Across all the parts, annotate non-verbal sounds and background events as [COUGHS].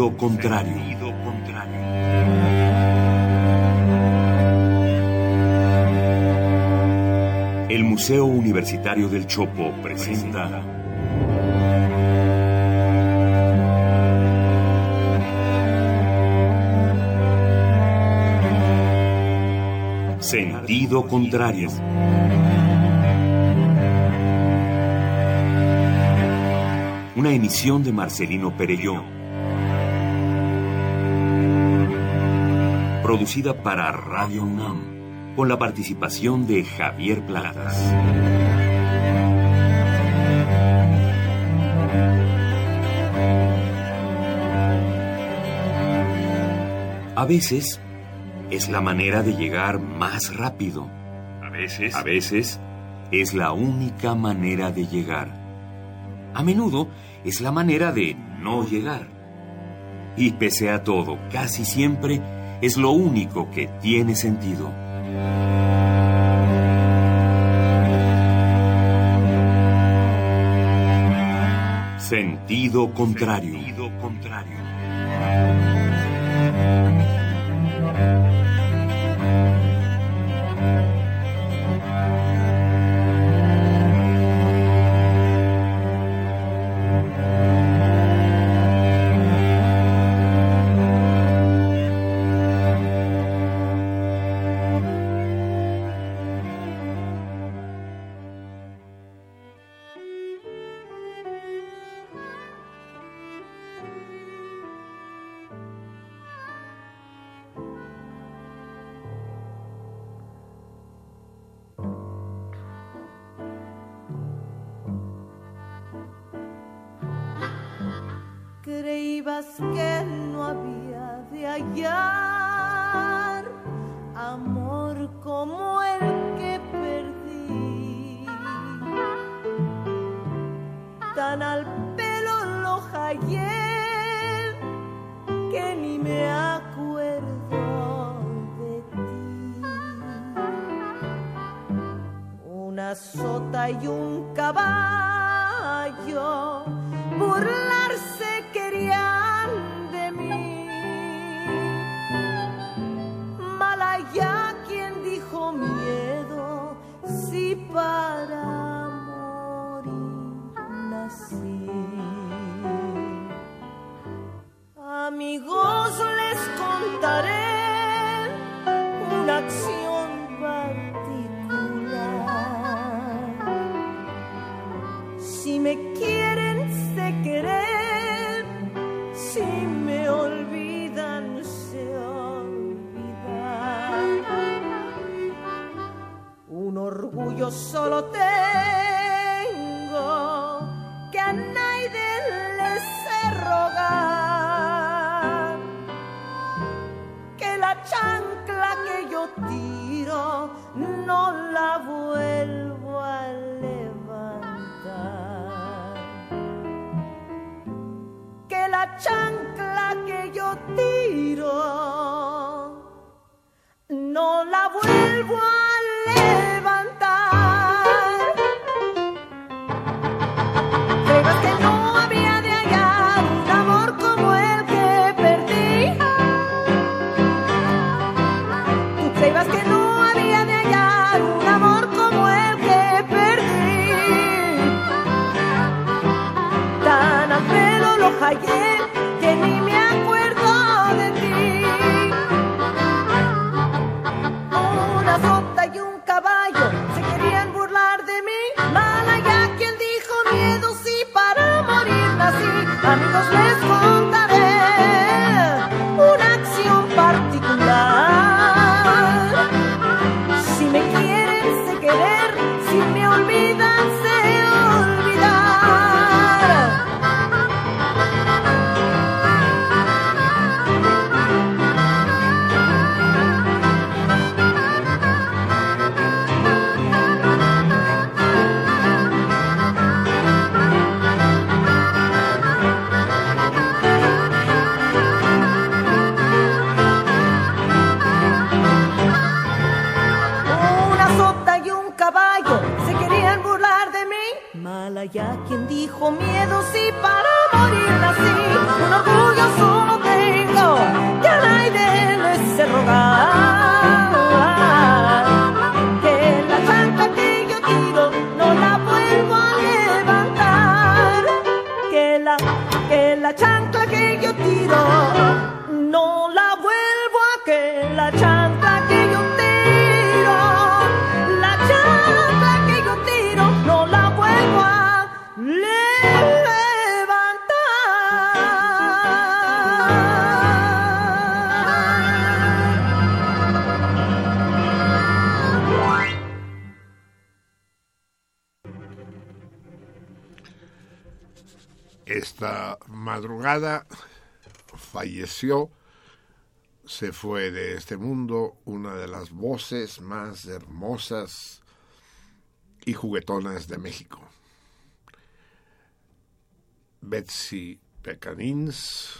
Sentido contrario. El Museo Universitario del Chopo presenta Sentido contrario. Una emisión de Marcelino Perelló producida para Radio UNAM, con la participación de Javier Pladas. A veces es la manera de llegar más rápido. A veces. A veces es la única manera de llegar. A menudo es la manera de no llegar. Y pese a todo, casi siempre es lo único que tiene sentido. Sentido contrario. Sentido contrario. Falleció, se fue de este mundo una de las voces más hermosas y juguetonas de México. Betsy Pecanins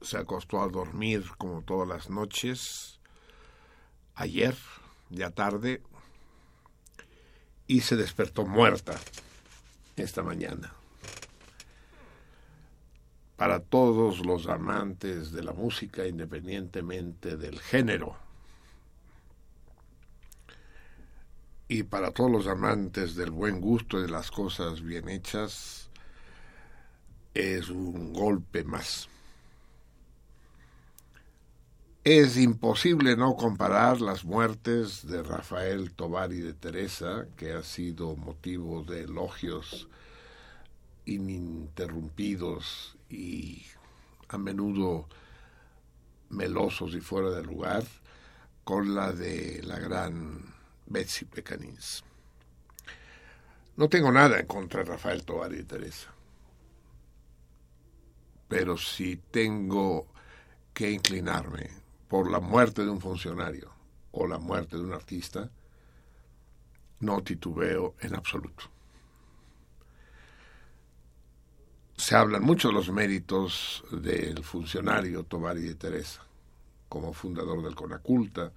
se acostó a dormir como todas las noches ayer, ya tarde, y se despertó muerta esta mañana para todos los amantes de la música independientemente del género. Y para todos los amantes del buen gusto y de las cosas bien hechas, es un golpe más. Es imposible no comparar las muertes de Rafael Tobar y de Teresa, que ha sido motivo de elogios ininterrumpidos y a menudo melosos y fuera de lugar, con la de la gran Betsy Pecanins. No tengo nada en contra de Rafael Tovar y Teresa, pero si tengo que inclinarme por la muerte de un funcionario o la muerte de un artista, no titubeo en absoluto. Se hablan mucho los méritos del funcionario Tomari de Teresa, como fundador del Conaculta,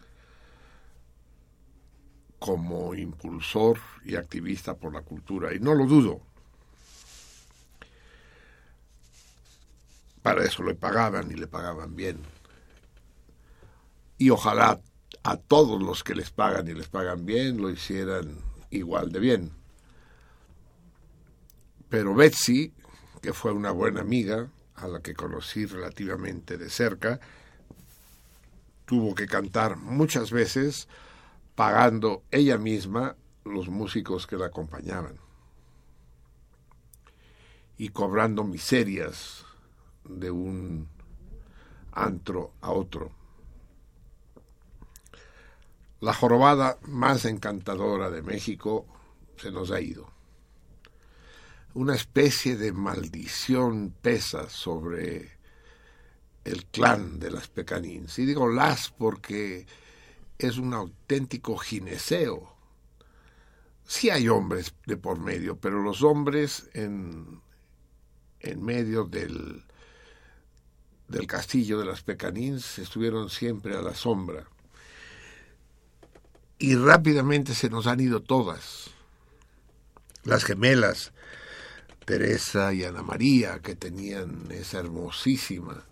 como impulsor y activista por la cultura, y no lo dudo. Para eso le pagaban y le pagaban bien. Y ojalá a todos los que les pagan y les pagan bien lo hicieran igual de bien. Pero Betsy que fue una buena amiga, a la que conocí relativamente de cerca, tuvo que cantar muchas veces pagando ella misma los músicos que la acompañaban y cobrando miserias de un antro a otro. La jorobada más encantadora de México se nos ha ido una especie de maldición pesa sobre el clan de las Pecanins. Y digo las porque es un auténtico gineceo. Sí hay hombres de por medio, pero los hombres en, en medio del, del castillo de las Pecanins estuvieron siempre a la sombra. Y rápidamente se nos han ido todas. Las gemelas, Teresa y Ana María, que tenían esa hermosísima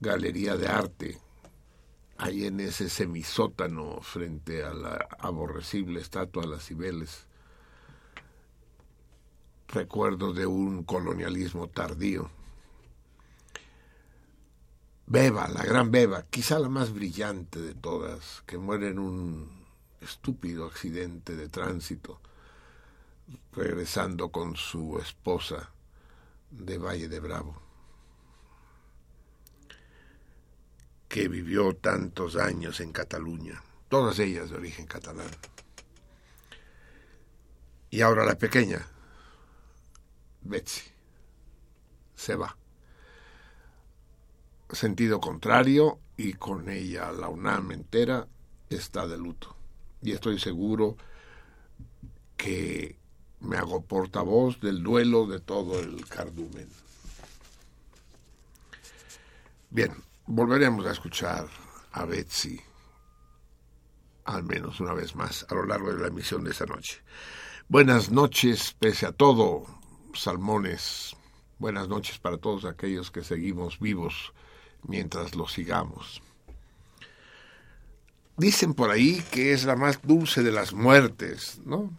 galería de arte ahí en ese semisótano frente a la aborrecible estatua de las Cibeles. Recuerdo de un colonialismo tardío. Beba, la gran Beba, quizá la más brillante de todas, que muere en un estúpido accidente de tránsito regresando con su esposa de Valle de Bravo, que vivió tantos años en Cataluña, todas ellas de origen catalán. Y ahora la pequeña, Betsy, se va. Sentido contrario y con ella la UNAM entera está de luto. Y estoy seguro que me hago portavoz del duelo de todo el cardumen. Bien, volveremos a escuchar a Betsy al menos una vez más a lo largo de la emisión de esta noche. Buenas noches, pese a todo, salmones Buenas noches para todos aquellos que seguimos vivos mientras lo sigamos. Dicen por ahí que es la más dulce de las muertes, ¿no?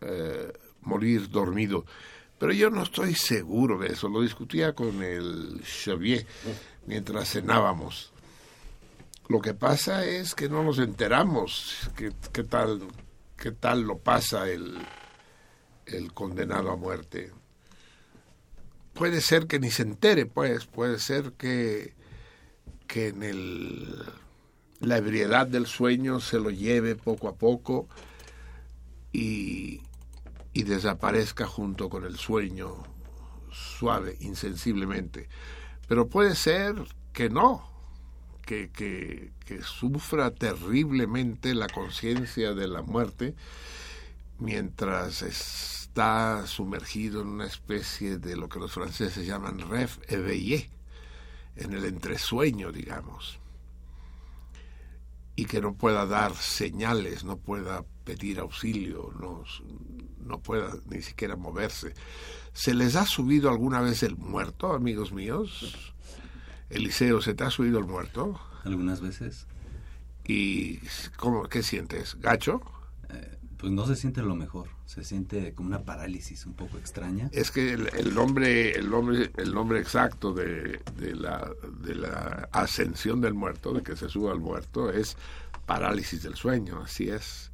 Eh, morir dormido. Pero yo no estoy seguro de eso. Lo discutía con el Xavier mientras cenábamos. Lo que pasa es que no nos enteramos qué, qué tal, qué tal lo pasa el, el condenado a muerte. Puede ser que ni se entere, pues, puede ser que, que en el la ebriedad del sueño se lo lleve poco a poco y, y desaparezca junto con el sueño suave, insensiblemente. Pero puede ser que no, que, que, que sufra terriblemente la conciencia de la muerte mientras está sumergido en una especie de lo que los franceses llaman rêve éveillé, en el entresueño, digamos y que no pueda dar señales, no pueda pedir auxilio, no, no pueda ni siquiera moverse. ¿Se les ha subido alguna vez el muerto, amigos míos? Eliseo, ¿se te ha subido el muerto? Algunas veces. ¿Y cómo, qué sientes? ¿Gacho? Eh, pues no se siente lo mejor, se siente como una parálisis un poco extraña. Es que el, nombre, el nombre, el nombre exacto de, de, la, de la ascensión del muerto, de que se suba al muerto, es parálisis del sueño, así es.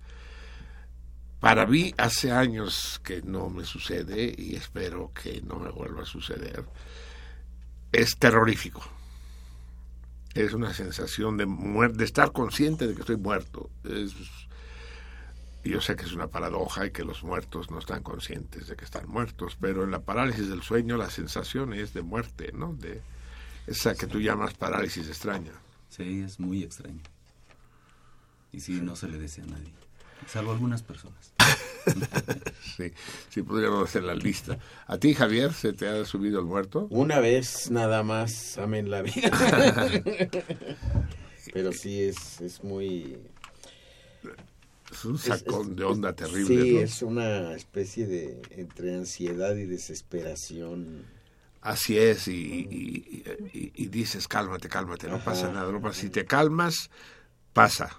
Para mí hace años que no me sucede y espero que no me vuelva a suceder. Es terrorífico. Es una sensación de, de estar consciente de que estoy muerto. Yo sé que es una paradoja y que los muertos no están conscientes de que están muertos, pero en la parálisis del sueño la sensación es de muerte, ¿no? De esa que tú llamas parálisis extraña. Sí, es muy extraño. Y sí, no se le desea a nadie, salvo algunas personas. [LAUGHS] sí, sí podríamos hacer la lista. ¿A ti, Javier, se te ha subido el muerto? Una vez nada más, amén la vida. [LAUGHS] pero sí, es, es muy es un sacón de onda terrible. Sí, es una especie de entre ansiedad y desesperación. Así es, y, y, dices, cálmate, cálmate, no pasa nada. No pasa. Si te calmas, pasa.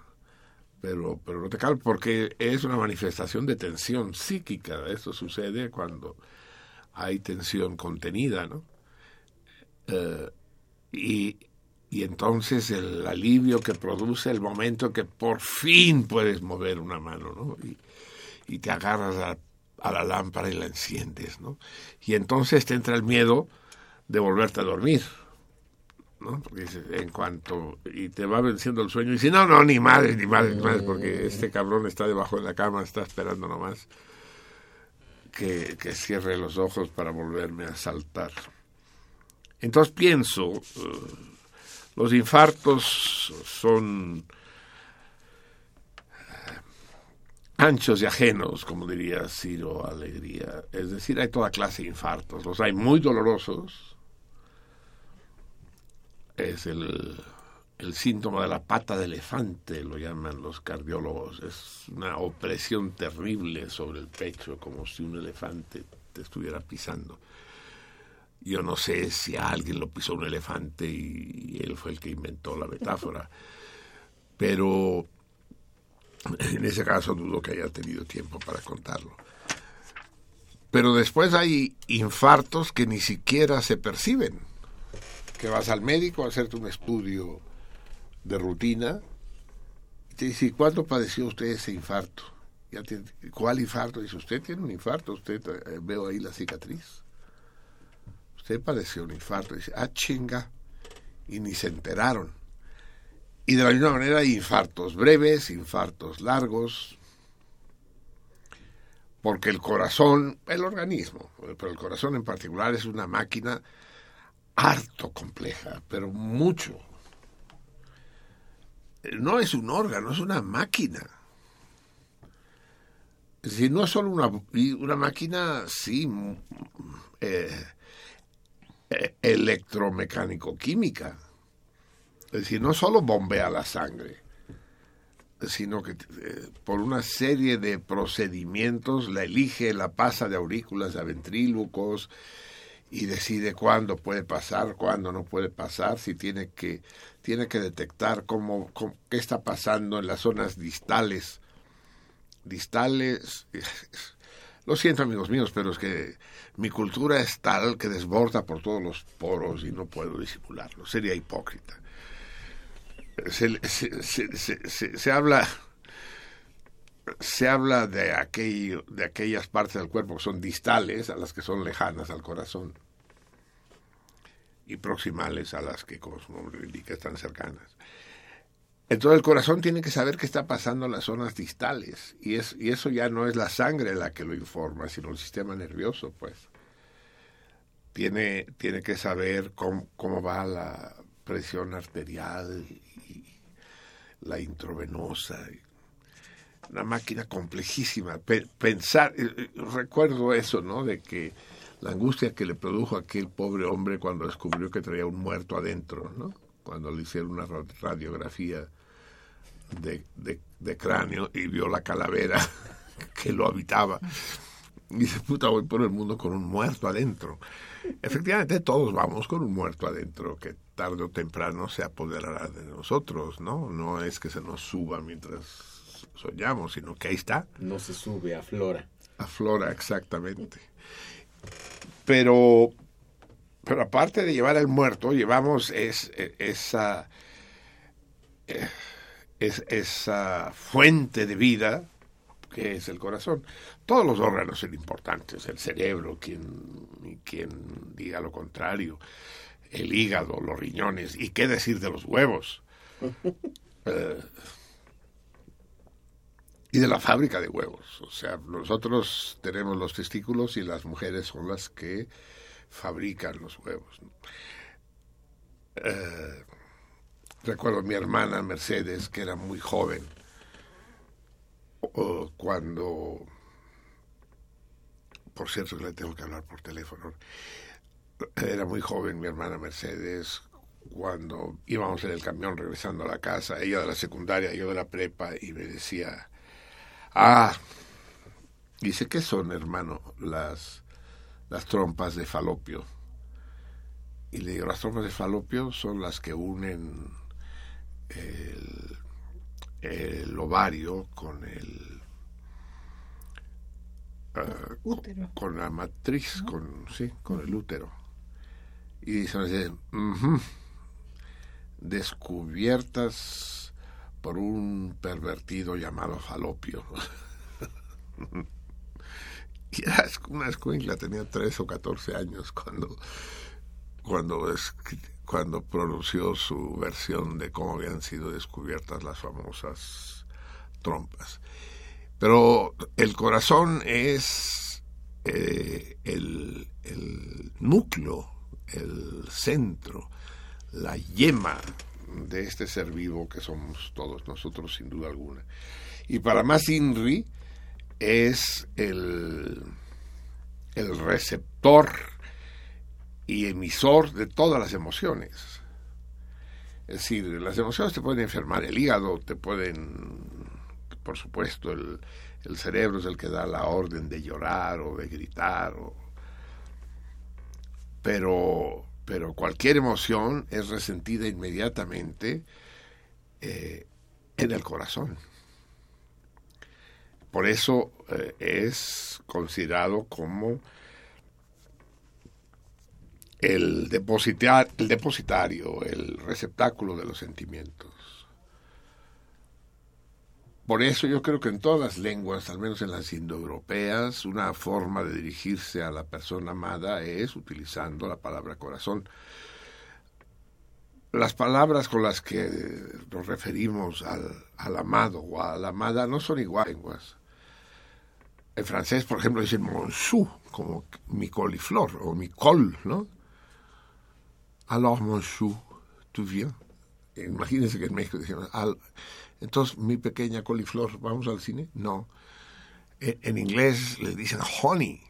Pero, pero no te calmas porque es una manifestación de tensión psíquica. Esto sucede cuando hay tensión contenida, ¿no? Eh, y, y entonces el alivio que produce el momento que por fin puedes mover una mano, ¿no? Y, te agarras a, la lámpara y la enciendes, ¿no? Y entonces te entra el miedo de volverte a dormir, ¿no? Porque en cuanto, y te va venciendo el sueño, y dices, no, no, ni madre, ni madre, ni madre, porque este cabrón está debajo de la cama, está esperando nomás que, que cierre los ojos para volverme a saltar. Entonces pienso... Uh, los infartos son eh, anchos y ajenos, como diría Ciro Alegría. Es decir, hay toda clase de infartos. Los hay muy dolorosos. Es el, el síntoma de la pata de elefante, lo llaman los cardiólogos. Es una opresión terrible sobre el pecho, como si un elefante te estuviera pisando. Yo no sé si a alguien lo pisó un elefante y, él fue el que inventó la metáfora, [LAUGHS] pero en ese caso dudo que haya tenido tiempo para contarlo. Pero después hay infartos que ni siquiera se perciben. Que vas al médico a hacerte un estudio de rutina y te dice, ¿cuándo padeció usted ese infarto? ¿Cuál infarto? Dice, usted tiene un infarto, usted eh, veo ahí la cicatriz usted padeció un infarto. dice, ah, chinga. Y ni se enteraron. Y de la misma manera infartos breves, infartos largos, porque el corazón, el organismo, pero el corazón en particular es una máquina harto compleja, pero mucho. No es un órgano, es una máquina. Es decir, no es solo una, una máquina, sí, eh, eh, electromecánico-química. Es decir, no solo bombea la sangre, sino que eh, por una serie de procedimientos la elige, la pasa de aurículas a ventrílocos y decide cuándo puede pasar, cuándo no puede pasar, si tiene que, tiene que detectar cómo, qué está pasando en las zonas distales. Distales, [LAUGHS] lo siento amigos míos, pero es que mi cultura es tal que desborda por todos los poros y no puedo disimularlo, sería hipócrita. Se- se- se- se habla se habla de de aquellas partes del cuerpo que son distales a las que son lejanas al corazón y proximales a las que, como indica, están cercanas. Entonces el corazón tiene que saber qué está pasando en las zonas distales y, es, y eso ya no es la sangre la que lo informa, sino el sistema nervioso, pues. Tiene, tiene que saber cómo, cómo va la presión arterial y la intravenosa. Una máquina complejísima. Pe- pensar, eh, eh, recuerdo eso, ¿no? De que la angustia que le produjo aquel pobre hombre cuando descubrió que traía un muerto adentro, ¿no? Cuando le hicieron una ra- radiografía de, de- de cráneo y vio la calavera [LAUGHS] que lo habitaba. Y dice, puta, voy por el mundo con un muerto adentro. Efectivamente, todos vamos con un muerto adentro que tarde o temprano se apoderará de nosotros, ¿no? No es que se nos suba mientras soñamos, sino que ahí está No se sube, aflora. aflora exactamente. Pero, pero aparte de llevar al muerto, llevamos es, e- esa, es, esa fuente de vida que es el corazón. Todos los órganos son importantes, el cerebro, quien, quien diga lo contrario, el hígado, los riñones, y qué decir de los huevos. [LAUGHS] Eh, y de la fábrica de huevos. O sea, nosotros tenemos los testículos y las mujeres son las que fabrican los huevos. Eh, recuerdo mi hermana Mercedes, que era muy joven, cuando, por cierto le tengo que hablar por teléfono, era muy joven mi hermana Mercedes, cuando íbamos en el camión regresando a la casa, ella de la secundaria, yo de la prepa, y me decía, ah, dice, ¿qué son, hermano, las, las trompas de falopio? Y le digo, las trompas de falopio son las que unen el, el ovario con el... Útero. con la matriz, con, sí, con el útero. Y dice, dice, "Ujú, descubiertas por un pervertido llamado Falopio. [LAUGHS] y una escuela, tenía 13 o 14 años cuando, cuando, pronunció su versión de cómo habían sido descubiertas las famosas trompas. Pero el corazón es eh, el núcleo, el centro, la yema de este ser vivo que somos todos nosotros sin duda alguna. Y para más INRI es el, el receptor y emisor de todas las emociones. Es decir, las emociones te pueden enfermar el hígado, te pueden, por supuesto, el, el cerebro es el que da la orden de llorar o de gritar, o, pero, pero cualquier emoción es resentida inmediatamente eh, en el corazón. Por eso eh, es considerado como el, depositar, el depositario, el receptáculo de los sentimientos. Por eso yo creo que en todas las lenguas, al menos en las indoeuropeas, una forma de dirigirse a la persona amada es utilizando la palabra corazón. Las palabras con las que nos referimos al, al amado o a la amada no son iguales lenguas. En francés, por ejemplo, dicen mon chou, como mi coliflor o mi col, ¿no? Alors, mon chou, tu viens. Imagínense que en México decían, entonces, mi pequeña coliflor, ¿vamos al cine? No. En, en inglés le dicen honey,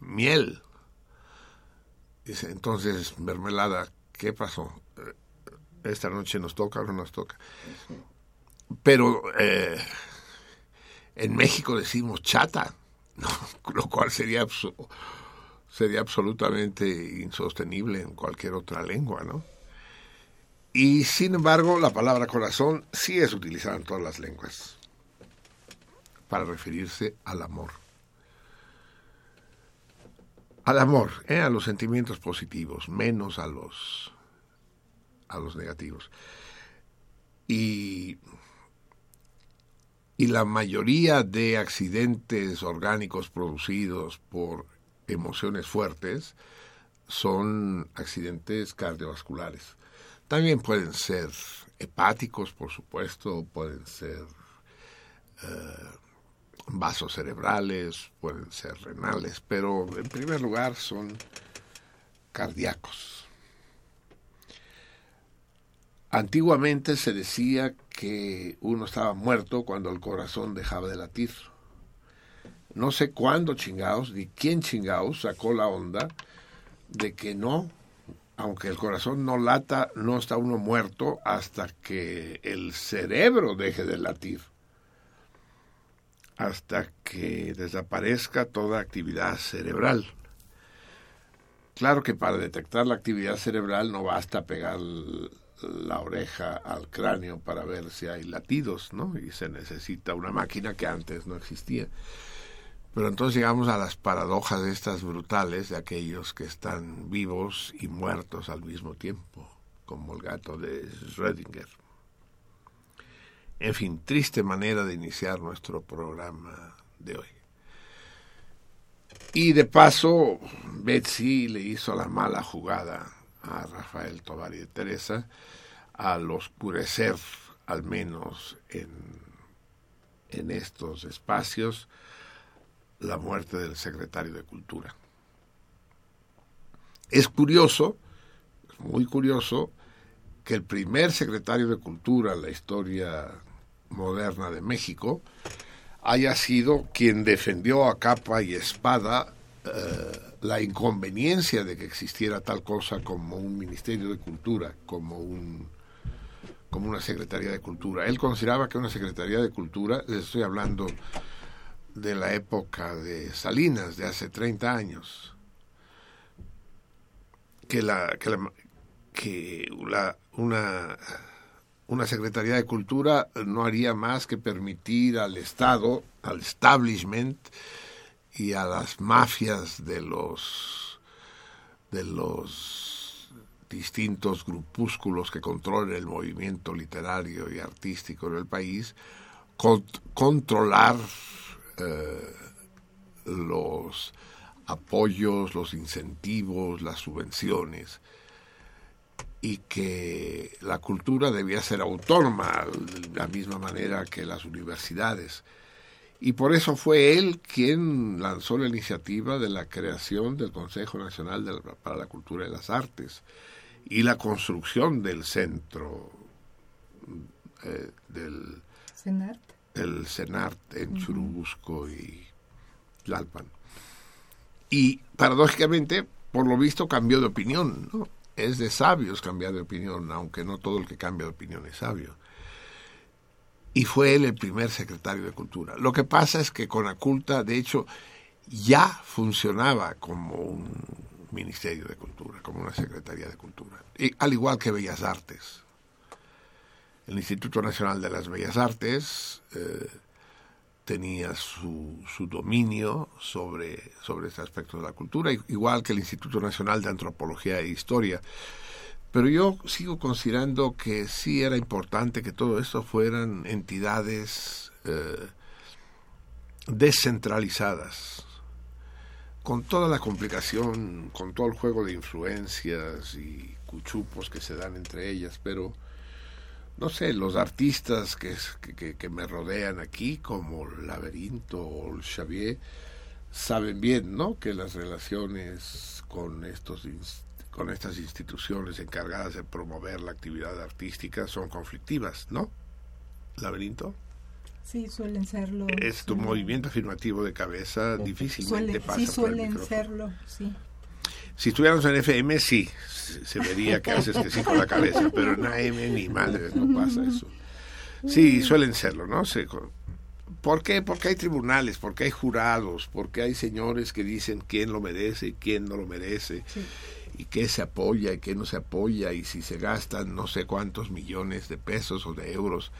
miel. Dice, entonces, mermelada, ¿qué pasó? Eh, Esta noche nos toca o no nos toca. Pero eh, en México decimos chata, [LAUGHS] lo cual sería sería absolutamente insostenible en cualquier otra lengua, ¿no? Y sin embargo, la palabra corazón sí es utilizada en todas las lenguas para referirse al amor. Al amor, ¿eh? a los sentimientos positivos, menos a los, a los negativos. Y, y la mayoría de accidentes orgánicos producidos por emociones fuertes son accidentes cardiovasculares. También pueden ser hepáticos, por supuesto, pueden ser eh, vasos cerebrales, pueden ser renales, pero en primer lugar son cardíacos. Antiguamente se decía que uno estaba muerto cuando el corazón dejaba de latir. No sé cuándo chingaos, ni quién chingaos sacó la onda de que no, aunque el corazón no lata, no está uno muerto hasta que el cerebro deje de latir, hasta que desaparezca toda actividad cerebral. Claro que para detectar la actividad cerebral no basta pegar la oreja al cráneo para ver si hay latidos, ¿no? Y se necesita una máquina que antes no existía. Pero entonces llegamos a las paradojas estas brutales de aquellos que están vivos y muertos al mismo tiempo, como el gato de Schrödinger. En fin, triste manera de iniciar nuestro programa de hoy. Y de paso, Betsy le hizo la mala jugada a Rafael Tovar y de Teresa al oscurecer, al menos en, en estos espacios, la muerte del secretario de Cultura. Es curioso, muy curioso, que el primer secretario de Cultura en la historia moderna de México haya sido quien defendió a capa y espada eh, la inconveniencia de que existiera tal cosa como un Ministerio de Cultura, como un como una Secretaría de Cultura. Él consideraba que una Secretaría de Cultura, les estoy hablando de la época de Salinas, de hace 30 años, que, la, que, la, que la, una, una Secretaría de Cultura no haría más que permitir al Estado, al establishment y a las mafias de los de los distintos grupúsculos que controlan el movimiento literario y artístico en el país, controlar eh, los apoyos, los incentivos, las subvenciones, y que la cultura debía ser autónoma de la misma manera que las universidades. Y por eso fue él quien lanzó la iniciativa de la creación del Consejo Nacional para la Cultura y las Artes y la construcción del centro eh, del CENART el CENART en Churubusco y Tlalpan. Y paradójicamente, por lo visto, cambió de opinión. ¿no? Es de sabios cambiar de opinión, aunque no todo el que cambia de opinión es sabio. Y fue él el primer secretario de Cultura. Lo que pasa es que con Aculta, de hecho, ya funcionaba como un Ministerio de Cultura, como una Secretaría de Cultura, y, al igual que Bellas Artes el Instituto Nacional de las Bellas Artes eh, tenía su, su, dominio sobre, sobre este aspecto de la cultura, igual que el Instituto Nacional de Antropología e Historia. Pero yo sigo considerando que sí era importante que todo esto fueran entidades eh, descentralizadas, con toda la complicación, con todo el juego de influencias y cuchupos que se dan entre ellas, pero no sé, los artistas que, que, me rodean aquí, como Laberinto o el Xavier, saben bien, ¿no? Que las relaciones con estos con estas instituciones encargadas de promover la actividad artística son conflictivas, ¿no? Laberinto. Sí, suelen serlo. Es tu movimiento afirmativo de cabeza difícilmente pasa Sí, suelen serlo, sí. Si estuviéramos en FM, sí, se vería que haces que sí con la cabeza, pero en AM ni madre no pasa eso. Sí, suelen serlo, ¿no? ¿Por qué? Porque hay tribunales, porque hay jurados, porque hay señores que dicen quién lo merece y quién no lo merece, y qué se apoya y qué no se apoya, y si se gastan no sé cuántos millones de pesos o de euros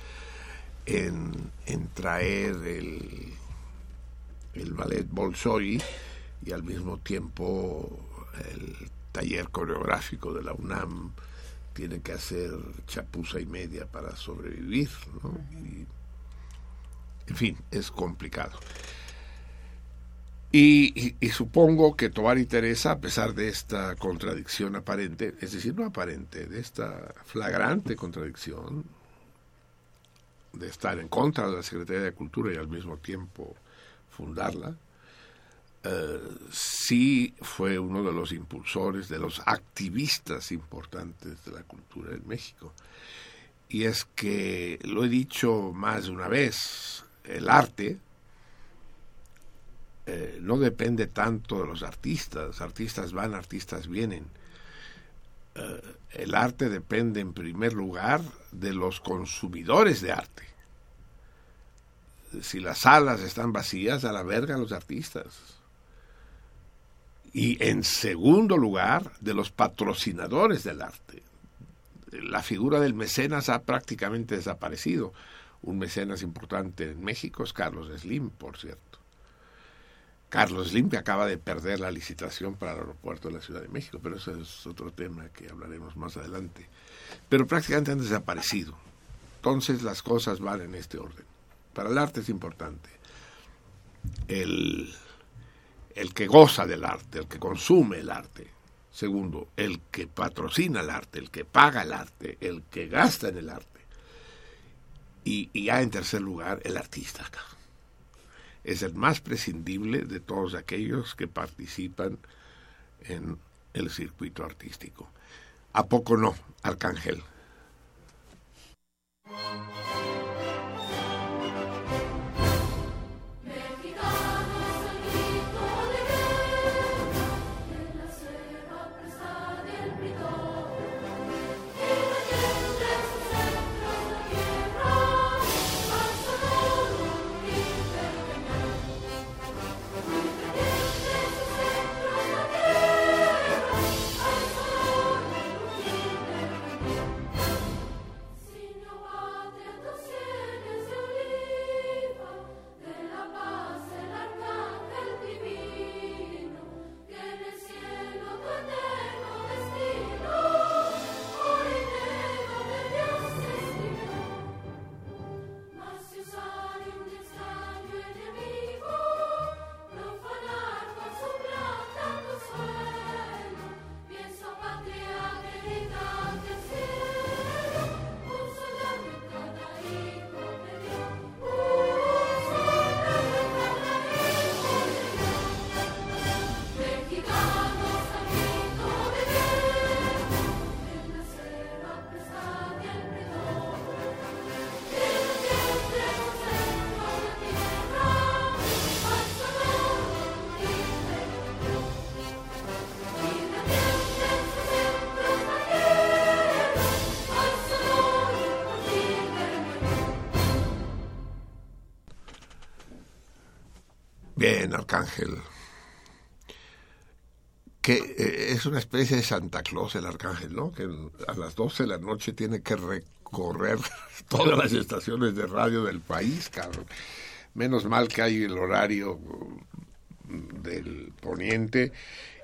en, en traer el, el ballet Bolshoi y al mismo tiempo el taller coreográfico de la UNAM tiene que hacer chapuza y media para sobrevivir, ¿no? Y, en fin, es complicado. Y, y- y supongo que Tobar y Teresa, a pesar de esta contradicción aparente, es decir, no aparente, de esta flagrante contradicción de estar en contra de la Secretaría de Cultura y al mismo tiempo fundarla, sí fue uno de los impulsores, de los activistas importantes de la cultura en México. Y es que, lo he dicho más de una vez, el arte eh, no depende tanto de los artistas, artistas van, artistas vienen. Eh, el arte depende en primer lugar de los consumidores de arte. Si las salas están vacías, a la verga los artistas. Y en segundo lugar, de los patrocinadores del arte. La figura del mecenas ha prácticamente desaparecido. Un mecenas importante en México es Carlos Slim, por cierto. Carlos Slim, que acaba de perder la licitación para el aeropuerto de la Ciudad de México, pero eso es otro tema que hablaremos más adelante. Pero prácticamente han desaparecido. Entonces las cosas van en este orden. Para el arte es importante el, el que goza del arte, el que consume el arte. Segundo, el que patrocina el arte, el que paga el arte, el que gasta en el arte. Y, ya en tercer lugar, el artista. Es el más prescindible de todos aquellos que participan en el circuito artístico. ¿A poco no, Arcángel? Bien, Arcángel. Que eh, es una especie de Santa Claus el Arcángel, ¿no? Que a las 12 de la noche tiene que recorrer [LAUGHS] todas las estaciones de radio del país, cabrón. Menos mal que hay el horario del poniente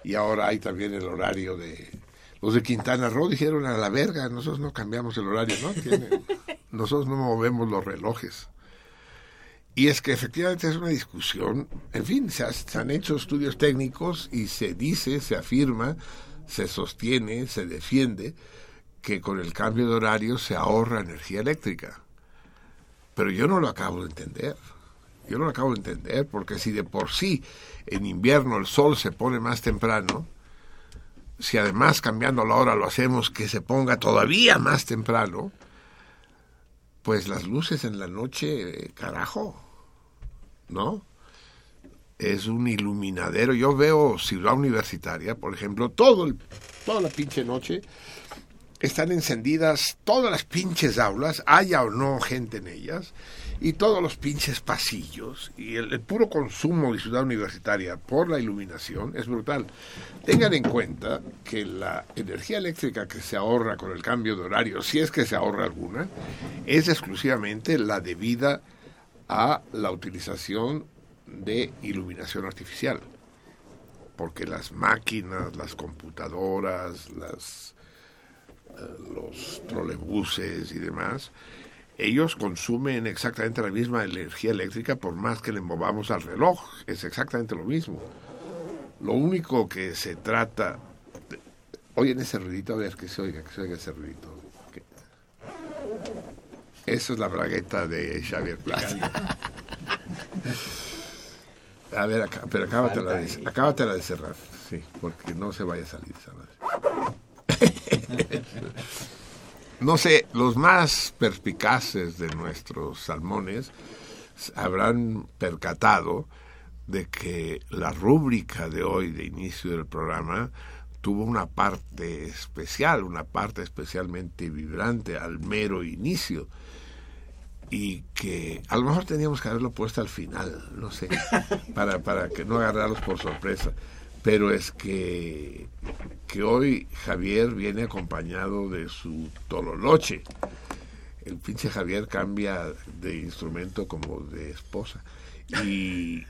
y ahora hay también el horario de... Los de Quintana Roo dijeron a la verga, nosotros no cambiamos el horario, ¿no? [LAUGHS] Nosotros no movemos los relojes. Y es que efectivamente es una discusión, en fin, se, ha- se han hecho estudios técnicos y se dice, se afirma, se sostiene, se defiende que con el cambio de horario se ahorra energía eléctrica. Pero yo no lo acabo de entender. Yo no lo acabo de entender porque si de por sí en invierno el sol se pone más temprano, si además cambiando la hora lo hacemos que se ponga todavía más temprano, pues las luces en la noche, eh, carajo, ¿no? Es un iluminadero. Yo veo Ciudad Universitaria, por ejemplo, todo el, toda la pinche noche están encendidas todas las pinches aulas, haya o no gente en ellas, y todos los pinches pasillos, y el, el puro consumo de ciudad universitaria por la iluminación es brutal. Tengan en cuenta que la energía eléctrica que se ahorra con el cambio de horario, si es que se ahorra alguna, es exclusivamente la debida a la utilización de iluminación artificial. Porque las máquinas, las computadoras, las, eh, los trolebuses y demás, ellos consumen exactamente la misma energía eléctrica por más que le movamos al reloj. Es exactamente lo mismo. Lo único que se trata... de- Oyen ese ruidito, a ver que se oiga, que se oiga ese ruidito. Eso es la bragueta de Xavier Plata. A ver, acá, pero acábatela de, acábatela de cerrar, sí, porque no se vaya a salir esa [LAUGHS] madre. No sé, los más perspicaces de nuestros salmones habrán percatado de que la rúbrica de hoy, de inicio del programa, tuvo una parte especial, una parte especialmente vibrante al mero inicio y que a lo mejor teníamos que haberlo puesto al final, no sé, [LAUGHS] para, para que no agarrarlos por sorpresa. Pero es que, que hoy Javier viene acompañado de su tololoche. El pinche Javier cambia de instrumento como de esposa. Y,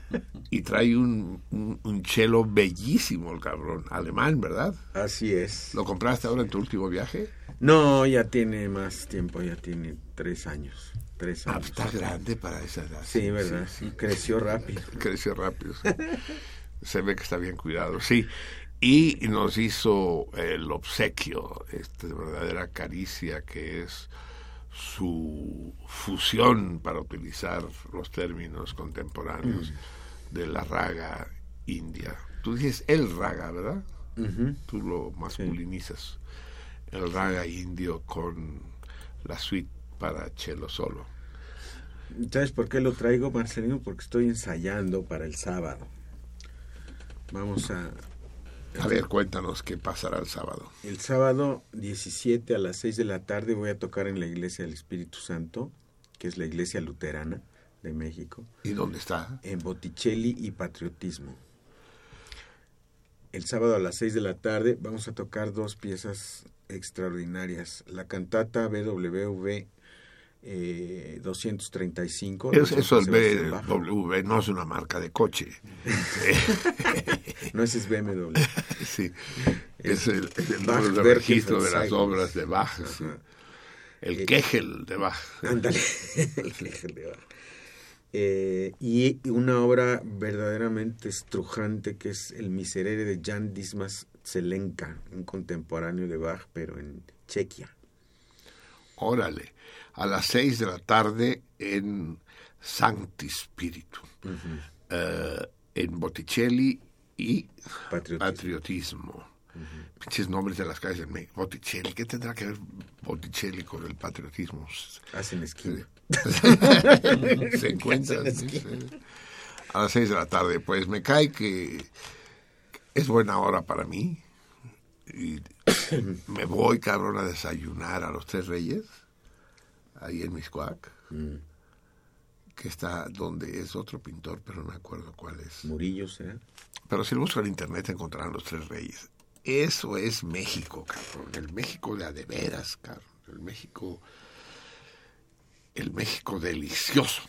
y trae un, un, un chelo bellísimo el cabrón, alemán, ¿verdad? Así es. ¿Lo compraste ahora en tu último viaje? No, ya tiene más tiempo, ya tiene tres años. Tres Ah, años. está grande para esa edad. Sí, verdad. Creció rápido. [LAUGHS] creció rápido. sí. [LAUGHS] Se ve que está bien cuidado, sí. Y nos hizo el obsequio, esta verdadera caricia que es su fusión, para utilizar los términos contemporáneos, de la raga india. Tú dices el raga, ¿verdad? Ujú. Tú lo masculinizas. El raga indio con la suite para cello solo. ¿Sabes por qué lo traigo, Marcelino? Porque estoy ensayando para el sábado. Vamos a... A ver, cuéntanos qué pasará el sábado. El sábado 17 a las 6 de la tarde voy a tocar en la Iglesia del Espíritu Santo, que es la Iglesia Luterana de México, ¿Y dónde está? en Botticelli y Patriotismo. El sábado a las 6 de la tarde vamos a tocar dos piezas extraordinarias. La cantata BWV eh, 235. de Es- eso Bach. BW no es una marca de coche. [LAUGHS] No, ese es BMW. [LAUGHS] sí. Es el, es el Bach, número de Werk, registro de las obras de Bach. sí. El Eh, Kegel de Bach. Ándale. [LAUGHS] El de Bach. Eh, y una obra verdaderamente estrujante que es El Miserere de Jan Dismas Zelenka, un contemporáneo de Bach, pero en Chequia. Órale. A las seis de la tarde en Sancti Spiritu. Eh, en Botticelli y Patriotismo. Patriotismo. Pinches nombres de las calles de México. Botticelli. ¿Qué tendrá que ver Botticelli con el patriotismo? Hacen esquina. [LAUGHS] se [LAUGHS] encuentran. Esquina. A las seis de la tarde, pues me cae que es buena hora para mí. Y [COUGHS] me voy, cabrón, a desayunar a los Tres Reyes, ahí en Miscuac, Mm. que está donde es otro pintor, pero no me acuerdo cuál es. Murillo será. Pero si lo buscan en internet encontrarán los Tres Reyes. Eso es México, cabrón. El México de a de veras, cabrón. El México. El México delicioso.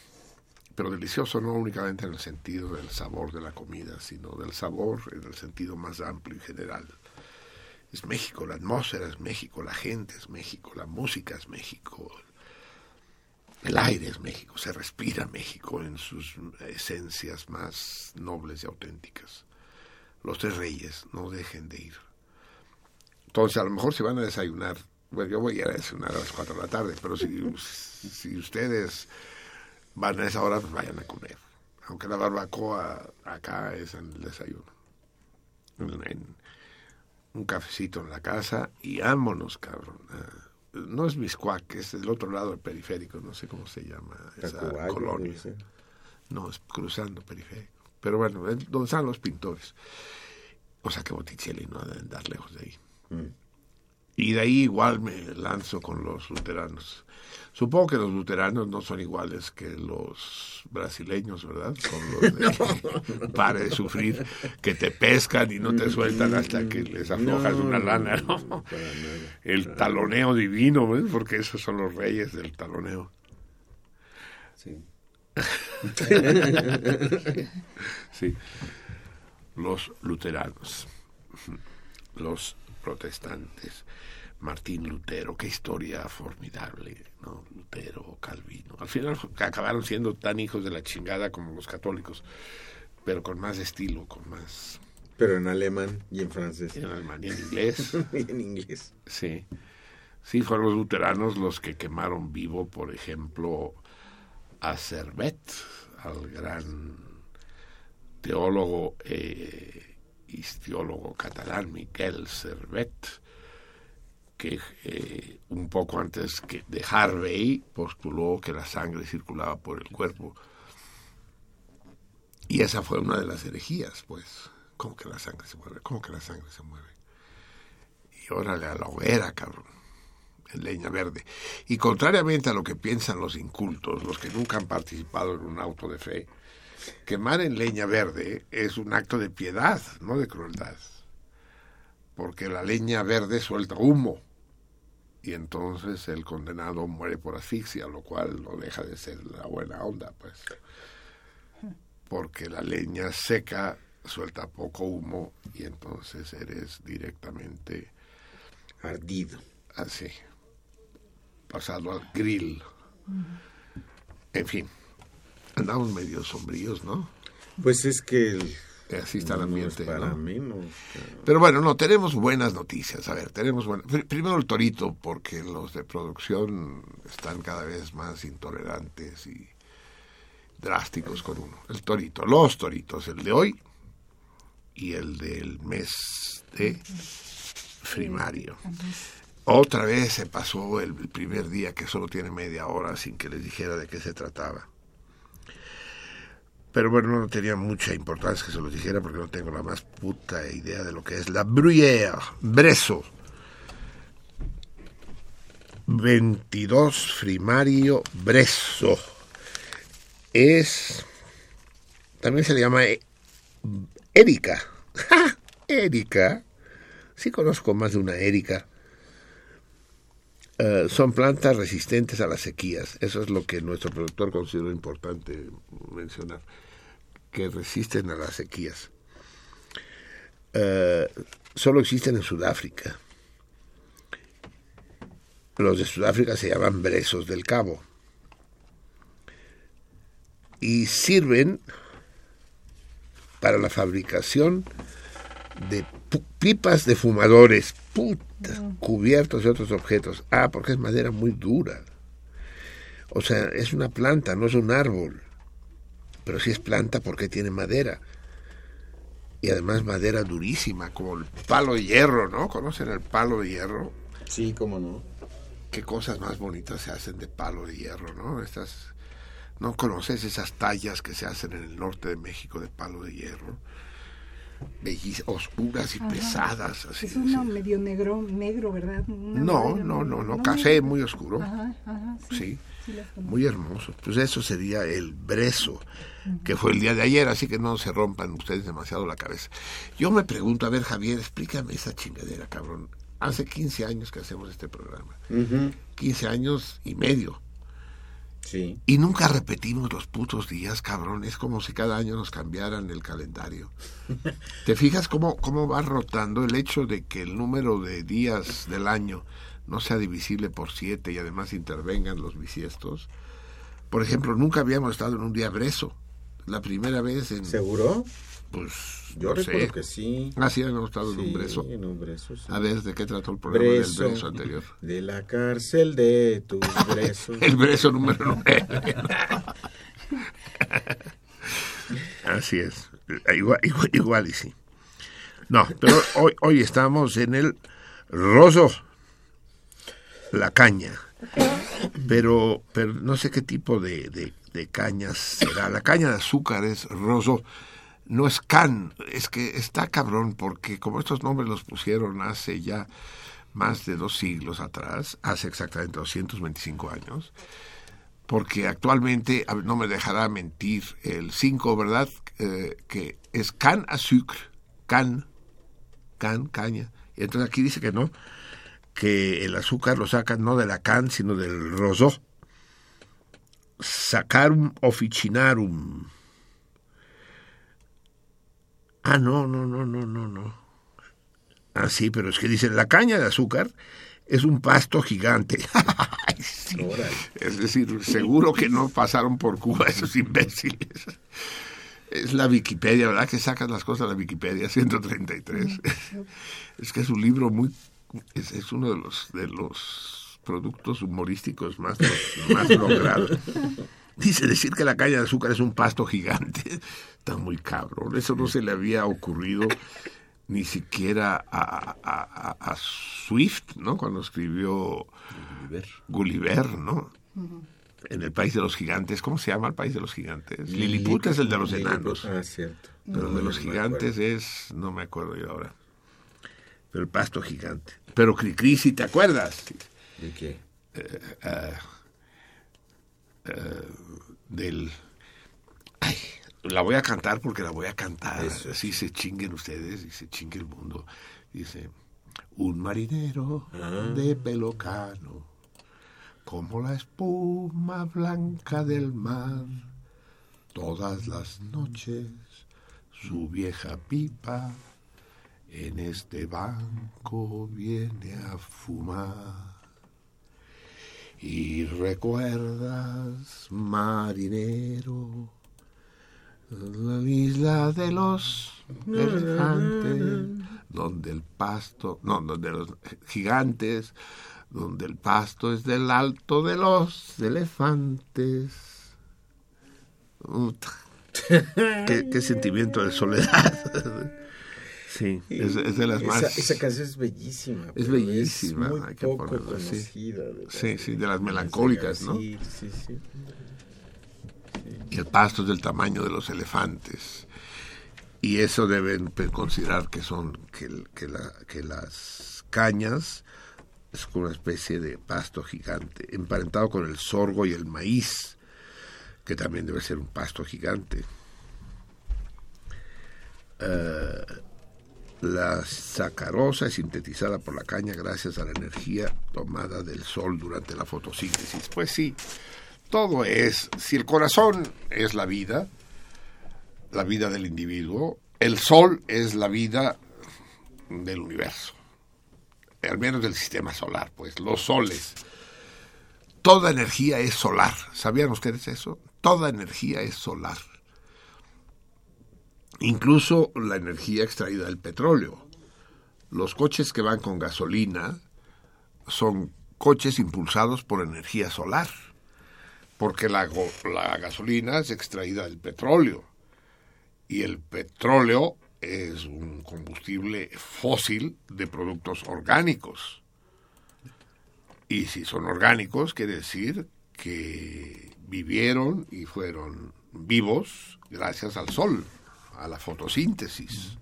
Pero delicioso no únicamente en el sentido del sabor de la comida, sino del sabor en el sentido más amplio y general. Es México, la atmósfera es México, la gente es México, la música es México, el aire es México, se respira México en sus esencias más nobles y auténticas. Los tres reyes, no dejen de ir. Entonces, a lo mejor si van a desayunar, bueno, yo voy a desayunar a las 4 de la tarde, pero [LAUGHS] si, ustedes van a esa hora, pues vayan a comer. Aunque la barbacoa acá es en el desayuno. Un cafecito en la casa y vámonos, cabrón. Ah, no es Miscuac, es del otro lado del periférico, no sé cómo se llama esa colonia. ser. No, es cruzando periférico. Pero bueno, es donde están los pintores. O sea que Botticelli no ha de andar lejos de ahí. Mm. Y de ahí igual me lanzo con los luteranos. Supongo que los luteranos no son iguales que los brasileños, ¿verdad? Con los de [LAUGHS] pare de sufrir, que te pescan y no te sueltan hasta que les aflojas una lana, ¿no? El taloneo divino, ¿ves? Porque esos son los reyes del taloneo. Sí. [LAUGHS] Sí. Los luteranos, los protestantes. Martín Lutero, qué historia formidable, ¿no? Lutero, Calvino. Al final [LAUGHS] acabaron siendo tan hijos de la chingada como los católicos, pero con más estilo, con más... Pero en alemán y en francés. En alemán y en [LAUGHS] inglés. y en inglés. Sí. Sí, fueron los luteranos los que quemaron vivo, por ejemplo, a Servet, al gran teólogo e histiólogo catalán Miquel Servet, que eh, un poco antes que de Harvey postuló que la sangre circulaba por el cuerpo. Y esa fue una de las herejías, pues. ¿Cómo que la sangre se mueve? ¿Cómo que la sangre se mueve? Y órale a la hoguera, cabrón. En leña verde. Y contrariamente a lo que piensan los incultos, los que nunca han participado en un auto de fe, quemar en leña verde es un acto de piedad, no de crueldad. Porque la leña verde suelta humo y entonces el condenado muere por asfixia, lo cual no deja de ser la buena onda, pues. Porque la leña seca suelta poco humo y entonces eres directamente Ardido. así, pasado al grill. En fin, andamos medio sombríos, ¿no? Pues es que el, Así está el no ambiente. ¿no? Pero bueno, no, tenemos buenas noticias. A ver, tenemos buenas. Pr- Primero el torito, porque los de producción están cada vez más intolerantes y drásticos con uno. El torito, los toritos, el de hoy y el del mes de primario. Otra vez se pasó el primer día que solo tiene media hora sin que les dijera de qué se trataba. Pero bueno, no tenía mucha importancia que se los dijera porque no tengo la más puta idea de lo que es la Bruyère, Breso. 22 Frimario Breso. Es. También se le llama eh, Erika. [LAUGHS] ¡Ja! Erika. Sí conozco más de una Erika. Eh, son plantas resistentes a las sequías. Eso es lo que nuestro productor consideró importante mencionar, que resisten a las sequías. Eh, solo existen en Sudáfrica. Los de Sudáfrica se llaman brezos del cabo. Y sirven para la fabricación de pipas de fumadores, puta, cubiertos de otros objetos. Ah, porque es madera muy dura. O sea, es una planta, no es un árbol. Pero si es planta porque tiene madera. Y además madera durísima, como el palo de hierro, ¿no? ¿Conocen el palo de hierro? Sí, cómo no. Qué cosas más bonitas se hacen de palo de hierro, ¿no? Estas, ¿No conoces esas tallas que se hacen en el norte de México de palo de hierro? Bellis- oscuras y Ajá. pesadas. Así, Es uno medio negro, negro, ¿verdad? Una No, no, no, no, café negro. muy oscuro. Ajá, ajá, sí. Muy hermoso. Pues eso sería el brezo, que fue el día de ayer, así que no se rompan ustedes demasiado la cabeza. Yo me pregunto, a ver, Javier, explícame esa chingadera, cabrón. Hace 15 años que hacemos este programa. Ujú. 15 años y medio. Sí. Y nunca repetimos los putos días, cabrón. Es como si cada año nos cambiaran el calendario. [LAUGHS] ¿Te fijas cómo, cómo va rotando el hecho de que el número de días del año no sea divisible por siete y además intervengan los bisiestos? Por ejemplo, nunca habíamos estado en un día brezo. La primera vez en... ¿Seguro? Pues, Yo no recuerdo sé. que sí. Ah, sí, habíamos estado en un brezo. en un brezo, sí. A ver, ¿de qué trató el programa Brezo. del brezo anterior? De la cárcel de tus bresos. [LAUGHS] El brezo número 9. Así es. Igual, igual, igual y sí. No, pero hoy, hoy estamos en el roso, la caña. Pero, pero no sé qué tipo de, de, de cañas será. La caña de azúcar es roso, no es can. Es que está cabrón porque como estos nombres los pusieron hace ya más de dos siglos atrás, hace exactamente 225 años, porque actualmente, no me dejará mentir, el 5, ¿verdad? Eh, que es can a sucre, can, can, caña. Y entonces aquí dice que no, que el azúcar lo sacan no de la can, sino del rosó. Sacarum officinarum. Ah, no, no, no, no, no, no. Ah, sí, pero es que dicen la caña de azúcar es un pasto gigante. [LAUGHS] Sí. Es decir, seguro que no pasaron por Cuba esos imbéciles. Es la Wikipedia, ¿verdad? Que sacan las cosas de la Wikipedia, 133. Es que es un libro muy... Es, es uno de los, de los productos humorísticos más, más logrados. Dice decir que la caña de azúcar es un pasto gigante. [LAUGHS] Está muy cabrón. Eso no se le había ocurrido ni siquiera a, a- Swift, ¿no? Cuando escribió Gulliver. Gulliver, ¿no? En el país de los gigantes. ¿Cómo se llama el país de los gigantes? Lilliput es el de los enanos. Ah, cierto. Pero de los No gigantes es, no me acuerdo yo ahora. Pero el pasto gigante. Pero Cricri, si te acuerdas, ¿De qué? del... Ay, la voy a cantar porque la voy a cantar. Eso. Así se chinguen ustedes y se chingue el mundo. Dice, un marinero de pelo cano, como la espuma blanca del mar, todas las noches su vieja pipa en este banco viene a fumar. Y recuerdas, marinero, la isla de los elefantes, donde el pasto, no, donde los gigantes, donde el pasto es del alto de los elefantes. Qué sentimiento de soledad. [LAUGHS] Sí, es, es de las esa, más... Esa canción es bellísima. Es bellísima, muy hay que poco ponerlo así. conocida. Sí, sí, de las melancólicas, ¿no? Sí, sí, sí. y el pasto es del tamaño de los elefantes. Y eso deben considerar que son que, el- que, la- que las cañas es una especie de pasto gigante, emparentado con el sorgo y el maíz, que también debe ser un pasto gigante. Eh, la sacarosa es sintetizada por la caña gracias a la energía tomada del sol durante la fotosíntesis. Pues sí, todo es, si el corazón es la vida, la vida del individuo, el sol es la vida del universo, al menos del sistema solar, pues los soles. Toda energía es solar. ¿Sabían ustedes eso? Toda energía es solar. Incluso la energía extraída del petróleo. Los coches que van con gasolina son coches impulsados por energía solar porque la, gasolina es extraída del petróleo y el petróleo es un combustible fósil de productos orgánicos. Y si son orgánicos, quiere decir que vivieron y fueron vivos gracias al sol, a la fotosíntesis.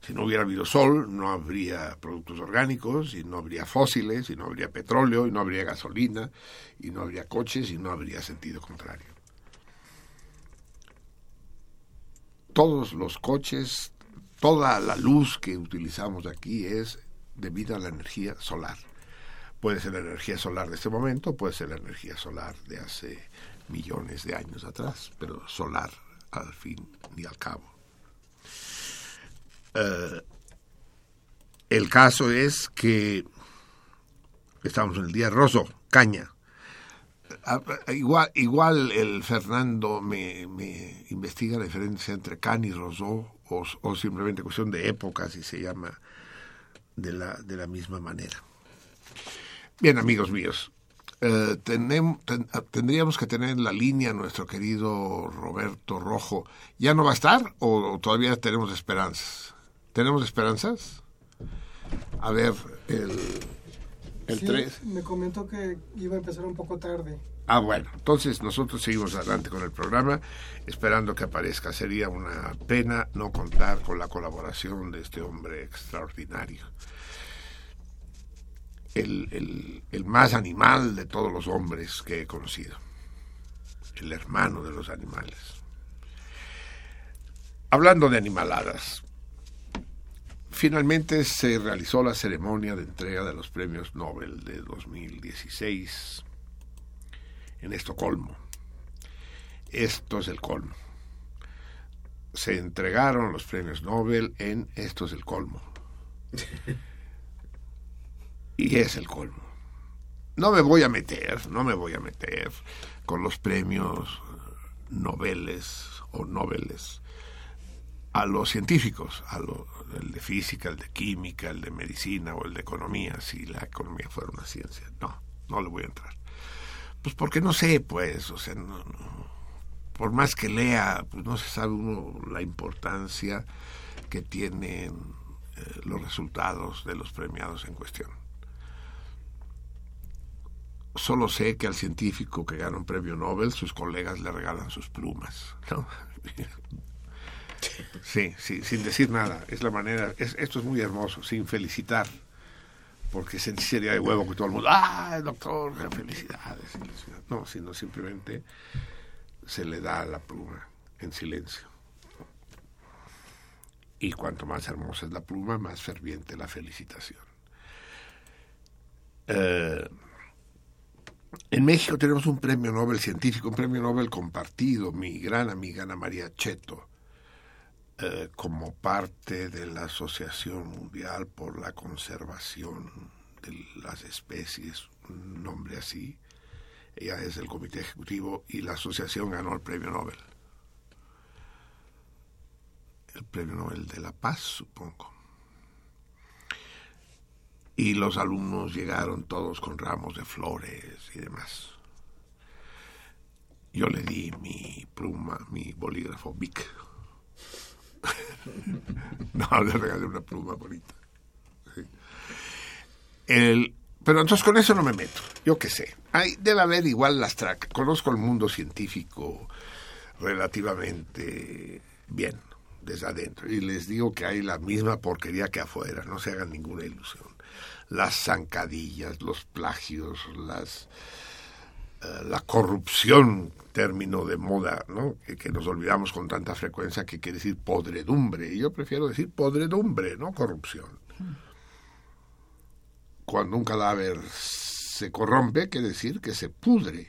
Si no hubiera habido sol, no habría productos orgánicos, y no habría fósiles, y no habría petróleo, y no habría gasolina, y no habría coches, y no habría sentido contrario. Todos los coches, toda la luz que utilizamos aquí es debido a la energía solar. Puede ser la energía solar de este momento, puede ser la energía solar de hace millones de años atrás, pero solar al fin y al cabo. Eh, el caso es que estamos en el día roso, caña. Ah, ah, Igual, igual el Fernando me, investiga la diferencia entre can y rosó o, simplemente cuestión de épocas y se llama de la, de la misma manera. Bien, amigos míos, eh, tenem- ten- ah, tendríamos que tener en la línea nuestro querido Roberto Rojo. ¿Ya no va a estar o, o todavía tenemos esperanzas? ¿Tenemos esperanzas? A ver, el, el Sí, 3. Me comentó que iba a empezar un poco tarde. Ah, bueno, entonces nosotros seguimos adelante con el programa, esperando que aparezca. Sería una pena no contar con la colaboración de este hombre extraordinario. El, el, el más animal de todos los hombres que he conocido, el hermano de los animales. Hablando de animaladas, finalmente se realizó la ceremonia de entrega de los premios Nobel de 2016 en Estocolmo. Esto es el colmo. Se entregaron los premios Nobel en Esto es el colmo. [LAUGHS] Y es el colmo. No me voy a meter, no me voy a meter con los premios noveles o noveles a los científicos, a lo, el de física, el de química, el de medicina o el de economía, si la economía fuera una ciencia. No, no le voy a entrar. Pues porque no sé, pues, o sea, por más que lea, pues no se sabe uno la importancia que tienen eh, los resultados de los premiados en cuestión. Solo sé que al científico que gana un premio Nobel, sus colegas le regalan sus plumas, ¿no? [LAUGHS] Sí, sí, sin decir nada. Es la manera. Es, esto es muy hermoso, sin felicitar. Porque sería de huevo que todo el mundo. ¡Ah, doctor! ¡Felicidades! No, sino simplemente se le da la pluma en silencio. Y cuanto más hermosa es la pluma, más ferviente la felicitación. Eh, en México tenemos un premio Nobel científico, un premio Nobel compartido. Mi gran amiga Ana María Cheto eh, como parte de la Asociación Mundial por la Conservación de las Especies, un nombre así. Ella es del comité ejecutivo y la asociación ganó el premio Nobel. El premio Nobel de la Paz, supongo. Y los alumnos llegaron todos con ramos de flores y demás. Yo le di mi pluma, mi bolígrafo Bic [LAUGHS] no, le regalé una pluma bonita. El, pero entonces con eso no me meto. Yo qué sé. Hay, debe haber igual las tracas. Conozco el mundo científico relativamente bien desde adentro. Y les digo que hay la misma porquería que afuera. No se hagan ninguna ilusión. Las zancadillas, los plagios, las uh, la corrupción término de moda, ¿no? Que, que, nos olvidamos con tanta frecuencia que quiere decir podredumbre. Y yo prefiero decir podredumbre, no corrupción. Cuando un cadáver se corrompe, quiere decir que se pudre.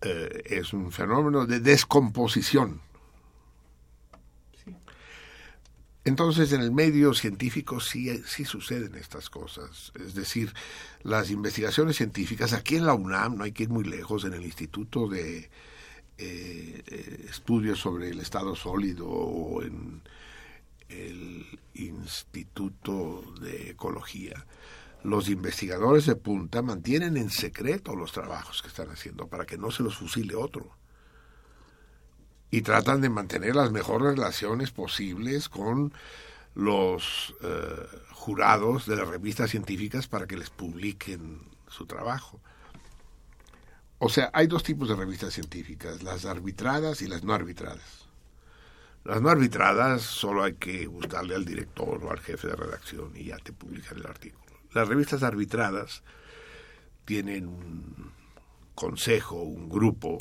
Eh, es un fenómeno de descomposición. Entonces, en el medio científico sí, sí suceden estas cosas. Es decir, las investigaciones científicas, aquí en la UNAM, no hay que ir muy lejos, en el Instituto de eh, Estudios sobre el Estado Sólido o en el Instituto de Ecología, los investigadores de punta mantienen en secreto los trabajos que están haciendo para que no se los fusile otro y tratan de mantener las mejores relaciones posibles con los eh, jurados de las revistas científicas para que les publiquen su trabajo. O sea, hay dos tipos de revistas científicas, las arbitradas y las no arbitradas. Las no arbitradas solo hay que gustarle al director o al jefe de redacción y ya te publican el artículo. Las revistas arbitradas tienen un consejo, un grupo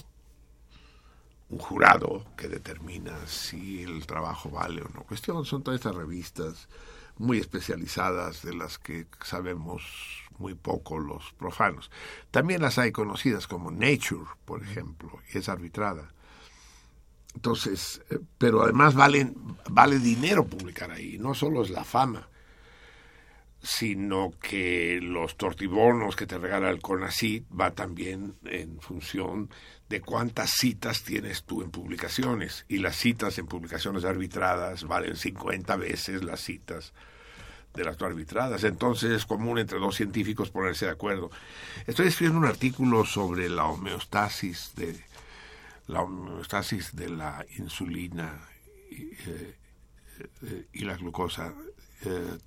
un jurado que determina si el trabajo vale o no. Cuestión son todas estas revistas muy especializadas de las que sabemos muy poco los profanos. También las hay conocidas como Nature, por ejemplo, y es arbitrada. Entonces, eh, pero además valen, vale dinero publicar ahí, no solo es la fama, sino que los tortibonos que te regala el CONACYT va también en función de cuántas citas tienes tú en publicaciones. Y las citas en publicaciones arbitradas valen 50 veces las citas de las no arbitradas. Entonces es común entre dos científicos ponerse de acuerdo. Estoy escribiendo un artículo sobre la homeostasis de la homeostasis de la insulina y, eh, eh, la glucosa. Eh,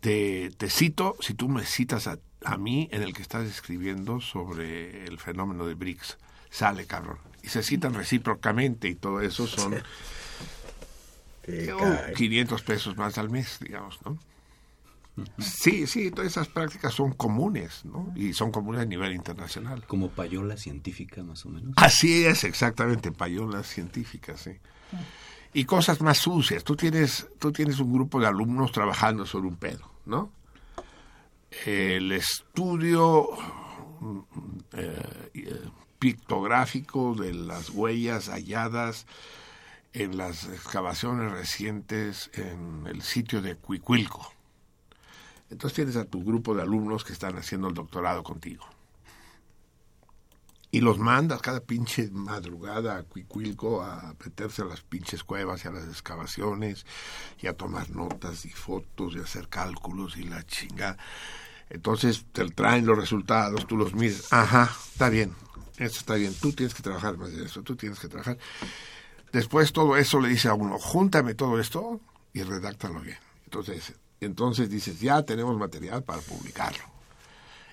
te, te, cito, si tú me citas a, a, mí, en el que estás escribiendo sobre el fenómeno de BRICS, sale, cabrón. Y se citan recíprocamente y todo eso son uh, 500 pesos más al mes, digamos, ¿no? Sí, sí, todas esas prácticas son comunes, ¿no? Y son comunes a nivel internacional. Como payola científica, más o menos. Así es, exactamente, payolas científicas, sí. Y cosas más sucias. Tú tienes, tú tienes un grupo de alumnos trabajando sobre un pedo, ¿no? El estudio eh, eh, pictográfico de las huellas halladas en las excavaciones recientes en el sitio de Cuicuilco. Entonces tienes a tu grupo de alumnos que están haciendo el doctorado contigo. Y los mandas cada pinche madrugada a Cuicuilco a meterse a las pinches cuevas y a las excavaciones y a tomar notas y fotos y hacer cálculos y la chingada. Entonces te traen los resultados, tú los miras. Ajá, está bien, esto está bien, tú tienes que trabajar más de eso, tú tienes que trabajar. Después todo eso le dice a uno, júntame todo esto y redáctalo bien. Entonces, entonces dices, ya tenemos material para publicarlo.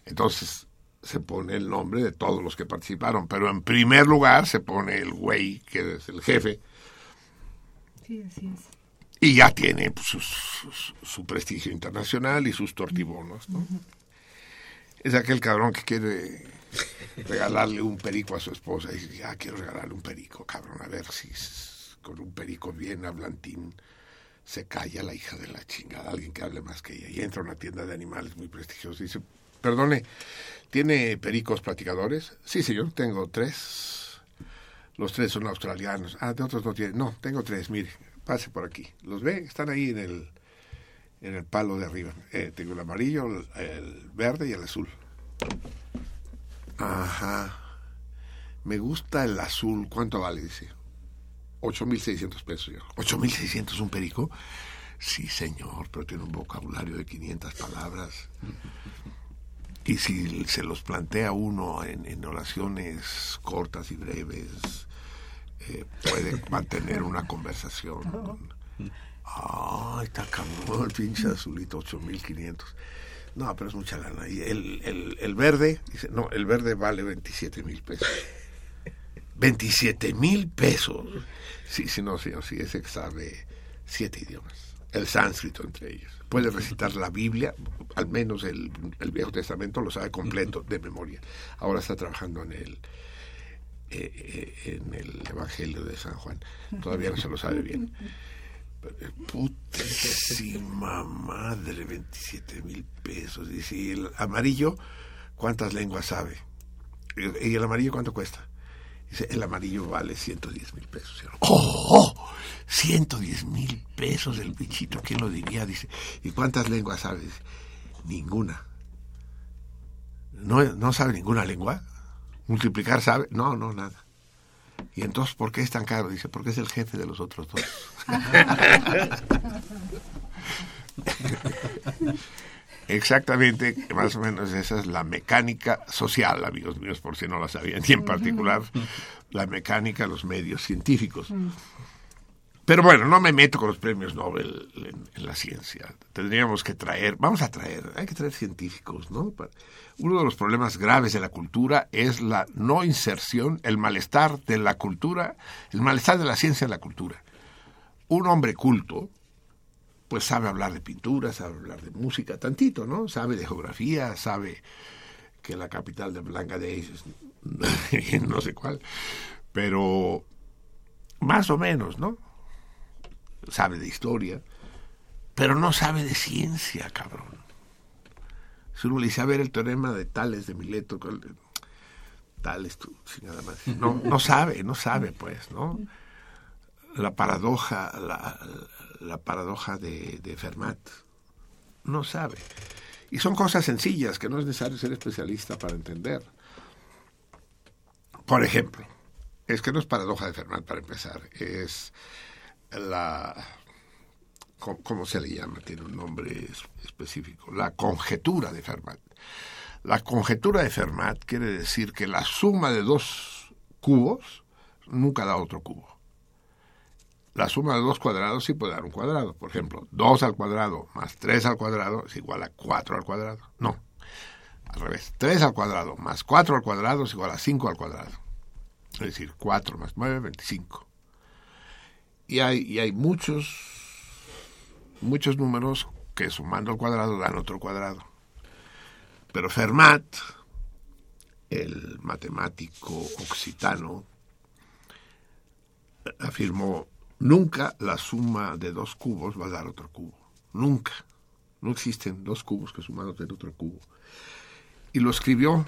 Entonces se pone el nombre de todos los que participaron, pero en primer lugar se pone el güey, que es el jefe, Sí, así es. Y ya tiene pues, su, su- su prestigio internacional y sus tortibonos. ¿no? Es aquel cabrón que quiere regalarle un perico a su esposa y dice, ya quiero regalarle un perico, cabrón, a ver si con un perico bien hablantín se calla la hija de la chingada, alguien que hable más que ella. Y entra a una tienda de animales muy prestigiosa y dice, perdone, ¿tiene pericos platicadores? Sí, señor, tengo tres. Los tres son australianos. Ah, de otros no tiene. No, tengo tres, mire, pase por aquí. ¿Los ve? Están ahí en el, en el palo de arriba. Eh, tengo el amarillo, el, el verde y el azul. Ajá. Me gusta el azul. ¿Cuánto vale? Dice. 8.600 pesos. Yo, ¿8.600 un perico? Sí, señor, pero tiene un vocabulario de 500 palabras. Y si se los plantea uno en, en oraciones cortas y breves, puede mantener una conversación. Ay, está cabrón, el pinche azulito, 8500. No, pero es mucha lana. Y el, el, el verde, dice, no, el verde vale 27 mil pesos. 27 mil pesos. Sí, sí, no, no, sí, ese que sabe siete idiomas. El sánscrito entre ellos. Puede recitar la Biblia, al menos el, el Viejo Testamento lo sabe completo, de memoria. Ahora está trabajando en el, eh, eh, en el Evangelio de San Juan. Todavía no se lo sabe bien. Putísima madre, 27 mil pesos. Dice, ¿y el amarillo cuántas lenguas sabe? ¿Y el amarillo cuánto cuesta? Dice, el amarillo vale 110 mil pesos. ¡Oh! 110 mil pesos el bichito, ¿quién lo diría? Dice, ¿y cuántas lenguas sabe? Dice, ninguna. ¿No, ¿No sabe ninguna lengua? ¿Multiplicar sabe? No, no, nada. ¿Y entonces por qué es tan caro? Dice, porque es el jefe de los otros dos. [LAUGHS] Exactamente, más o menos esa es la mecánica social, amigos míos, por si no la sabían, y en particular la mecánica de los medios científicos. Pero bueno, no me meto con los premios Nobel en, la ciencia. Tendríamos que traer, vamos a traer, hay que traer científicos, ¿no? Uno de los problemas graves de la cultura es la no inserción, el malestar de la cultura, el malestar de la ciencia en la cultura. Un hombre culto, pues sabe hablar de pintura, sabe hablar de música, tantito, ¿no? Sabe de geografía, sabe que la capital de Bangladesh es [LAUGHS] no sé cuál, pero más o menos, ¿no? Sabe de historia, pero no sabe de ciencia, cabrón. Si uno le dice, a ver, el teorema de Tales de Mileto, Tales, tú, nada más. No, no sabe, no sabe, pues, ¿no? La paradoja, la, la paradoja de, de, Fermat. No sabe. Y son cosas sencillas que no es necesario ser especialista para entender. Por ejemplo, es que no es paradoja de Fermat para empezar, es la... ¿Cómo se le llama? Tiene un nombre específico. La conjetura de Fermat. La conjetura de Fermat quiere decir que la suma de dos cubos nunca da otro cubo la suma de dos cuadrados sí puede dar un cuadrado. Por ejemplo, 2 al cuadrado más 3 al cuadrado es igual a 4 al cuadrado. No, al revés. 3 al cuadrado más 4 al cuadrado es igual a 5 al cuadrado. Es decir, 4 más 9, 25. Y hay, y hay muchos, muchos números que sumando al cuadrado dan otro cuadrado. Pero Fermat, el matemático occitano, afirmó, nunca la suma de dos cubos va a dar otro cubo. Nunca. No existen dos cubos que sumados den otro cubo. Y lo escribió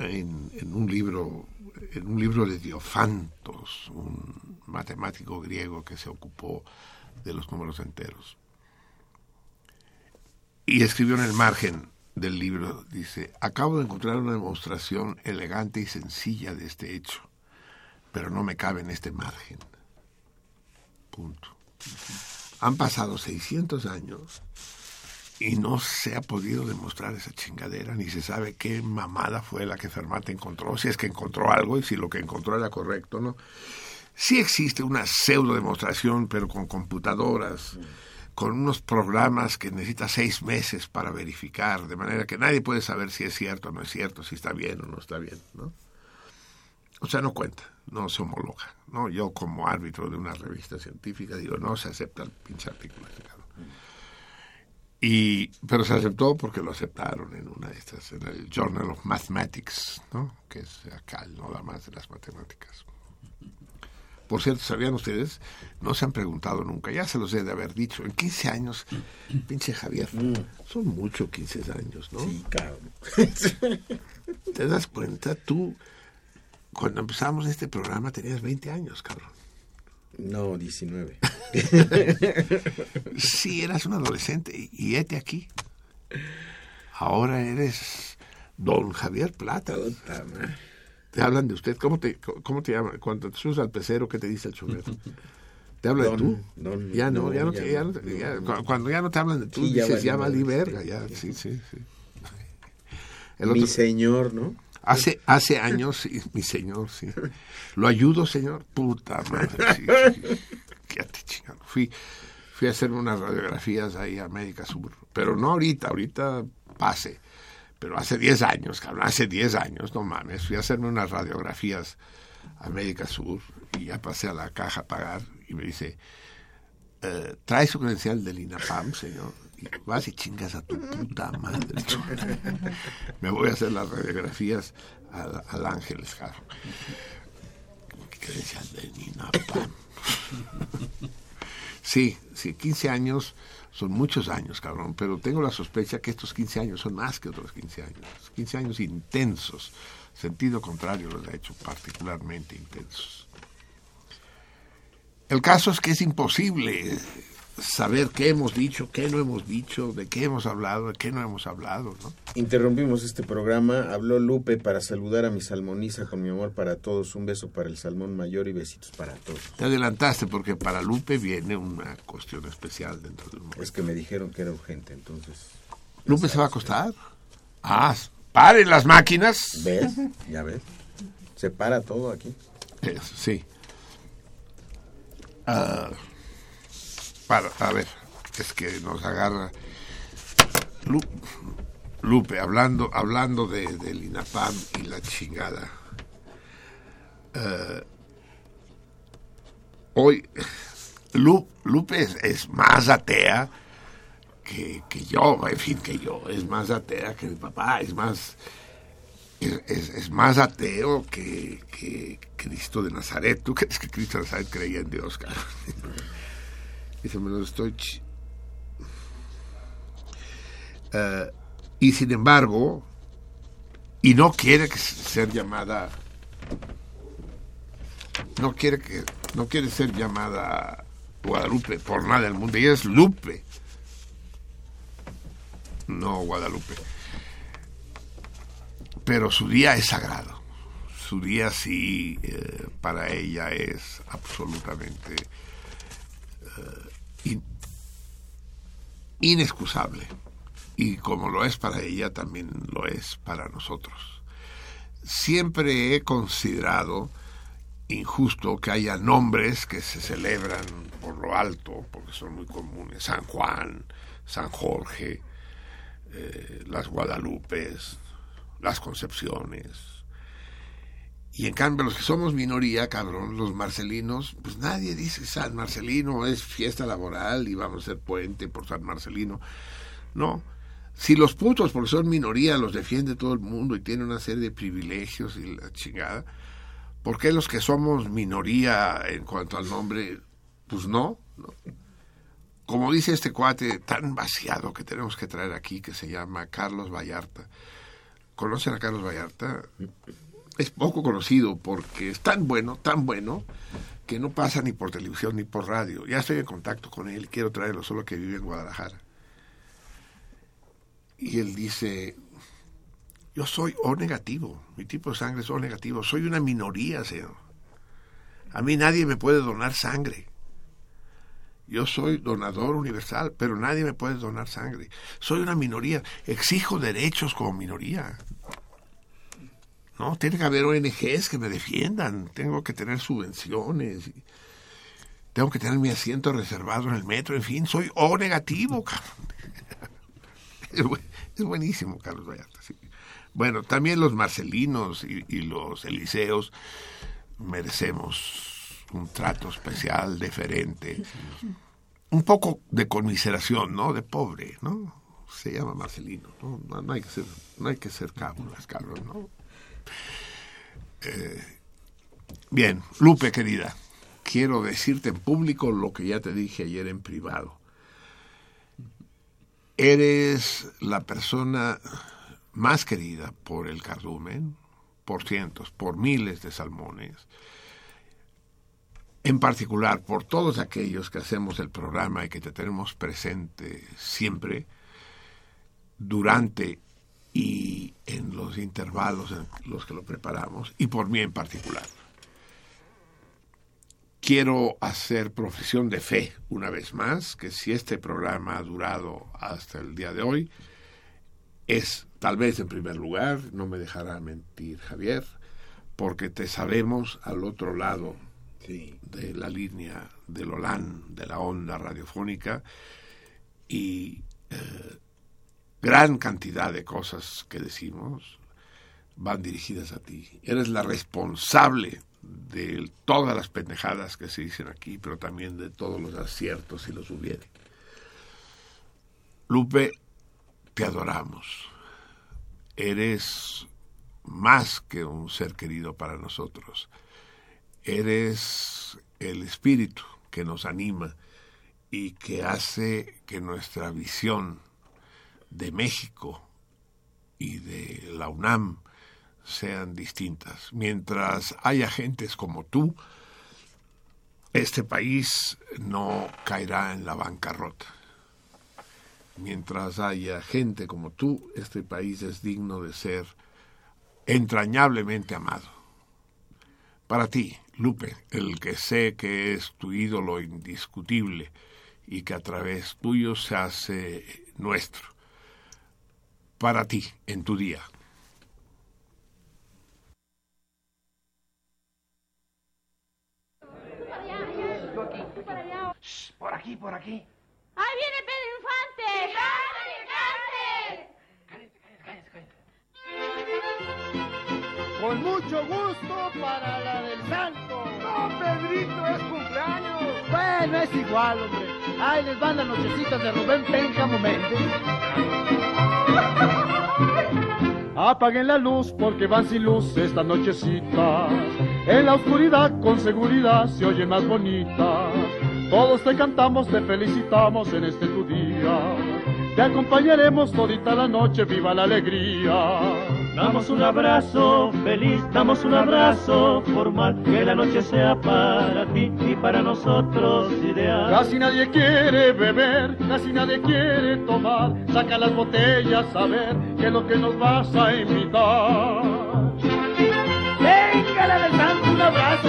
en, en un libro en un libro de Diofantos, un matemático griego que se ocupó de los números enteros. Y escribió en el margen del libro, dice, acabo de encontrar una demostración elegante y sencilla de este hecho, pero no me cabe en este margen. Punto. Han pasado 600 años y no se ha podido demostrar esa chingadera, ni se sabe qué mamada fue la que Fermat encontró, si es que encontró algo y si lo que encontró era correcto, ¿no? Sí existe una pseudo demostración, pero con computadoras, con unos programas que necesita seis meses para verificar, de manera que nadie puede saber si es cierto o no es cierto, si está bien o no está bien, ¿no? O sea, no cuenta, no se homologa, ¿no? Yo como árbitro de una revista científica digo, no se acepta el pinche artículo este. Y, pero se aceptó porque lo aceptaron en una de estas, en el Journal of Mathematics, ¿no? que es acá, no la más de las matemáticas. Por cierto, ¿sabían ustedes? No se han preguntado nunca, ya se los he de haber dicho, en 15 años, pinche Javier, son mucho 15 años, ¿no? Sí, cabrón. [LAUGHS] ¿Te das cuenta? Tú, cuando empezamos este programa tenías 20 años, cabrón. No, 19. [LAUGHS] Sí, eras un adolescente y, hete aquí. Ahora eres don Javier Plata. Te hablan de usted. ¿Cómo te, cómo te llaman? Cuando te subes al pecero, ¿qué te dice el chofer? [LAUGHS] ¿Te habla de tú? don, ya no, no, ya no, ya ya ya- Cuando ya no te hablan de tú, Sí, ya dices, ya valí verga. Ya, sí, sí, sí. El Mi señor, ¿no? Hace, hace años, mi señor, sí. ¿Lo ayudo, señor? Puta madre, sí, chingando. Fui, fui a hacer unas radiografías ahí a América Sur. Pero no ahorita, ahorita pase. Pero hace 10 años, cabrón, hace 10 años, no mames. Fui a hacerme unas radiografías a América Sur y ya pasé a la caja a pagar y me dice, eh, ¿trae su credencial del INAPAM, señor? Vas y chingas a tu puta madre. [LAUGHS] Me voy a hacer las radiografías al, al Ángeles, cabrón. Credencial del INAPAM. [LAUGHS] Sí, sí, 15 años son muchos años, cabrón, pero tengo la sospecha que estos 15 años son más que otros 15 años. 15 años intensos. Sentido contrario los ha hecho particularmente intensos. El caso es que es imposible saber qué hemos dicho, qué no hemos dicho, de qué hemos hablado, de qué no hemos hablado, ¿no? Interrumpimos este programa. Habló Lupe para saludar a mi salmoniza con mi amor para todos. Un beso para el salmón mayor y besitos para todos. Te adelantaste porque para Lupe viene una cuestión especial dentro del mundo. Es que me dijeron que era urgente, entonces. ¿Lupe se va a acostar? Ah, paren las máquinas. ¿Ves? ¿Ya ves? Se para todo aquí. Es- sí. Ah, para, a ver, es que nos agarra. Lu- Lupe, hablando, hablando de, del INAPAM y la chingada. Eh, hoy, Lu- Lupe es, es más atea que, que yo, en fin, que yo. Es más atea que mi papá, es más es más ateo que, que Cristo de Nazaret. ¿Tú crees que Cristo de Nazaret creía en Dios, cara? [LAUGHS] Dice, estoy... chi- Eh, y sin embargo, y no quiere ser llamada... No quiere que no quiere ser llamada Guadalupe por nada del mundo. Ella es Lupe. No Guadalupe pero su día es sagrado. Su día sí, eh, para ella es absolutamente eh, in- inexcusable. Y como lo es para ella, también lo es para nosotros. Siempre he considerado injusto que haya nombres que se celebran por lo alto, porque son muy comunes. San Juan, San Jorge, eh, las Guadalupes, las Concepciones. Y en cambio, los que somos minoría, cabrón, los marcelinos, pues nadie dice San Marcelino es fiesta laboral y vamos a hacer puente por San Marcelino. No. Si los putos, porque son minoría, los defiende todo el mundo y tienen una serie de privilegios y la chingada, ¿por qué los que somos minoría en cuanto al nombre, pues no? ¿no? Como dice este cuate tan vaciado que tenemos que traer aquí, que se llama Carlos Vallarta. ¿Conocen a Carlos Vallarta? Es poco conocido porque es tan bueno, tan bueno, que no pasa ni por televisión ni por radio. Ya estoy en contacto con él, quiero traerlo, solo que vive en Guadalajara. Y él dice, yo soy O negativo, mi tipo de sangre es O negativo, soy una minoría, señor. A mí nadie me puede donar sangre. Yo soy donador universal, pero nadie me puede donar sangre. Soy una minoría, exijo derechos como minoría. No, tiene que haber ONGs que me defiendan, tengo que tener subvenciones, tengo que tener mi asiento reservado en el metro, en fin, soy O negativo, [LAUGHS] [LAUGHS] Es buenísimo, Carlos Vallarta. Bueno, también los marcelinos y, y los eliseos merecemos un trato especial, diferente, un poco de conmiseración, ¿no? De pobre, ¿no? Se llama Marcelino, ¿no? No, hay que ser, no hay que ser cábulas, Carlos, ¿no? Eh, bien, Lupe, querida, quiero decirte en público lo que ya te dije ayer en privado. Eres la persona más querida por el cardumen, por cientos, por miles de salmones, en particular por todos aquellos que hacemos el programa y que te tenemos presente siempre, durante y en los intervalos en los que lo preparamos, y por mí en particular. Quiero hacer profesión de fe una vez más, que si este programa ha durado hasta el día de hoy, es tal vez en primer lugar, no me dejará mentir Javier, porque te sabemos al otro lado de la línea del OLAN, de la onda radiofónica, y eh, gran cantidad de cosas que decimos van dirigidas a ti. Eres la responsable de todas las pendejadas que se dicen aquí, pero también de todos los aciertos si los hubiere. Lupe, te adoramos. Eres más que un ser querido para nosotros. Eres el espíritu que nos anima y que hace que nuestra visión de México y de la UNAM sean distintas. Mientras haya gentes como tú, este país no caerá en la bancarrota. Mientras haya gente como tú, este país es digno de ser entrañablemente amado. Para ti, Lupe, el que sé que es tu ídolo indiscutible y que a través tuyo se hace nuestro para ti en tu día. por aquí, por aquí. ¡Ahí viene Pedro Infante! Cállate, cállate, cállate. Con mucho gusto para la del santo. No, Pedrito, es cumpleaños. Bueno, es igual, hombre. Ahí les van las nochecitas de Rubén Pénjamo Méndez. Apaguen la luz porque van sin luz estas nochecitas. En la oscuridad con seguridad se oyen más bonitas. Todos te cantamos, te felicitamos en este tu día. Te acompañaremos todita la noche, viva la alegría. Damos un abrazo feliz, damos un abrazo formal, que la noche sea para ti y para nosotros ideal. Casi nadie quiere beber, casi nadie quiere tomar, saca las botellas a ver qué es lo que nos vas a invitar. Venga santo, un abrazo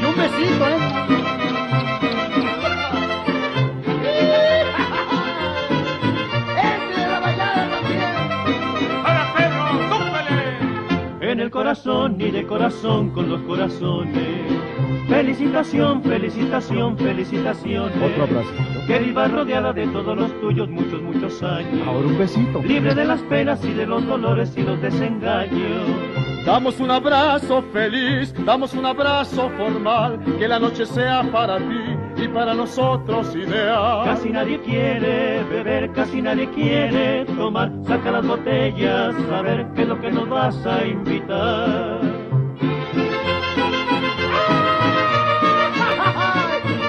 y un besito, ¿eh? En el corazón y de corazón con los corazones. Felicitación, felicitación, felicitación. Otro abrazo. Que viva rodeada de todos los tuyos muchos, muchos años. Ahora un besito. Libre de las penas y de los dolores y los desengaños. Damos un abrazo feliz, damos un abrazo formal, que la noche sea para ti y para nosotros ideal. Casi nadie quiere beber, casi nadie quiere tomar. Saca las botellas, a ver qué es lo que nos vas a invitar.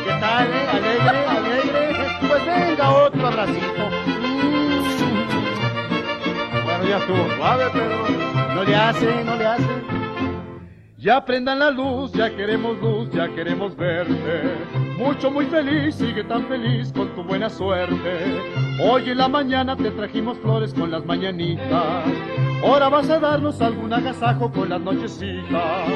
¿Qué tal, eh? Alegre, alegre. Pues venga, otro abracito. Mm. Bueno, ya estuvo suave, pero no le hace, no le hace. Ya prendan la luz, ya queremos luz, ya queremos verte. Mucho, muy feliz, sigue tan feliz con tu buena suerte. Hoy en la mañana te trajimos flores con las mañanitas. Ahora vas a darnos algún agasajo con las nochecitas.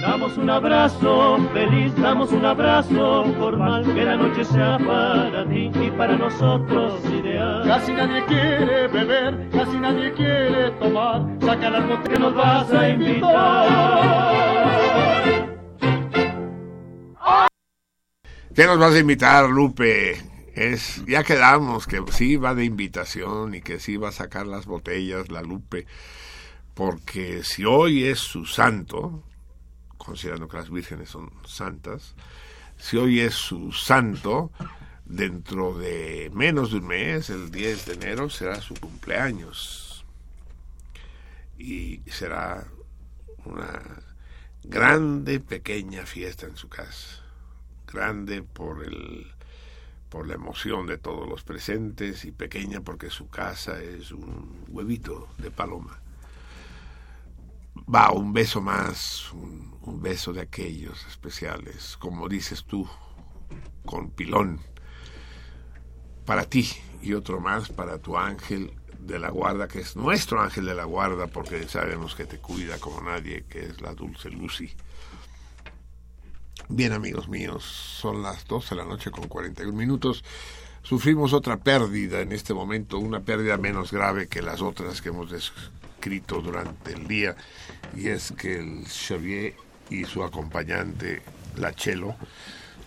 Damos un abrazo feliz, damos un abrazo formal, que la noche sea para ti y para nosotros ideal. Casi nadie quiere beber, casi nadie quiere tomar. Saca las botellas que nos vas a invitar. ¿Qué nos vas a invitar, Lupe? Es, ya quedamos que sí va de invitación y que sí va a sacar las botellas, la Lupe. Porque si hoy es su santo, considerando que las vírgenes son santas, si hoy es su santo, dentro de menos de un mes, el 10 de enero, será su cumpleaños. Y será una grande, pequeña fiesta en su casa. Grande por el por la emoción de todos los presentes y pequeña porque su casa es un huevito de paloma. Va, un beso más, un, un beso de aquellos especiales, como dices tú, con pilón, para ti y otro más para tu ángel de la guarda, que es nuestro ángel de la guarda, porque sabemos que te cuida como nadie, que es la dulce Lucy. Bien, amigos míos, son las 12 de la noche con 41 minutos. Sufrimos otra pérdida en este momento, una pérdida menos grave que las otras que hemos descrito durante el día, y es que el Xavier y su acompañante, la Chelo,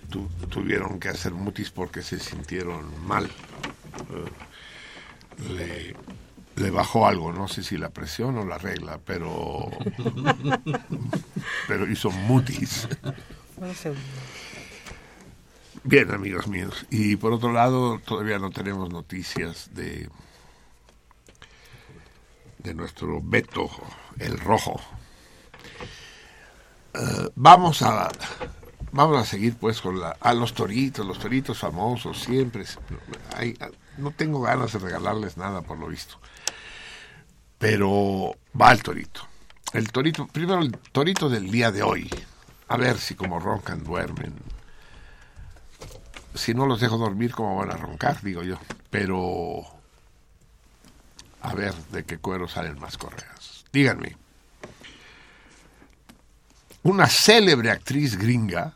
tu, tuvieron que hacer mutis porque se sintieron mal. Uh, le, le bajó algo, no sé si la presión o la regla, pero [LAUGHS] pero hizo mutis. Bien, amigos míos. Y por otro lado, todavía no tenemos noticias de de nuestro Beto, el rojo. Uh, vamos a vamos a seguir pues con la, a los toritos, los toritos famosos, siempre. Hay, no tengo ganas de regalarles nada por lo visto. Pero va el torito. El torito, primero el torito del día de hoy. A ver si como roncan duermen. Si no los dejo dormir, ¿cómo van a roncar? Digo yo. Pero a ver de qué cuero salen más correas. Díganme. Una célebre actriz gringa,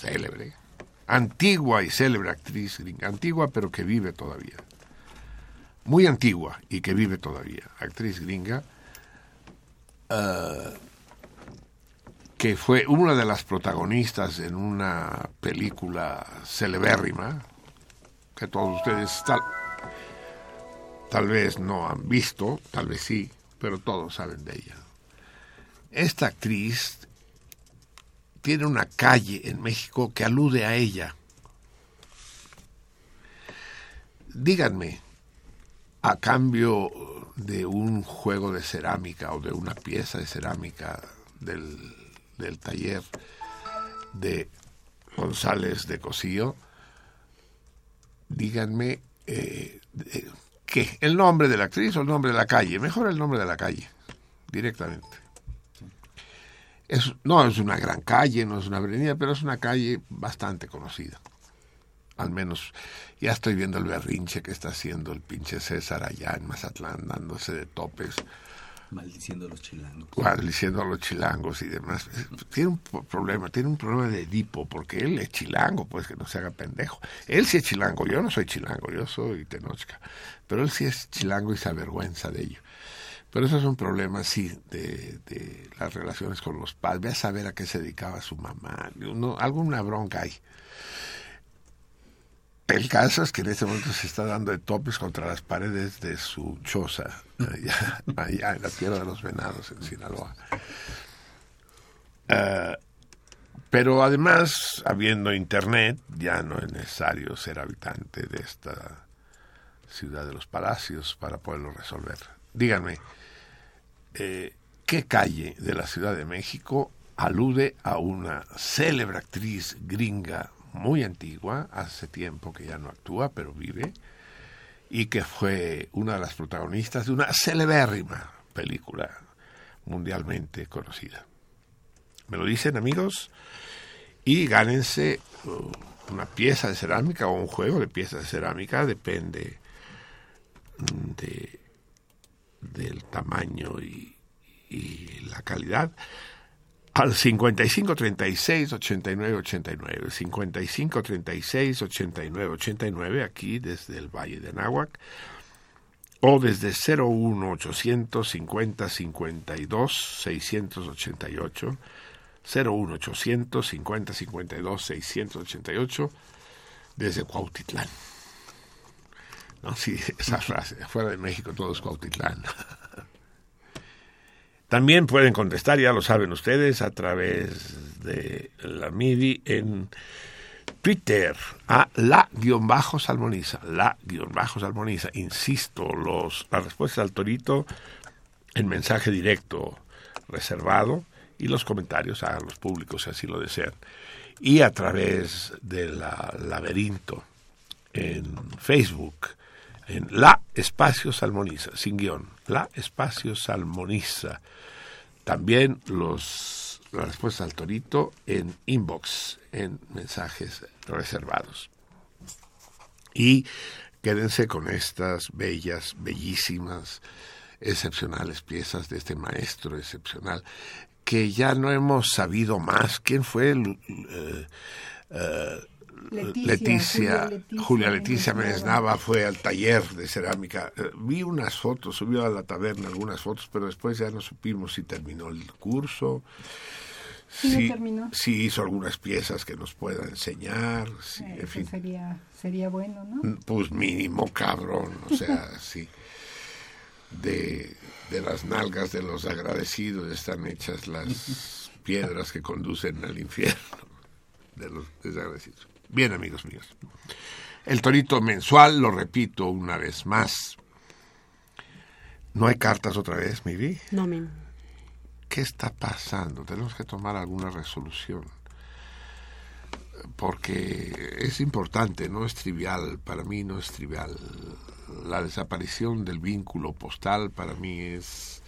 célebre, antigua y célebre actriz gringa, antigua pero que vive todavía, muy antigua y que vive todavía, actriz gringa, uh, que fue una de las protagonistas en una película celebérrima, que todos ustedes tal, tal vez no han visto, tal vez sí, pero todos saben de ella. Esta actriz tiene una calle en México que alude a ella. Díganme, a cambio de un juego de cerámica o de una pieza de cerámica del, del taller de González de Cosío, díganme eh, ¿qué? ¿El nombre de la actriz o el nombre de la calle? Mejor el nombre de la calle, directamente. Es, no es una gran calle, no es una avenida, pero es una calle bastante conocida. Al menos ya estoy viendo el berrinche que está haciendo el pinche César allá en Mazatlán, dándose de topes. Maldiciendo a los chilangos. Maldiciendo a los chilangos y demás. Tiene un problema, tiene un problema de Edipo, porque él es chilango, pues que no se haga pendejo. Él sí es chilango, yo no soy chilango, yo soy tenochca. Pero él sí es chilango y se avergüenza de ello. Pero eso es un problema, sí, de, de las relaciones con los padres. Ve a saber a qué se dedicaba su mamá. Alguna bronca hay. El caso es que en este momento se está dando de topes contra las paredes de su choza, [LAUGHS] allá, allá en la tierra de los venados, en Sinaloa. Eh, pero además, habiendo internet, ya no es necesario ser habitante de esta ciudad de los palacios para poderlo resolver. Díganme, eh, ¿qué calle de la Ciudad de México alude a una célebre actriz gringa muy antigua, hace tiempo que ya no actúa, pero vive, y que fue una de las protagonistas de una celebérrima película mundialmente conocida. ¿Me lo dicen amigos? Y gánense uh, una pieza de cerámica o un juego de piezas de cerámica, depende mm, de, del tamaño y, y la calidad al 55 36 89 89 55 36 89 89 aquí desde el Valle de Nahuac o desde 01 850 52 688 01 850 52 688 desde Cuautitlán. No sí esa frase. Fuera de México todo es Cuautitlán [LAUGHS] También pueden contestar, ya lo saben ustedes, a través de la MIDI en Twitter a la-salmoniza, la-salmoniza. Insisto, los, la respuesta al torito en mensaje directo reservado y los comentarios a los públicos si así lo desean. Y a través de la laberinto en Facebook, en la espacio salmoniza, sin guion, la espacio salmoniza. También los, la respuesta al torito en inbox, en mensajes reservados. Y quédense con estas bellas, bellísimas, excepcionales piezas de este maestro excepcional, que ya no hemos sabido más. ¿Quién fue el, eh, eh, Leticia, Julia Leticia, Nava fue al taller de cerámica. Eh, vi unas fotos, subió a la taberna algunas fotos, pero después ya no supimos si terminó el curso. Si, terminó? si hizo algunas piezas que nos pueda enseñar. Si, Eh, en fin, sería, sería bueno, ¿no? pues mínimo cabrón, o sea, [LAUGHS] sí. De, de las nalgas de los agradecidos están hechas las [LAUGHS] piedras que conducen al infierno de los desagradecidos. Bien, amigos míos. El torito mensual, lo repito una vez más. ¿No hay cartas otra vez, mi vi? No, men. ¿Qué está pasando? Tenemos que tomar alguna resolución. Porque es importante, no es trivial, para mí no es trivial. La desaparición del vínculo postal para mí es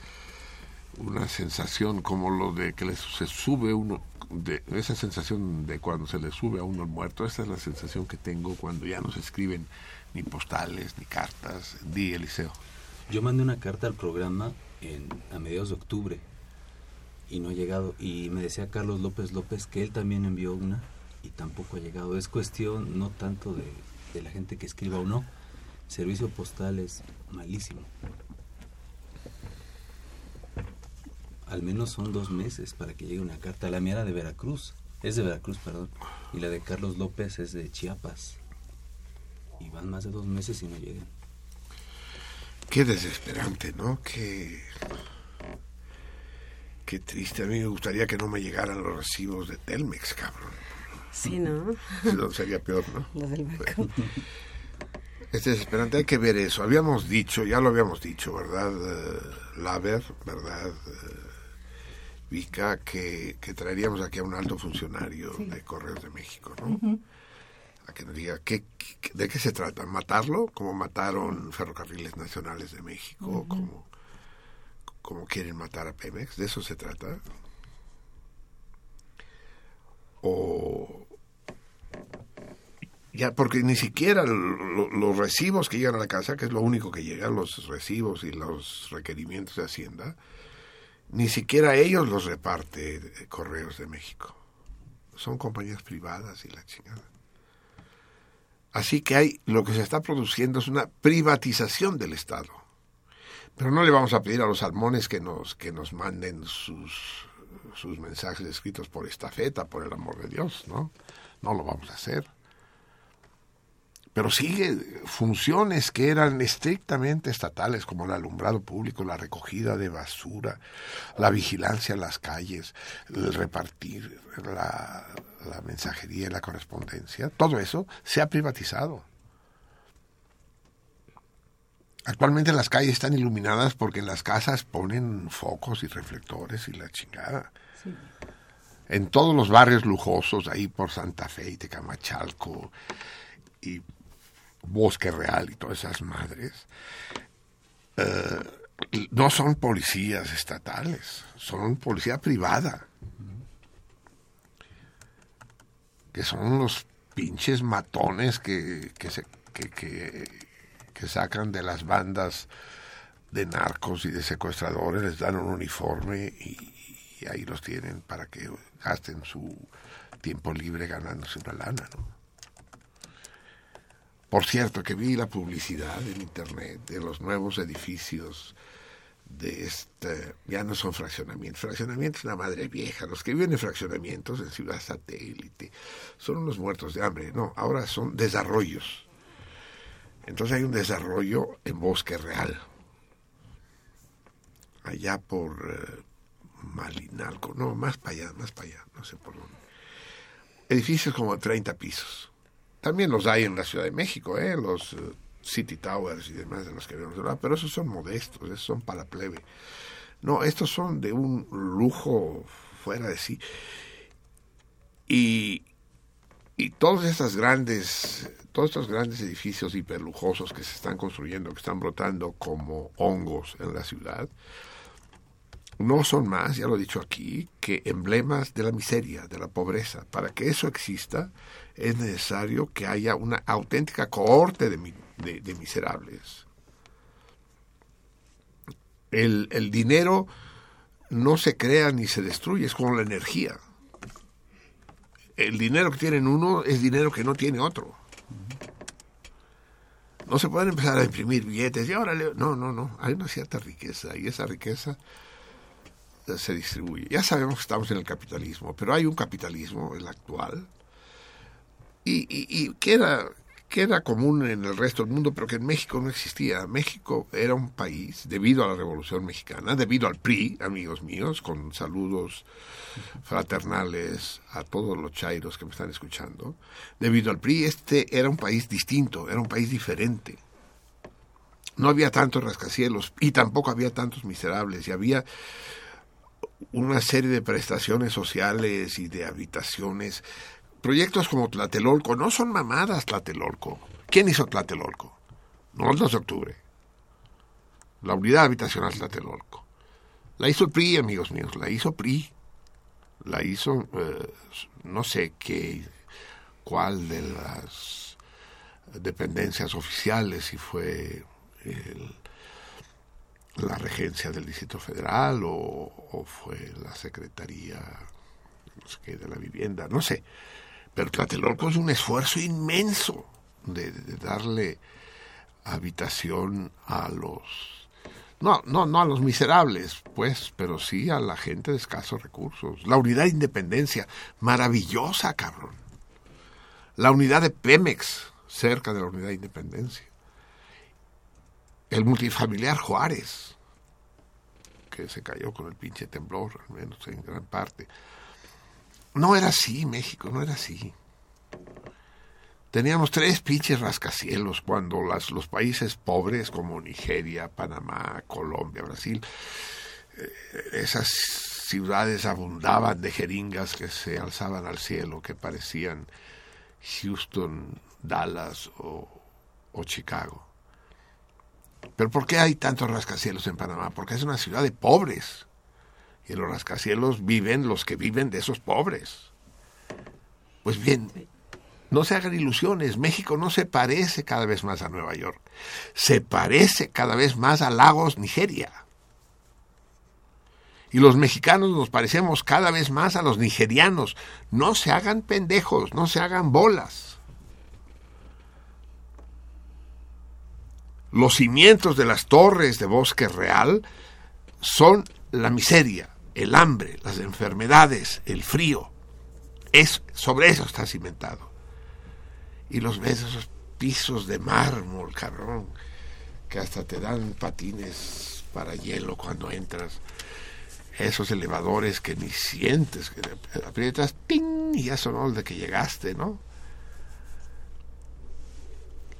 una sensación como lo de que le- se sube uno, de esa sensación de cuando se le sube a uno el muerto, esa es la sensación que tengo cuando ya no se escriben ni postales ni cartas. Di, Eliseo. Yo mandé una carta al programa en, a mediados de octubre y no ha llegado. Y me decía Carlos López López que él también envió una y tampoco ha llegado. Es cuestión no tanto de, de la gente que escriba o no. Servicio postal es malísimo. Al menos son dos meses para que llegue una carta. La mía era de Veracruz. Es de Veracruz, perdón. Y la de Carlos López es de Chiapas. Y van más de dos meses y no llegan. Qué desesperante, ¿no? Qué, qué triste. A mí me gustaría que no me llegaran los recibos de Telmex, cabrón. Sí, ¿no? Si no, sería peor, ¿no? [LAUGHS] Los del banco. [LAUGHS] Es desesperante, hay que ver eso. Habíamos dicho, ya lo habíamos dicho, ¿verdad? Eh, Laver, ¿verdad? Eh, Vika, que, que traeríamos aquí a un alto funcionario de Correos de México, ¿no? A que nos diga ¿qué, qué- de qué se trata. ¿Matarlo? Como mataron Ferrocarriles Nacionales de México, como, como quieren matar a Pemex. ¿De eso se trata? O ya, porque ni siquiera lo- lo- los recibos que llegan a la casa, que es lo único que llegan, los recibos y los requerimientos de Hacienda, ni siquiera ellos los reparte eh, Correos de México. Son compañías privadas y la chingada. Así que hay, lo que se está produciendo es una privatización del Estado. Pero no le vamos a pedir a los salmones que nos, que nos manden sus, sus mensajes escritos por estafeta, por el amor de Dios, ¿no? No lo vamos a hacer. Pero sigue funciones que eran estrictamente estatales, como el alumbrado público, la recogida de basura, la vigilancia en las calles, el repartir la, la mensajería y la correspondencia, todo eso se ha privatizado. Actualmente las calles están iluminadas porque en las casas ponen focos y reflectores y la chingada. Sí. En todos los barrios lujosos, ahí por Santa Fe y Tecamachalco y Bosque Real y todas esas madres, eh, no son policías estatales, son policía privada. Que son los pinches matones que, que, que sacan de las bandas de narcos y de secuestradores, les dan un uniforme y, y ahí los tienen para que gasten su tiempo libre ganándose una lana, ¿no? Por cierto, que vi la publicidad en internet de los nuevos edificios de este, ya no son fraccionamientos, fraccionamientos es una madre vieja, los que viven en fraccionamientos en ciudad satélite son unos muertos de hambre, no, ahora son desarrollos. Entonces hay un desarrollo en bosque real, allá por eh, Malinalco, no, más para allá, más para allá, no sé por dónde. Edificios como de 30 pisos. También los hay en la Ciudad de México, ¿eh? los uh, City Towers y demás de los que habíamos hablado, pero esos son modestos, esos son para plebe. No, estos son de un lujo fuera de sí. Y, y todos estos grandes, todos estos grandes edificios hiperlujosos que se están construyendo, que están brotando como hongos en la ciudad, no son más, ya lo he dicho aquí, que emblemas de la miseria, de la pobreza. Para que eso exista, es necesario que haya una auténtica cohorte de, de, de miserables. El, el, dinero no se crea ni se destruye, es como la energía. El dinero que tienen uno es dinero que no tiene otro. No se pueden empezar a imprimir billetes y ahora... No, no, no. Hay una cierta riqueza y esa riqueza se distribuye. Ya sabemos que estamos en el capitalismo, pero hay un capitalismo, el actual, y, y, y que, era, que era común en el resto del mundo, pero que en México no existía. México era un país, debido a la Revolución Mexicana, debido al PRI, amigos míos, con saludos fraternales a todos los chairos que me están escuchando, debido al PRI, este era un país distinto, era un país diferente. No había tantos rascacielos y tampoco había tantos miserables, y había una serie de prestaciones sociales y de habitaciones. Proyectos como Tlatelolco no son mamadas Tlatelolco. ¿Quién hizo Tlatelolco? No el 2 de octubre. La unidad habitacional Tlatelolco. La hizo PRI, amigos míos, la hizo PRI. La hizo, eh, no sé qué, cuál de las dependencias oficiales, si fue el, la regencia del Distrito Federal o, o fue la Secretaría no sé qué, de la Vivienda, no sé. Pero Tlatelolco es un esfuerzo inmenso de, darle habitación a los... No, no, no a los miserables, pues, pero sí a la gente de escasos recursos. La unidad de independencia, maravillosa, cabrón. La unidad de Pemex, cerca de la unidad de independencia el multifamiliar Juárez, que se cayó con el pinche temblor, al menos en gran parte. No era así, México, no era así. Teníamos tres pinches rascacielos cuando los países pobres como Nigeria, Panamá, Colombia, Brasil, eh, esas ciudades abundaban de jeringas que se alzaban al cielo, que parecían Houston, Dallas o, o Chicago. Pero ¿por qué hay tantos rascacielos en Panamá? Porque es una ciudad de pobres. En los rascacielos viven los que viven de esos pobres. Pues bien, no se hagan ilusiones. México no se parece cada vez más a Nueva York. Se parece cada vez más a Lagos, Nigeria. Y los mexicanos nos parecemos cada vez más a los nigerianos. No se hagan pendejos, no se hagan bolas. Los cimientos de las torres de bosque real son la miseria, el hambre, las enfermedades, el frío. Es, sobre eso está cimentado. Y los esos pisos de mármol, cabrón, que hasta te dan patines para hielo cuando entras. Esos elevadores que ni sientes, que aprietas, ¡ting! y ya sonó el de que llegaste, ¿no?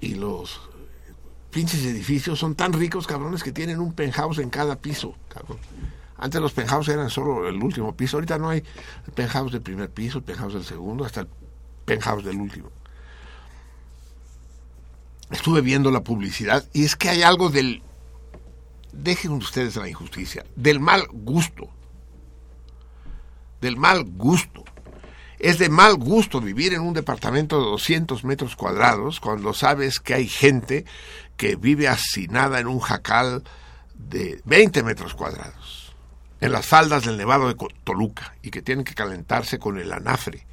Y los pinches edificios son tan ricos, cabrones, que tienen un penthouse en cada piso, cabrón. Antes los penthouse eran solo el último piso, ahorita no hay penthouse del primer piso, el penthouse del segundo, hasta el penthouse del último. Estuve viendo la publicidad y es que hay algo del, dejen ustedes la injusticia, del mal gusto. Del mal gusto. Es de mal gusto vivir en un departamento de 200 metros cuadrados cuando sabes que hay gente que vive hacinada en un jacal de 20 metros cuadrados, en las faldas del Nevado de Toluca, y que tienen que calentarse con el anafre.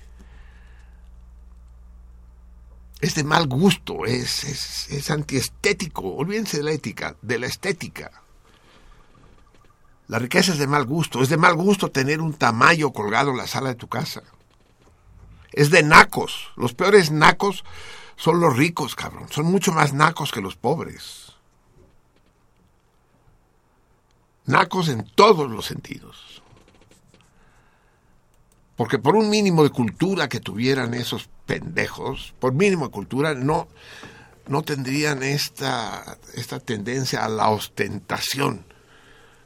Es de mal gusto, es, es, es antiestético. Olvídense de la ética, de la estética. La riqueza es de mal gusto. Es de mal gusto tener un tamaño colgado en la sala de tu casa. Es de nacos. Los peores nacos son los ricos, cabrón. Son mucho más nacos que los pobres. Nacos en todos los sentidos. Porque por un mínimo de cultura que tuvieran esos pendejos, por mínimo de cultura, no, no tendrían esta, esta tendencia a la ostentación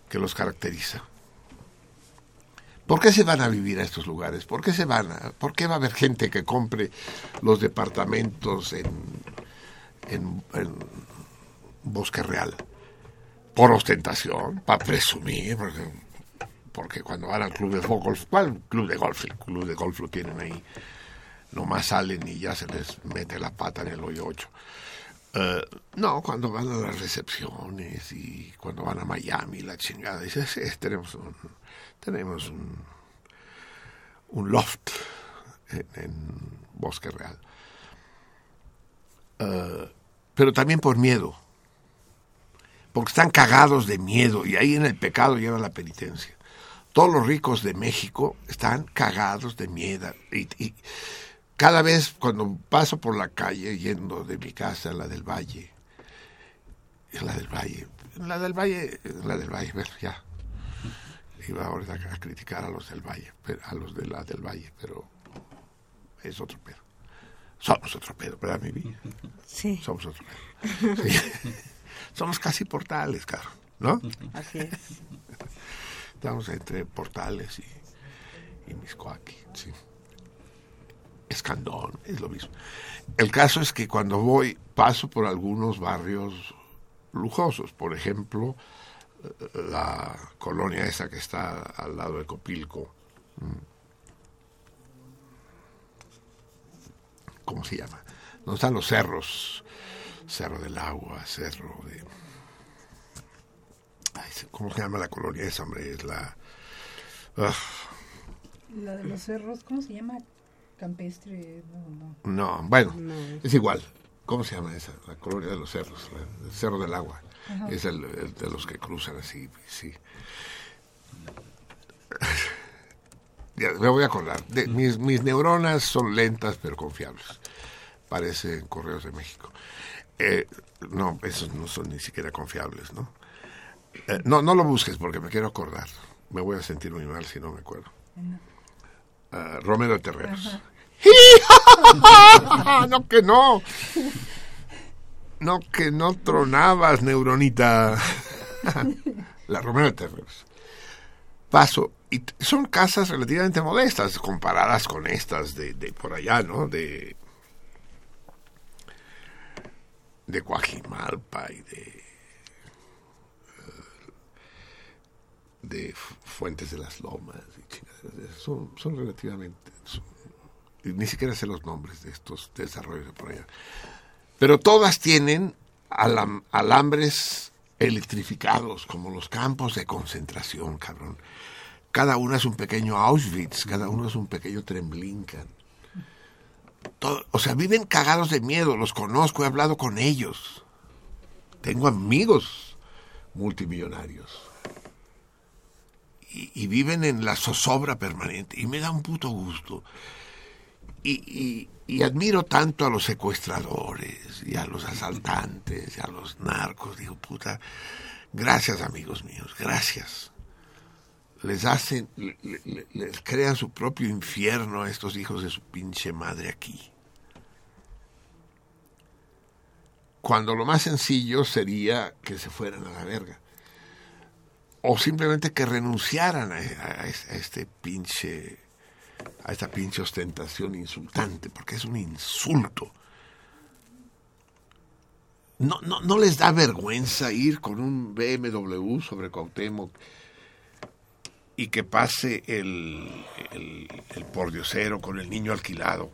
que los caracteriza. ¿Por qué se van a vivir a estos lugares? ¿Por qué se van a, por qué va a haber gente que compre los departamentos en, en, en Bosque Real? Por ostentación, para presumir, porque, cuando van al club de golf, ¿cuál club de golf? El club de golf lo tienen ahí, nomás salen y ya se les mete la pata en el hoyo 8. Uh, no, cuando van a las recepciones y cuando van a Miami, la chingada, dices, sí, tenemos un, tenemos un, un loft en, Bosque Real. Uh, pero también por miedo, porque están cagados de miedo y ahí en el pecado lleva la penitencia. Todos los ricos de México están cagados de miedo y, y cada vez cuando paso por la calle yendo de mi casa a la del Valle, en la del Valle, en la del Valle, en la del Valle, bueno, ya. Iba ahorita a criticar a los del Valle, a los de la del Valle, pero es otro pedo. Somos otro pedo, ¿verdad, mi vida? Sí. Somos otro pedo. Sí. [LAUGHS] Somos casi portales, caro, ¿no? Así es. [LAUGHS] Estamos entre portales y, y Miscoaqui, sí. Escandón, es lo mismo. El caso es que cuando voy paso por algunos barrios lujosos, por ejemplo, la colonia esa que está al lado de Copilco. ¿Cómo se llama? Donde están los cerros, Cerro del Agua, Cerro de... Ay, ¿Cómo se llama la colonia esa, hombre? Es la... Uh... La de los cerros, ¿cómo se llama? campestre, no, no. No, bueno, no. es igual. ¿Cómo se llama esa? La colonia de los cerros, el Cerro del Agua. Ajá. Es el, el, de los que cruzan así, sí. [LAUGHS] ya, me voy a acordar. De, mis, mis, neuronas son lentas pero confiables. Parecen correos de México. Eh, no, esos no son ni siquiera confiables, ¿no? Eh, no, no lo busques porque me quiero acordar. Me voy a sentir muy mal si no me acuerdo. Uh, Romero Terreros. [LAUGHS] no que no. No que no tronabas, neuronita. La Romero Terreros. Paso. Y son casas relativamente modestas comparadas con estas de, de por allá, ¿no? De. De Coajimalpa y de. de Fuentes de las Lomas. Y son, son relativamente. Ni siquiera sé los nombres de estos desarrollos de por allá. Pero todas tienen alam, alambres electrificados, como los campos de concentración, cabrón. Cada uno es un pequeño Auschwitz, cada uno es un pequeño Tremblinkan. O sea, viven cagados de miedo, los conozco, he hablado con ellos. Tengo amigos multimillonarios. Y, viven en la zozobra permanente. Y me da un puto gusto. Y, y, admiro tanto a los secuestradores y a los asaltantes y a los narcos. Digo, puta, gracias amigos míos, gracias. Les hacen, le- le- les crean su propio infierno a estos hijos de su pinche madre aquí. Cuando lo más sencillo sería que se fueran a la verga. O simplemente que renunciaran a, este pinche a esta pinche ostentación insultante, porque es un insulto. No, no, no les da vergüenza ir con un BMW sobre Cuauhtémoc y que pase el, el, el pordiosero con el niño alquilado.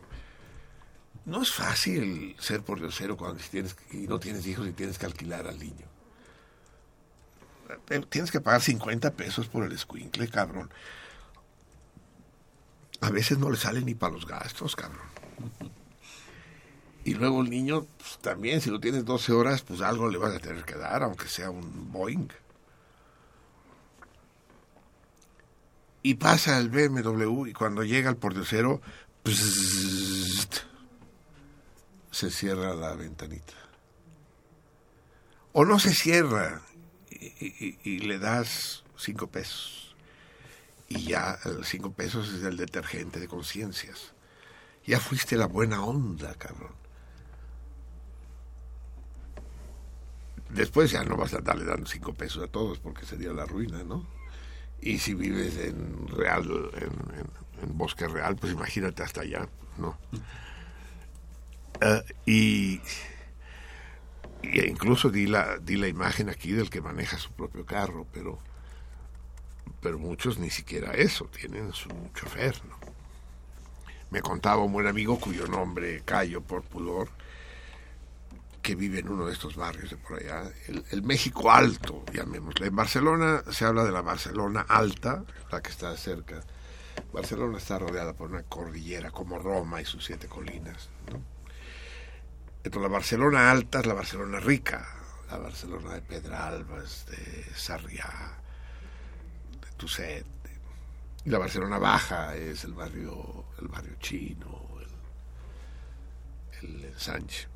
No es fácil ser pordiosero cuando tienes, y no tienes hijos y tienes que alquilar al niño. Eh, Tienes que pagar 50 pesos por el escuincle, cabrón. A veces no le sale ni para los gastos, cabrón. Y luego el niño, pues, también, si lo tienes 12 horas, pues algo le vas a tener que dar, aunque sea un Boeing. Y pasa el BMW y cuando llega el pordiosero, psst, se cierra la ventanita. O no se cierra y, le das cinco pesos. Y ya cinco pesos es el detergente de conciencias. Ya fuiste la buena onda, cabrón. Después ya no vas a darle dando cinco pesos a todos porque sería la ruina, ¿no? Y si vives en Real, en Bosque Real, pues imagínate hasta allá, ¿no? Eh, y, incluso di la, di la imagen aquí del que maneja su propio carro, pero, pero muchos ni siquiera eso, tienen su chofer, ¿no? Me contaba un buen amigo cuyo nombre callo por pudor, que vive en uno de estos barrios de por allá, el, el México Alto, llamémosle. En Barcelona se habla de la Barcelona Alta, la que está cerca. Barcelona está rodeada por una cordillera como Roma y sus siete colinas. ¿no? Entonces la Barcelona Alta es la Barcelona rica, la Barcelona de Pedralbas, de Sarriá, de Tuset. Y la Barcelona Baja es el barrio, el barrio chino, el, el ensanche.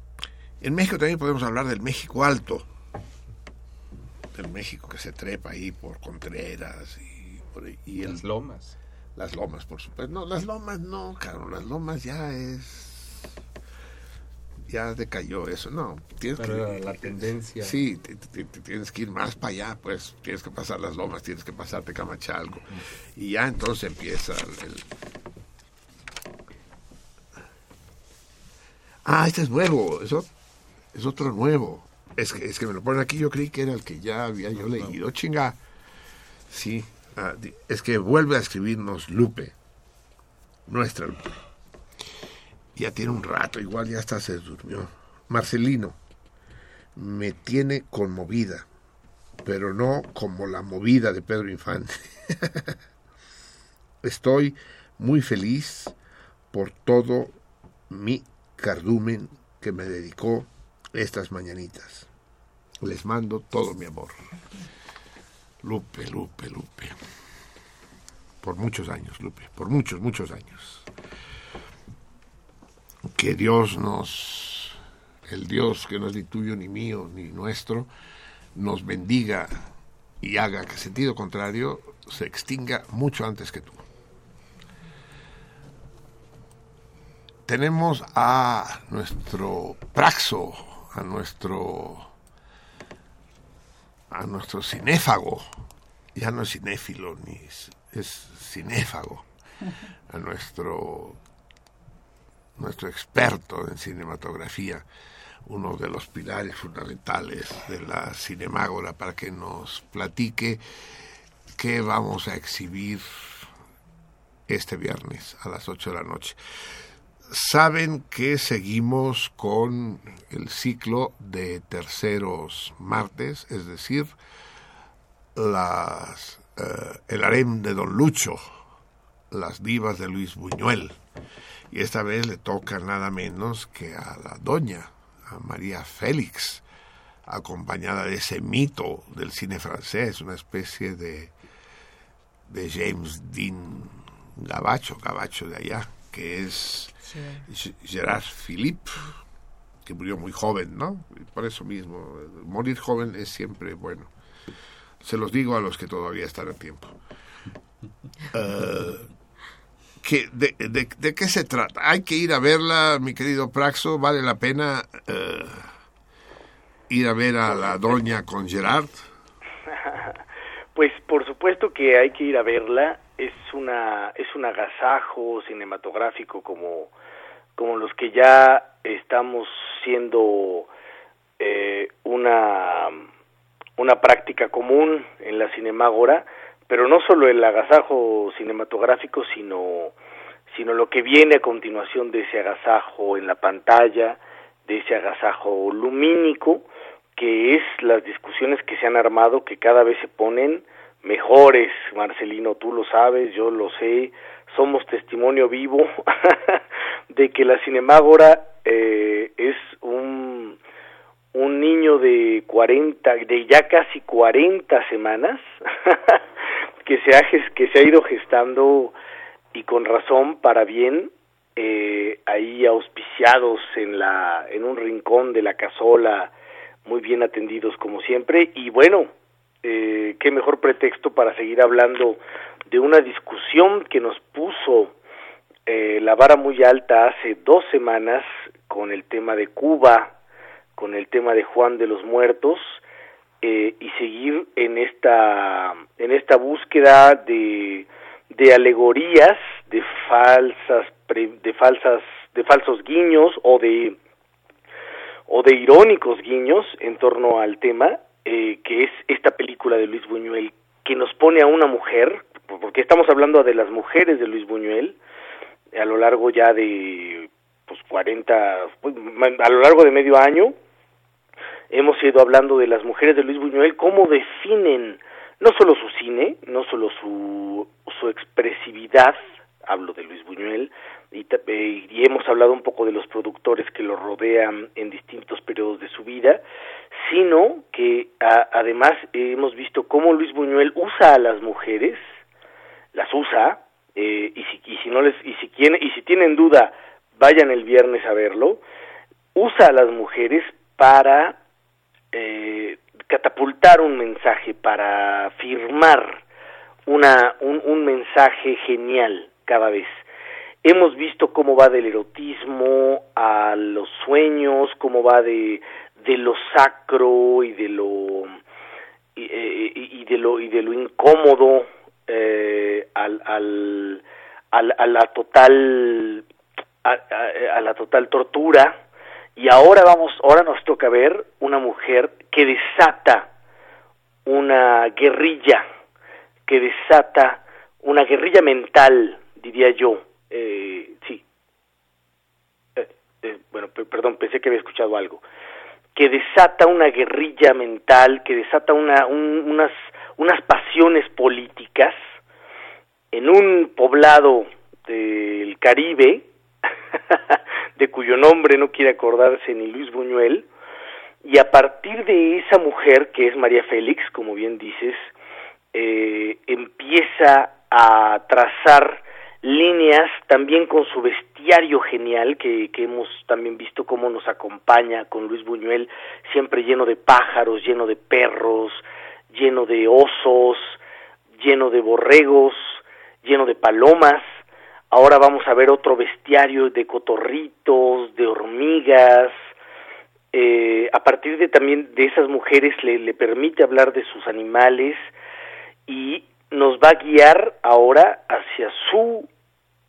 En México también podemos hablar del México Alto, del México que se trepa ahí por Contreras y por. Y el- Las lomas. las lomas, por supuesto. No, las lomas no, claro, las lomas ya es. Ya decayó eso, no. Tienes Pero que, la tendencia. Sí, tienes que ir más para allá, pues tienes que pasar las lomas, tienes que pasarte Camachalco. Y ya entonces empieza el. el- Ah, este es nuevo, eso es otro nuevo. Es que, es que me lo ponen aquí, yo creí que era el que ya había yo leído. Chinga. Sí, ah, es que vuelve a escribirnos Lupe, nuestra Lupe. Ya tiene un rato, igual ya hasta se durmió. Marcelino, me tiene conmovida, pero no como la movida de Pedro Infante. [LAUGHS] Estoy muy feliz por todo mi cardumen que me dedicó estas mañanitas. Les mando todo mi amor. Lupe, Lupe, Lupe. Por muchos años, Lupe, por muchos, muchos años. Que Dios nos, el Dios que no es ni tuyo, ni mío, ni nuestro, nos bendiga y haga que sentido contrario se extinga mucho antes que tú. Tenemos a nuestro Praxo, a nuestro a nuestro cinéfago, ya no es cinéfilo ni es, es cinéfago, a nuestro nuestro experto en cinematografía, uno de los pilares fundamentales de la Cinemágora, para que nos platique qué vamos a exhibir este viernes a las 8 de la noche. Saben que seguimos con el ciclo de terceros martes, es decir, eh, el harem de Don Lucho, las divas de Luis Buñuel. Y esta vez le toca nada menos que a la doña, a María Félix, acompañada de ese mito del cine francés, una especie de, de James Dean Gabacho, Gabacho de allá que es Gerard Philippe, que murió muy joven, ¿no? Por eso mismo, morir joven es siempre bueno. Se los digo a los que todavía están a tiempo. Uh, [LAUGHS] que, de, de, qué se trata? Hay que ir a verla, mi querido Praxo, vale la pena uh, ir a ver a la doña con Gerard. [LAUGHS] Pues por supuesto que hay que ir a verla. Es una es un agasajo cinematográfico como como los que ya estamos siendo eh, una una práctica común en la Cinemágora, pero no solo el agasajo cinematográfico, sino sino lo que viene a continuación de ese agasajo en la pantalla, de ese agasajo lumínico, que es las discusiones que se han armado que cada vez se ponen mejores, Marcelino, tú lo sabes, yo lo sé, somos testimonio vivo [LAUGHS] de que la Cinemágora eh, es un, un niño de 40, de ya casi 40 semanas, [LAUGHS] que, se ha, que se ha ido gestando y con razón para bien, eh, ahí auspiciados en, la, en un rincón de la casola, muy bien atendidos como siempre, y bueno, eh, qué mejor pretexto para seguir hablando de una discusión que nos puso eh, la vara muy alta hace dos semanas con el tema de Cuba, con el tema de Juan de los Muertos eh, y seguir en esta en esta búsqueda de de alegorías, de falsas de falsas de falsos guiños o de o de irónicos guiños en torno al tema eh, que es esta película de Luis Buñuel que nos pone a una mujer porque estamos hablando de las mujeres de Luis Buñuel a lo largo ya de pues 40 pues, a lo largo de medio año hemos ido hablando de las mujeres de Luis Buñuel cómo definen no solo su cine no solo su su expresividad hablo de Luis Buñuel y, hemos hablado un poco de los productores que lo rodean en distintos periodos de su vida, sino que además hemos visto cómo Luis Buñuel usa a las mujeres, las usa, eh, y, si, y si no les y si quieren y si tienen duda vayan el viernes a verlo, usa a las mujeres para eh, catapultar un mensaje, para firmar una un, un mensaje genial cada vez. Hemos visto cómo va del erotismo a los sueños, cómo va de, de lo sacro y de lo y, eh, y de lo y de lo incómodo eh, al, al, al, a la total a, la total tortura y ahora vamos ahora nos toca ver una mujer que desata una guerrilla que desata una guerrilla mental diría yo. Eh, sí, eh, eh, bueno, perdón, pensé que había escuchado algo, que desata una guerrilla mental, que desata una, unas, unas pasiones políticas en un poblado del Caribe, [LAUGHS] [LAUGHS] de cuyo nombre no quiere acordarse ni Luis Buñuel, y a partir de esa mujer, que es María Félix, como bien dices, eh, empieza a trazar líneas también con su bestiario genial que, que hemos también visto cómo nos acompaña con Luis Buñuel siempre lleno de pájaros, lleno de perros, lleno de osos, lleno de borregos, lleno de palomas. Ahora vamos a ver otro bestiario de cotorritos, de hormigas. Eh, a partir de también de esas mujeres le, le permite hablar de sus animales y nos va a guiar ahora hacia su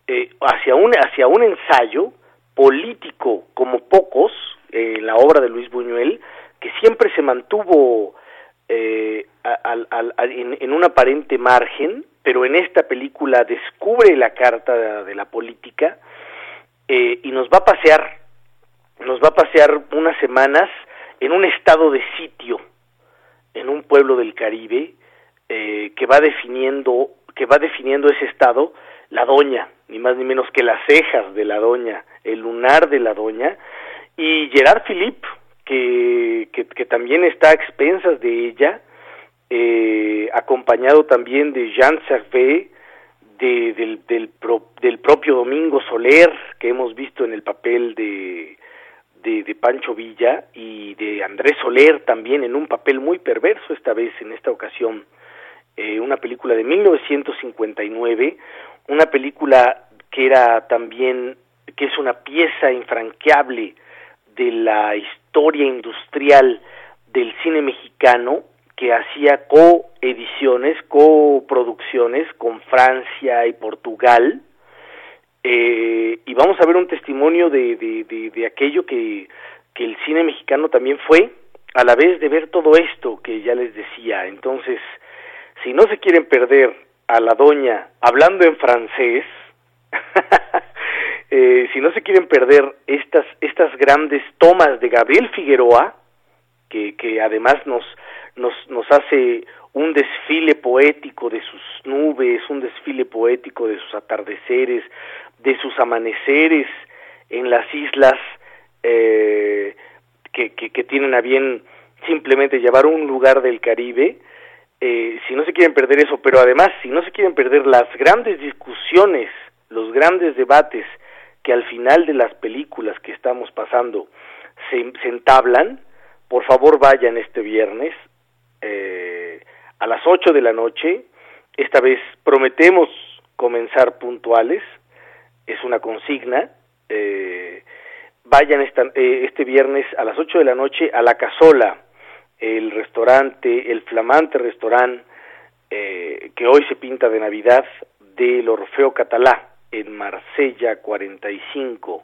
eh, hacia un hacia un ensayo político como pocos eh, la obra de Luis Buñuel que siempre se mantuvo eh, al, al, en, un aparente margen pero en esta película descubre la carta de, de la política eh, y nos va a pasear nos va a pasear unas semanas en un estado de sitio en un pueblo del Caribe eh, que va definiendo que va definiendo ese estado la doña, ni más ni menos que las cejas de la doña, el lunar de la doña, y Gerard Philippe, que, que, también está a expensas de ella, eh, acompañado también de Jean Servet, de, del, del, pro, del propio Domingo Soler, que hemos visto en el papel de, de, de, Pancho Villa, y de Andrés Soler también en un papel muy perverso esta vez, en esta ocasión, eh, una película de 1959, una película que era también, que es una pieza infranqueable de la historia industrial del cine mexicano, que hacía coediciones, coproducciones con Francia y Portugal, eh, y vamos a ver un testimonio de, de, de, de aquello que, que el cine mexicano también fue, a la vez de ver todo esto que ya les decía. Entonces, si no se quieren perder a la doña hablando en francés, [LAUGHS] eh, si no se quieren perder estas, estas grandes tomas de Gabriel Figueroa, que, que además nos, nos, nos hace un desfile poético de sus nubes, un desfile poético de sus atardeceres, de sus amaneceres en las islas eh, que, que, que, tienen a bien simplemente llevar un lugar del Caribe, eh, si no se quieren perder eso, pero además si no se quieren perder las grandes discusiones, los grandes debates que al final de las películas que estamos pasando se, entablan, por favor vayan este viernes eh, a las 8 de la noche. Esta vez prometemos comenzar puntuales, es una consigna. Eh, vayan esta, eh, este viernes a las 8 de la noche a La Casola, el restaurante, el flamante restaurante eh, que hoy se pinta de Navidad del Orfeo Catalá en Marsella 45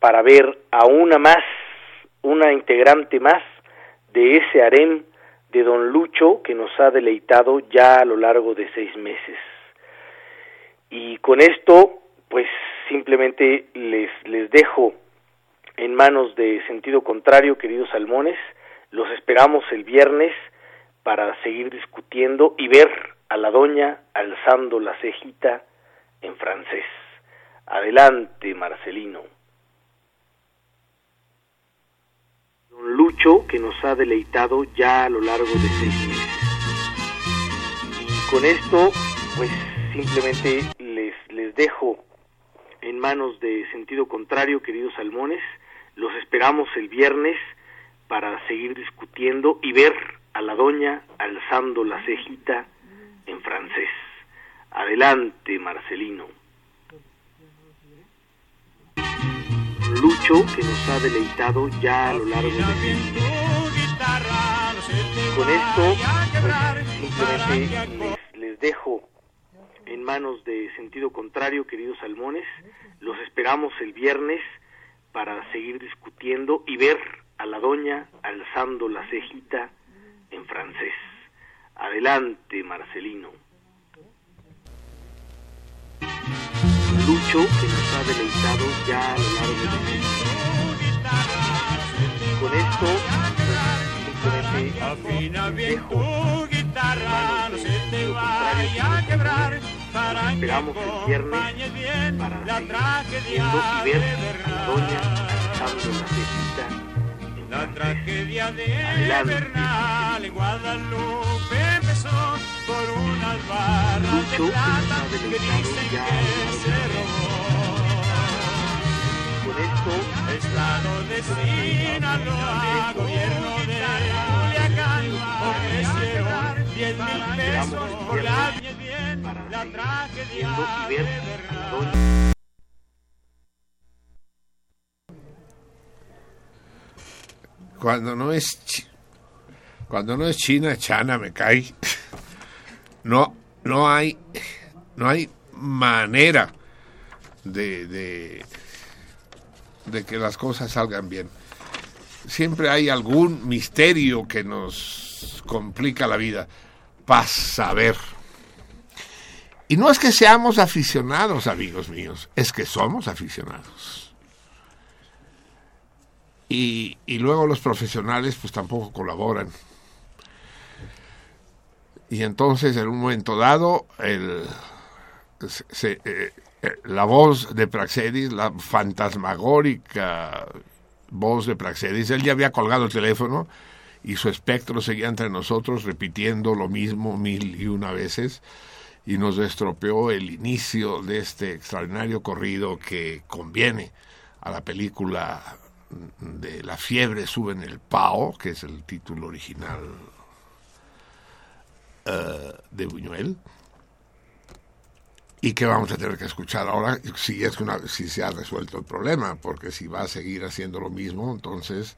para ver a una más, una integrante más de ese harem de don Lucho que nos ha deleitado ya a lo largo de seis meses. Y con esto, pues simplemente les, les dejo en manos de sentido contrario, queridos salmones. Los esperamos el viernes para seguir discutiendo y ver a la doña alzando la cejita en francés. Adelante, Marcelino. Don Lucho, que nos ha deleitado ya a lo largo de seis meses. Y con esto, pues simplemente les, les dejo en manos de sentido contrario, queridos salmones. Los esperamos el viernes para seguir discutiendo y ver a la doña alzando la cejita en francés. Adelante, Marcelino. Lucho, que nos ha deleitado ya a lo largo de Con esto, simplemente les dejo en manos de sentido contrario, queridos salmones. Los esperamos el viernes para seguir discutiendo y ver a la doña alzando la cejita en francés. Adelante, Marcelino. Lucho, que nos ha deleitado ya a lo largo de Con esto, pues, simplemente dejo guitarra, no se te vaya a quebrar. para esperamos el viernes para la tragedia y ver a la doña alzando la cejita la tragedia de Bernal en Guadalupe empezó por unas barras de plata que dicen que se robó. Con esto, Estado de Sinaloa, gobierno de Culiacán, ofrecieron 10 mil pesos por la bien, la tragedia de Bernal. Cuando no es cuando no es China, China me cae. No, no hay, no hay manera de, de, de que las cosas salgan bien. Siempre hay algún misterio que nos complica la vida. Para saber. Y no es que seamos aficionados, amigos míos, es que somos aficionados. Y, luego los profesionales pues tampoco colaboran. Y entonces en un momento dado el, se, eh, la voz de Praxedis, la fantasmagórica voz de Praxedis, él ya había colgado el teléfono y su espectro seguía entre nosotros repitiendo lo mismo mil y una veces y nos estropeó el inicio de este extraordinario corrido que conviene a la película de La fiebre sube en el Pao, que es el título original eh, de Buñuel, y que vamos a tener que escuchar ahora si, es una, si se ha resuelto el problema, porque si va a seguir haciendo lo mismo, entonces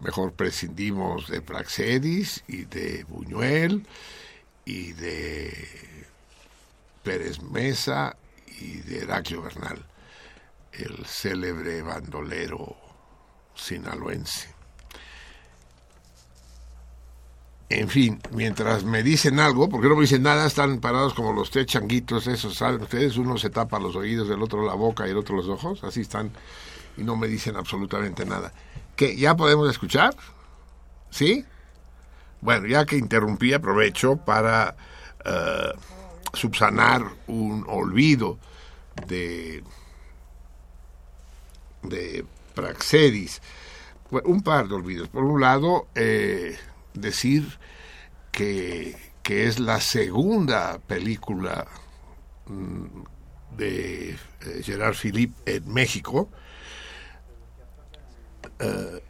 mejor prescindimos de Praxedis y de Buñuel y de Pérez Mesa y de Heraclio Bernal, el célebre bandolero sinaloense. En fin, mientras me dicen algo, porque no me dicen nada, están parados como los tres changuitos, esos, ¿saben ustedes? Uno se tapa los oídos, el otro la boca y el otro los ojos, así están, y no me dicen absolutamente nada. ¿Qué? ¿Ya podemos escuchar? ¿Sí? Bueno, ya que interrumpí, aprovecho para uh, subsanar un olvido de, de Praxedis. Un par de olvidos. Por un lado, eh, decir que, que, es la segunda película mm, de eh, Gerard Philippe en México, eh,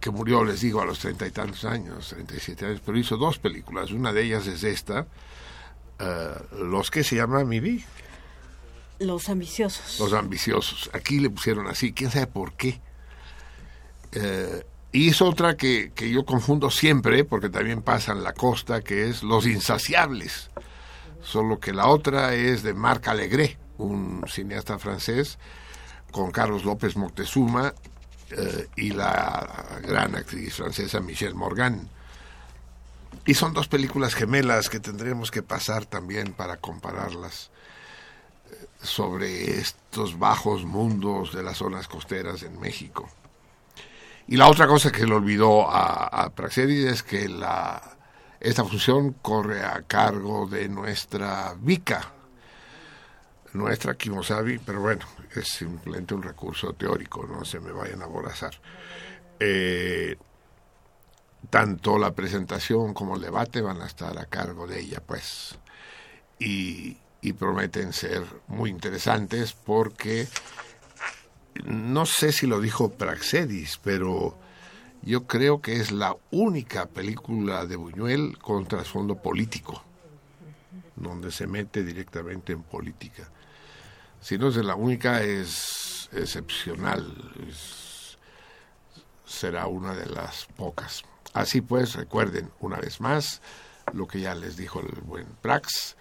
que murió, les digo, a los treinta y tantos años, 37 años, pero hizo dos películas. Una de ellas es esta, eh, Los que se llama Mi Vi. Los ambiciosos. Los ambiciosos. Aquí le pusieron así, quién sabe por qué. Eh, y es otra que, que, yo confundo siempre, porque también pasa en la costa, que es Los Insaciables. Solo que la otra es de Marc Alegré, un cineasta francés, con Carlos López Moctezuma eh, y la gran actriz francesa Michelle Morgan. Y son dos películas gemelas que tendremos que pasar también para compararlas sobre estos bajos mundos de las zonas costeras en México. Y la otra cosa que le olvidó a, a Praxedis es que la, esta función corre a cargo de nuestra Vika, nuestra Kimosabi, pero bueno, es simplemente un recurso teórico, no se me vayan a aborazar. Eh, tanto la presentación como el debate van a estar a cargo de ella, pues, y, y prometen ser muy interesantes porque no sé si lo dijo Praxedis, pero yo creo que es la única película de Buñuel con trasfondo político, donde se mete directamente en política. Si no es la única, es excepcional, será una de las pocas. Así pues, recuerden una vez más lo que ya les dijo el buen Prax,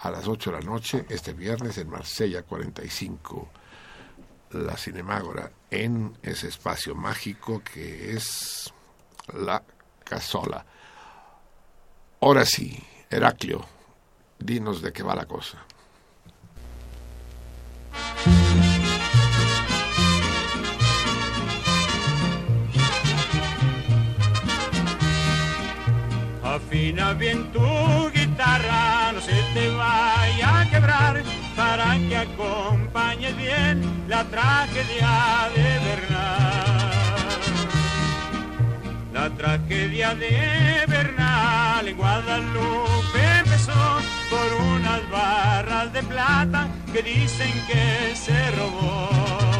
a las 8 de la noche, este viernes en Marsella 45 la Cinemágora en ese espacio mágico que es la casola. Ahora sí, Heraclio, dinos de qué va la cosa. Afina bien tu no se te vaya a quebrar para que acompañes bien la tragedia de Bernal. La tragedia de Bernal en Guadalupe empezó por unas barras de plata que dicen que se robó.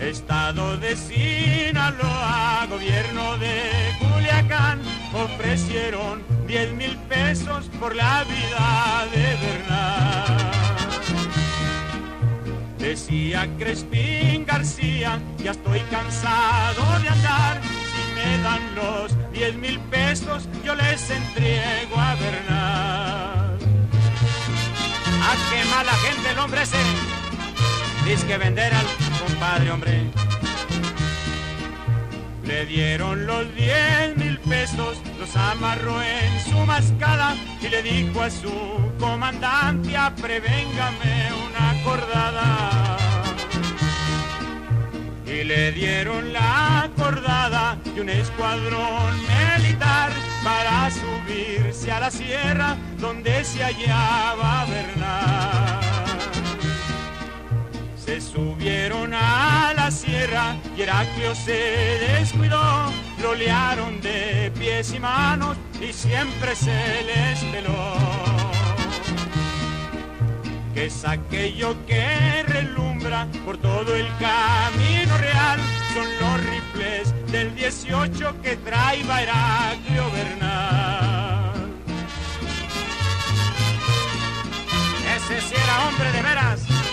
Estado de Sinaloa, gobierno de Culiacán, ofrecieron 10 mil pesos por la vida de Bernal. Decía Crespín García, ya estoy cansado de andar, si me dan los 10 mil pesos yo les entrego a Bernal. ¡Ah, qué mala gente el hombre ese! Dice que vender al compadre, hombre. Le dieron los 10 mil pesos, los amarró en su mascada y le dijo a su comandante, prevéngame una acordada. Y le dieron la acordada y un escuadrón militar para subirse a la sierra donde se hallaba Bernal. Se subieron a la sierra y Heraclio se descuidó, lo liaron de pies y manos y siempre celeste que es aquello que relumbra por todo el camino real. Son los rifles del 18 que trae Heraclio Bernal. Ese sí era hombre de veras.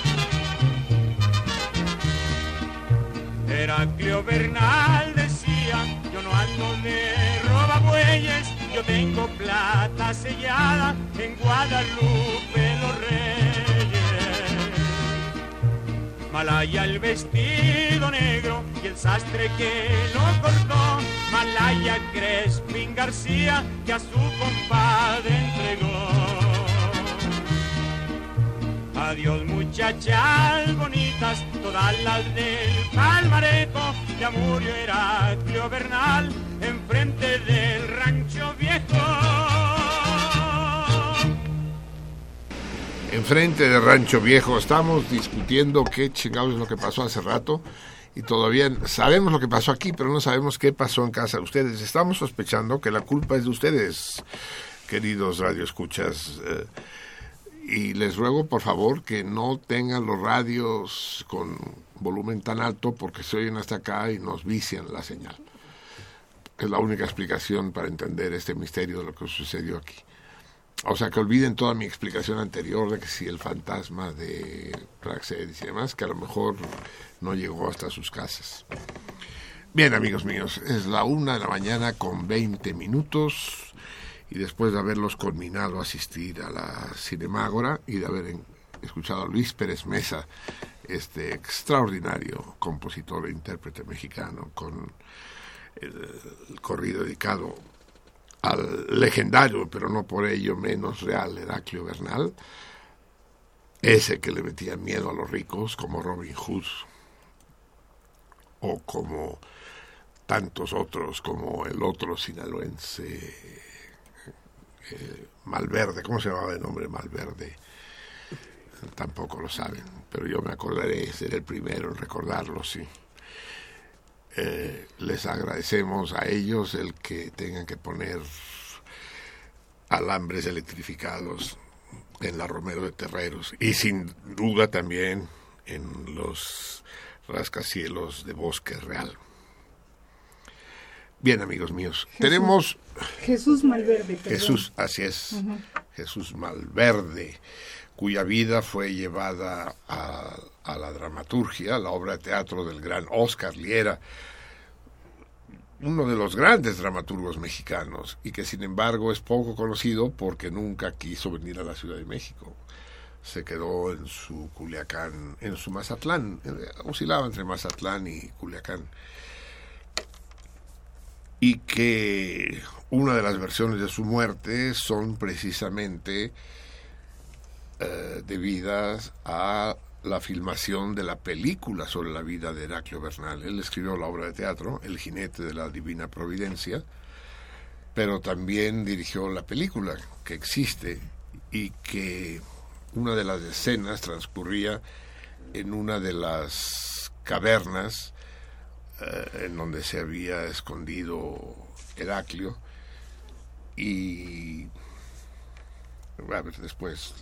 Heraclio Bernal decía, yo no ando de roba bueyes, yo tengo plata sellada en Guadalupe los reyes. Malaya el vestido negro y el sastre que lo cortó. Malaya Crespin García que a su compadre entregó. Adiós muchachas bonitas, todas las del palmareto, ya murió Heraclio Bernal enfrente del rancho viejo. enfrente de Rancho Viejo. Estamos discutiendo qué chingados es lo que pasó hace rato y todavía sabemos lo que pasó aquí, pero no sabemos qué pasó en casa de ustedes. Estamos sospechando que la culpa es de ustedes, queridos radioescuchas. Eh, y les ruego, por favor, que no tengan los radios con volumen tan alto porque se oyen hasta acá y nos vician la señal. Es la única explicación para entender este misterio de lo que sucedió aquí. O sea, que olviden toda mi explicación anterior de que si el fantasma de Praxedis y demás, que a lo mejor no llegó hasta sus casas. Bien, amigos míos, es la una de la mañana con 20 minutos y después de haberlos culminado asistir a la Cinemágora y de haber escuchado a Luis Pérez Mesa, este extraordinario compositor e intérprete mexicano, con el corrido dedicado al legendario, pero no por ello menos real, Heraclio Bernal, ese que le metía miedo a los ricos, como Robin Hood, o como tantos otros, como el otro sinaloense, eh, Malverde, ¿cómo se llamaba el nombre Malverde? Tampoco lo saben, pero yo me acordaré, ser el primero en recordarlo, sí. Eh, les agradecemos a ellos el que tengan que poner alambres electrificados en la Romero de Terreros y sin duda también en los rascacielos de Bosque Real. Bien, amigos míos, tenemos... Jesús Malverde. Jesús, así es, Jesús Malverde, cuya vida fue llevada a a la dramaturgia, la obra de teatro del gran Oscar Liera, uno de los grandes dramaturgos mexicanos y que sin embargo es poco conocido porque nunca quiso venir a la Ciudad de México. Se quedó en su Culiacán, en su Mazatlán, eh, oscilaba entre Mazatlán y Culiacán. Y que una de las versiones de su muerte son precisamente eh, debidas a la filmación de la película sobre la vida de Heraclio Bernal. Él escribió la obra de teatro, El jinete de la divina providencia, pero también dirigió la película que existe y que una de las escenas transcurría en una de las cavernas eh, en donde se había escondido Heraclio. Y a ver, después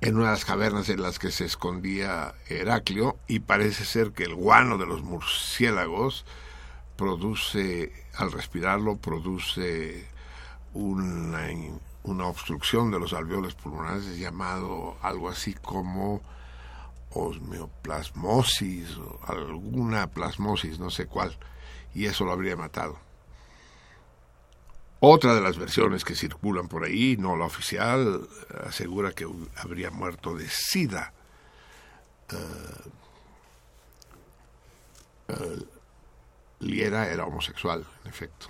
en una de las cavernas en las que se escondía Heraclio y parece ser que el guano de los murciélagos produce, al respirarlo, produce una, una obstrucción de los alveoles pulmonares llamado algo así como osmeoplasmosis o alguna plasmosis, no sé cuál, y eso lo habría matado. Otra de las versiones que circulan por ahí, no la oficial, asegura que habría muerto de SIDA. Eh, eh, Liera era homosexual, en efecto.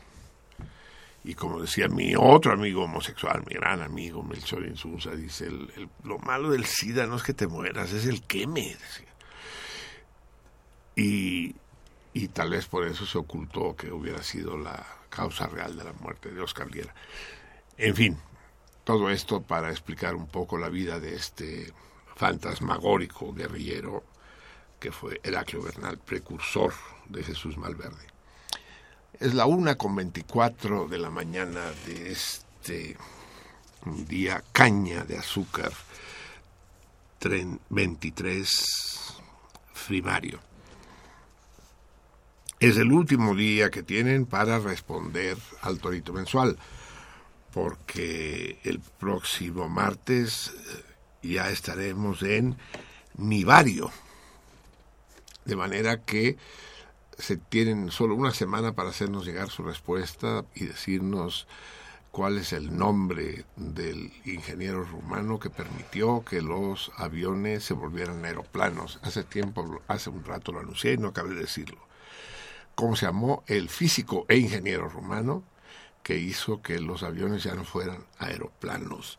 Y como decía mi otro amigo homosexual, mi gran amigo Melchor Insunza, dice, lo malo del SIDA no es que te mueras, es el queme. Y, y tal vez por eso se ocultó que hubiera sido la causa real de la muerte de Oscar Liera. En fin, todo esto para explicar un poco la vida de este fantasmagórico guerrillero que fue Heraclio Bernal, precursor de Jesús Malverde. Es la una con 24 de la mañana de este día caña de azúcar, tren 23 primario. Es el último día que tienen para responder al torito mensual, porque el próximo martes eh, ya estaremos en Nivario. De manera que se tienen solo una semana para hacernos llegar su respuesta y decirnos cuál es el nombre del ingeniero rumano que permitió que los aviones se volvieran aeroplanos. Hace tiempo, hace un rato lo anuncié y no acabé de decirlo. ¿Cómo se llamó? El físico e ingeniero rumano que hizo que los aviones ya no fueran aeroplanos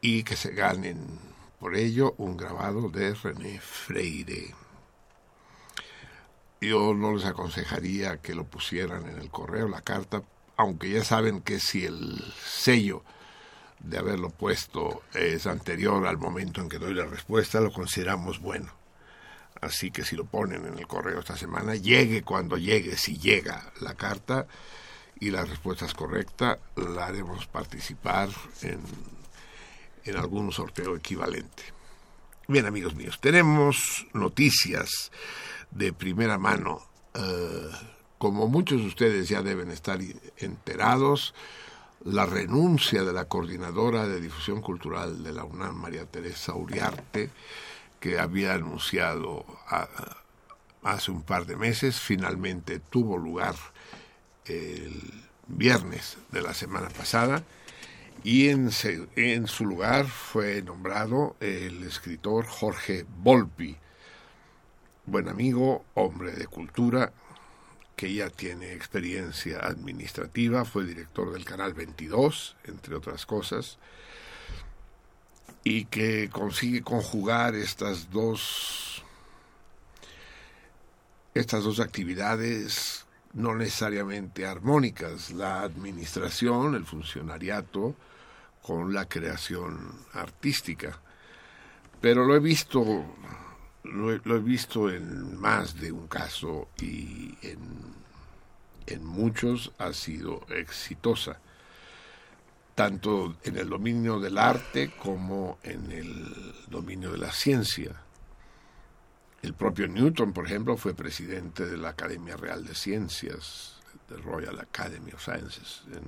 y que se ganen por ello un grabado de René Freire yo no les aconsejaría que lo pusieran en el correo, la carta, aunque ya saben que si el sello de haberlo puesto es anterior al momento en que doy la respuesta, lo consideramos bueno. Así que si lo ponen en el correo esta semana, llegue cuando llegue, si llega la carta y la respuesta es correcta, la haremos participar en, en algún sorteo equivalente. Bien, amigos míos, tenemos noticias de primera mano. Eh, como muchos de ustedes ya deben estar enterados, la renuncia de la coordinadora de difusión cultural de la UNAM, María Teresa Uriarte, que había anunciado hace un par de meses, finalmente tuvo lugar el viernes de la semana pasada y en, en su lugar fue nombrado el escritor Jorge Volpi, buen amigo, hombre de cultura, que ya tiene experiencia administrativa, fue director del Canal 22, entre otras cosas, y que consigue conjugar estas dos estas dos actividades no necesariamente armónicas, la administración, el funcionariato, con la creación artística. Pero lo he visto lo he, visto en más de un caso y en, en muchos ha sido exitosa, tanto en el dominio del arte como en el dominio de la ciencia. El propio Newton, por ejemplo, fue presidente de la Academia Real de Ciencias, de Royal Academy of Sciences, en,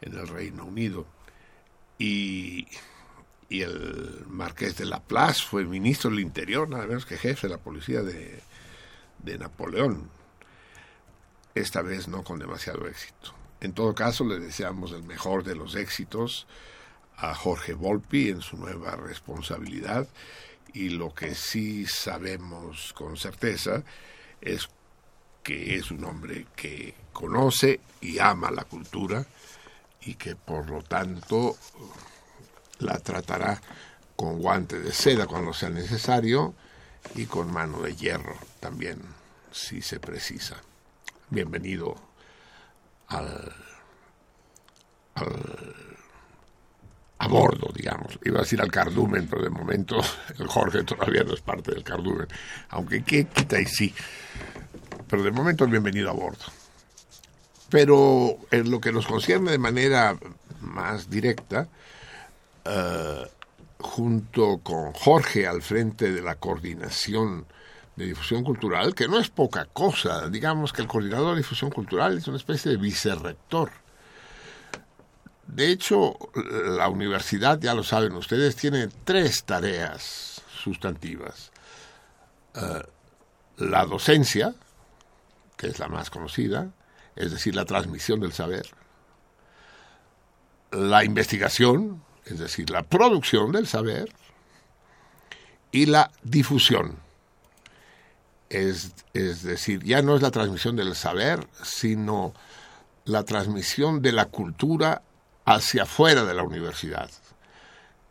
en el Reino Unido. Y y el marqués de Laplace fue ministro del Interior, nada menos que jefe de la policía de, de Napoleón. Esta vez no con demasiado éxito. En todo caso, le deseamos el mejor de los éxitos a Jorge Volpi en su nueva responsabilidad y lo que sí sabemos con certeza es que es un hombre que conoce y ama la cultura y que por lo tanto la tratará con guante de seda cuando sea necesario y con mano de hierro también, si se precisa. Bienvenido al, a bordo, digamos. Iba a decir al cardumen, pero de momento [LAUGHS] el Jorge todavía no es parte del cardumen. Aunque qué quita y sí. Pero de momento el bienvenido a bordo. Pero en lo que nos concierne de manera más directa, eh, junto con Jorge al frente de la coordinación de difusión cultural, que no es poca cosa. Digamos que el coordinador de difusión cultural es una especie de vicerrector. De hecho, la universidad, ya lo saben ustedes, tiene tres tareas sustantivas. Eh, la docencia, que es la más conocida, es decir, la transmisión del saber. La investigación, es decir, la producción del saber y la difusión. Es, decir, ya no es la transmisión del saber, sino la transmisión de la cultura hacia afuera de la universidad.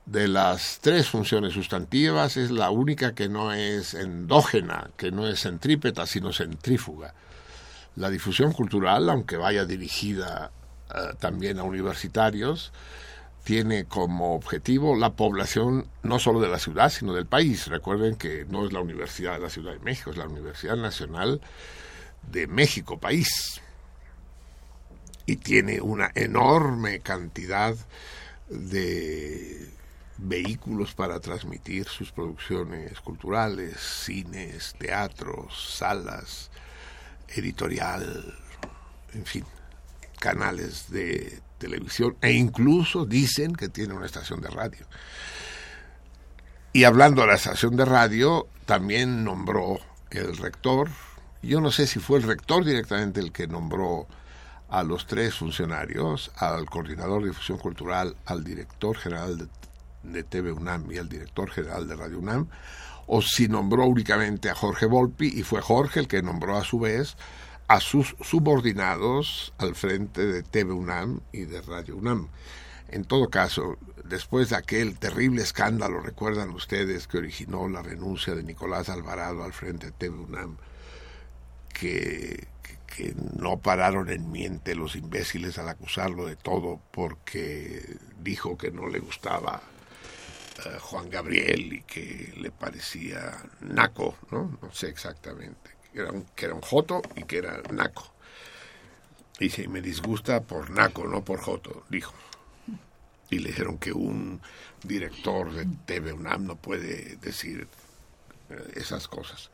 De las tres funciones sustantivas es la única que no es endógena, que no es centrípeta, sino centrífuga. La difusión cultural, aunque vaya dirigida eh, también a universitarios, tiene como objetivo la población no solo de la ciudad, sino del país. Recuerden que no es la Universidad de la Ciudad de México, es la Universidad Nacional de México, país. y tiene una enorme cantidad de vehículos para transmitir sus producciones culturales, cines, teatros, salas, editorial, en fin, canales de televisión e incluso dicen que tiene una estación de radio. Y hablando de la estación de radio, también nombró el rector, yo no sé si fue el rector directamente el que nombró a los tres funcionarios, al coordinador de difusión cultural, al director general de, de TV UNAM y al director general de Radio UNAM, o si nombró únicamente a Jorge Volpi y fue Jorge el que nombró a su vez a sus subordinados al frente de TV UNAM y de Radio UNAM. En todo caso, después de aquel terrible escándalo, recuerdan ustedes, que originó la renuncia de Nicolás Alvarado al frente de TV UNAM, que, que no pararon en miente los imbéciles al acusarlo de todo porque dijo que no le gustaba uh, Juan Gabriel y que le parecía naco, ¿no? No sé exactamente que era un, que joto y que era naco. Dice, me disgusta por naco, no por joto, dijo. Y le dijeron que un director de TV UNAM no puede decir eh, esas cosas.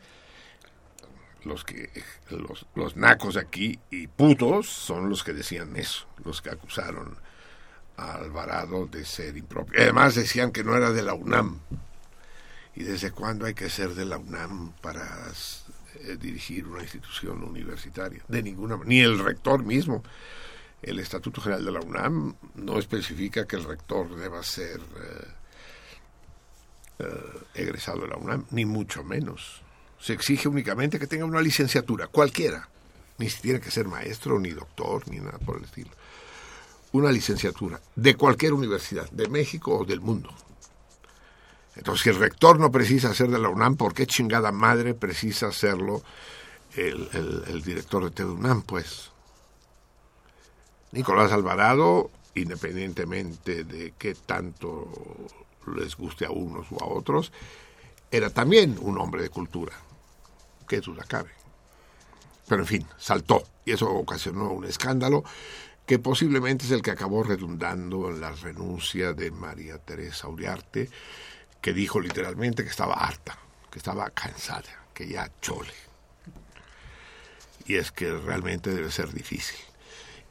Los que los, los nacos aquí y putos son los que decían eso, los que acusaron a Alvarado de ser impropio. Además decían que no era de la UNAM. ¿Y desde cuándo hay que ser de la UNAM para eh, dirigir una institución universitaria? De ninguna manera. Ni el rector mismo. El Estatuto General de la UNAM no especifica que el rector deba ser eh, eh, egresado de la UNAM, ni mucho menos. Se exige únicamente que tenga una licenciatura, cualquiera. Ni tiene que ser maestro, ni doctor, ni nada por el estilo. Una licenciatura de cualquier universidad, de México o del mundo. Entonces, si el rector no precisa ser de la UNAM, ¿por qué chingada madre precisa serlo el, director de TV UNAM? Pues Nicolás Alvarado, independientemente de qué tanto les guste a unos o a otros, era también un hombre de cultura. Qué duda cabe. Pero en fin, saltó y eso ocasionó un escándalo que posiblemente es el que acabó redundando en la renuncia de María Teresa Uriarte, que dijo literalmente que estaba harta, que estaba cansada, que ya chole. Y es que realmente debe ser difícil.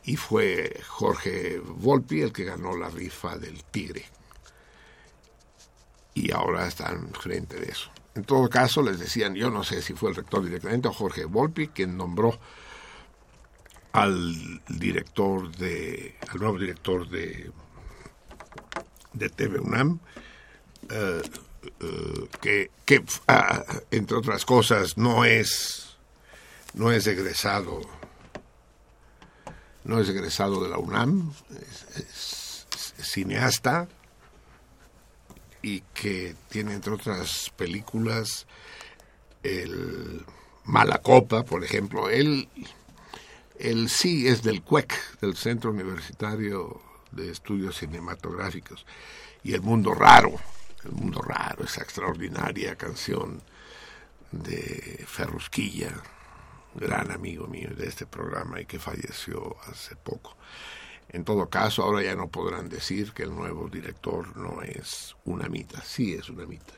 Y fue Jorge Volpi el que ganó la rifa del Tigre. Y ahora están frente de eso. En todo caso, les decían, yo no sé si fue el rector directamente o Jorge Volpi quien nombró al director de, al nuevo director de, de TV UNAM, eh, eh, que, ah, entre otras cosas no es, no es egresado, no es egresado de la UNAM, es cineasta y que tiene entre otras películas el Mala Copa, por ejemplo, él él sí es del CUEC, del Centro Universitario de Estudios Cinematográficos, y El Mundo Raro, El Mundo Raro, esa extraordinaria canción de Ferrusquilla, gran amigo mío de este programa y que falleció hace poco. En todo caso, ahora ya no podrán decir que el nuevo director no es una mitad, sí es una mitad.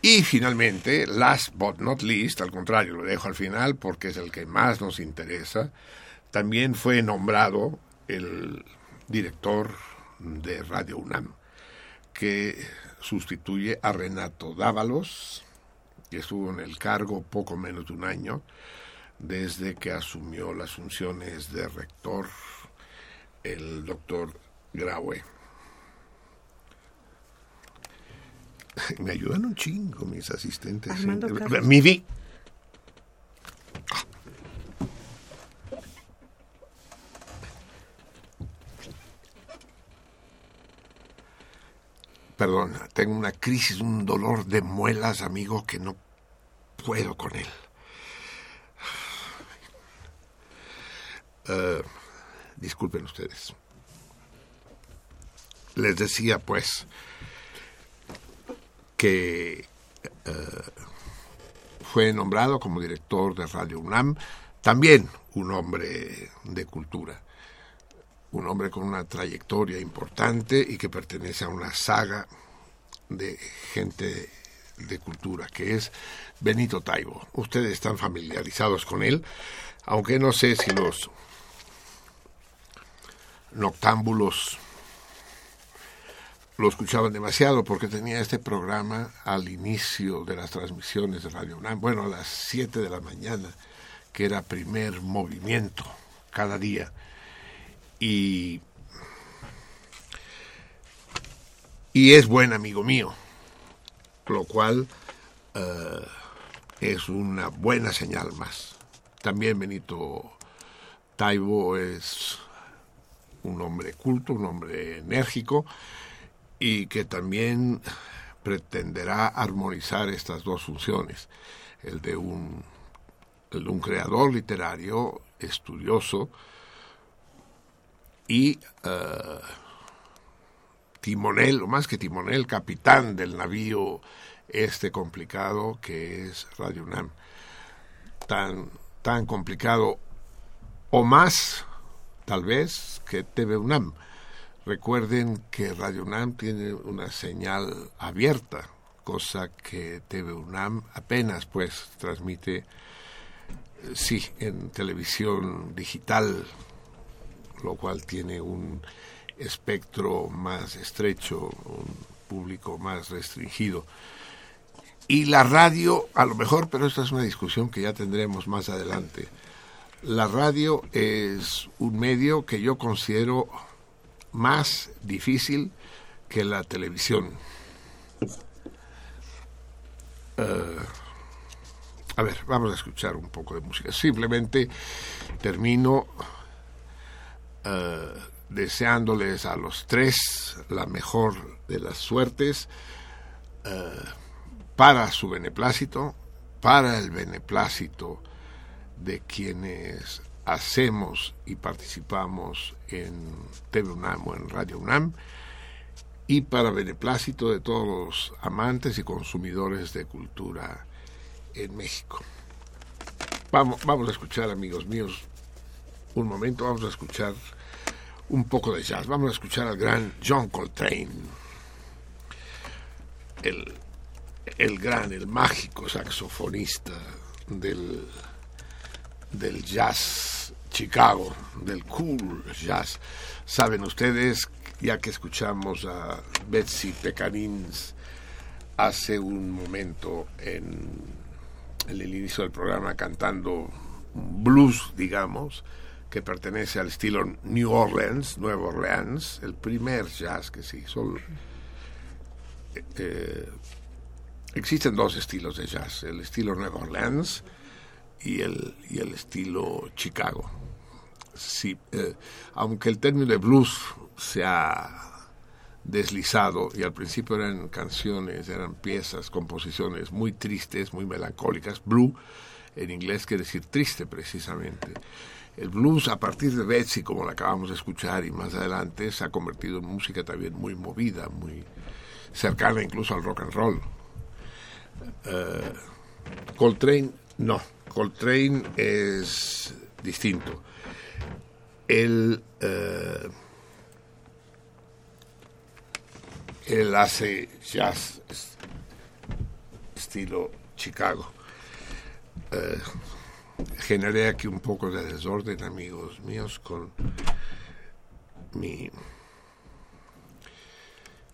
Y finalmente, last but not least, al contrario, lo dejo al final porque es el que más nos interesa, también fue nombrado el director de Radio UNAM, que sustituye a Renato Dávalos, que estuvo en el cargo poco menos de un año desde que asumió las funciones de rector el doctor Graue. [LAUGHS] Me ayudan un chingo mis asistentes. Armando ¿sí? Carlos. Perdón, tengo una crisis, un dolor de muelas, amigo, que no puedo con él. Uh, disculpen ustedes. Les decía, pues, que uh, fue nombrado como director de Radio UNAM, también un hombre de cultura. Un hombre con una trayectoria importante y que pertenece a una saga de gente de cultura, que es Benito Taibo. Ustedes están familiarizados con él, aunque no sé si los noctámbulos lo escuchaban demasiado porque tenía este programa al inicio de las transmisiones de Radio UNAM, bueno, a las 7 de la mañana, que era primer movimiento cada día. Y, y es buen amigo mío, lo cual eh, es una buena señal más. También Benito Taibo es un hombre culto, un hombre enérgico, y que también pretenderá armonizar estas dos funciones, el de un, un creador literario, estudioso y uh, timonel, o más que timonel, capitán del navío este complicado que es Radio UNAM. Tan, tan complicado o más, tal vez, que TV UNAM Recuerden que Radio UNAM tiene una señal abierta, cosa que TV UNAM apenas pues transmite, sí, en televisión digital, lo cual tiene un espectro más estrecho, un público más restringido. Y la radio, a lo mejor, pero esta es una discusión que ya tendremos más adelante. La radio es un medio que yo considero más difícil que la televisión. Eh, a ver, vamos a escuchar un poco de música. Simplemente termino uh, deseándoles a los tres la mejor de las suertes uh, para su beneplácito, para el beneplácito de quienes hacemos y participamos en TV UNAM o en Radio UNAM y para beneplácito de todos los amantes y consumidores de cultura en México. Vamos, vamos a escuchar, amigos míos, un momento, vamos a escuchar un poco de jazz. Vamos a escuchar al gran John Coltrane, el, el gran, el mágico saxofonista del, del jazz Chicago, del cool jazz. Saben ustedes, ya que escuchamos a Betsy Pecanins hace un momento en, en el inicio del programa cantando blues, digamos, que pertenece al estilo New Orleans, Nueva Orleans, el primer jazz que se hizo. Eh, existen dos estilos de jazz, el estilo Nueva Orleans y el, y el estilo Chicago sí, eh, aunque el término de blues se ha deslizado y al principio eran canciones, eran piezas, composiciones muy tristes, muy melancólicas, blue en inglés quiere decir triste precisamente. El blues a partir de Betsy, como la acabamos de escuchar y más adelante, se ha convertido en música también muy movida, muy cercana incluso al rock and roll. Uh, Coltrane, no, Coltrane es distinto él, eh, él hace jazz estilo Chicago. Eh, generé aquí un poco de desorden, amigos míos, con mi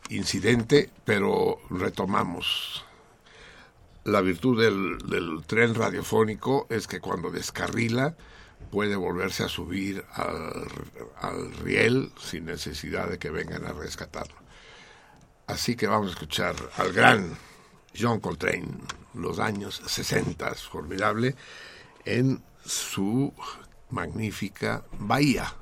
incidente, pero retomamos. La virtud del, tren radiofónico es que cuando descarrila, puede volverse a subir al, riel sin necesidad de que vengan a rescatarlo. Así que vamos a escuchar al gran John Coltrane, los años 60, formidable, en su magnífica Bahía.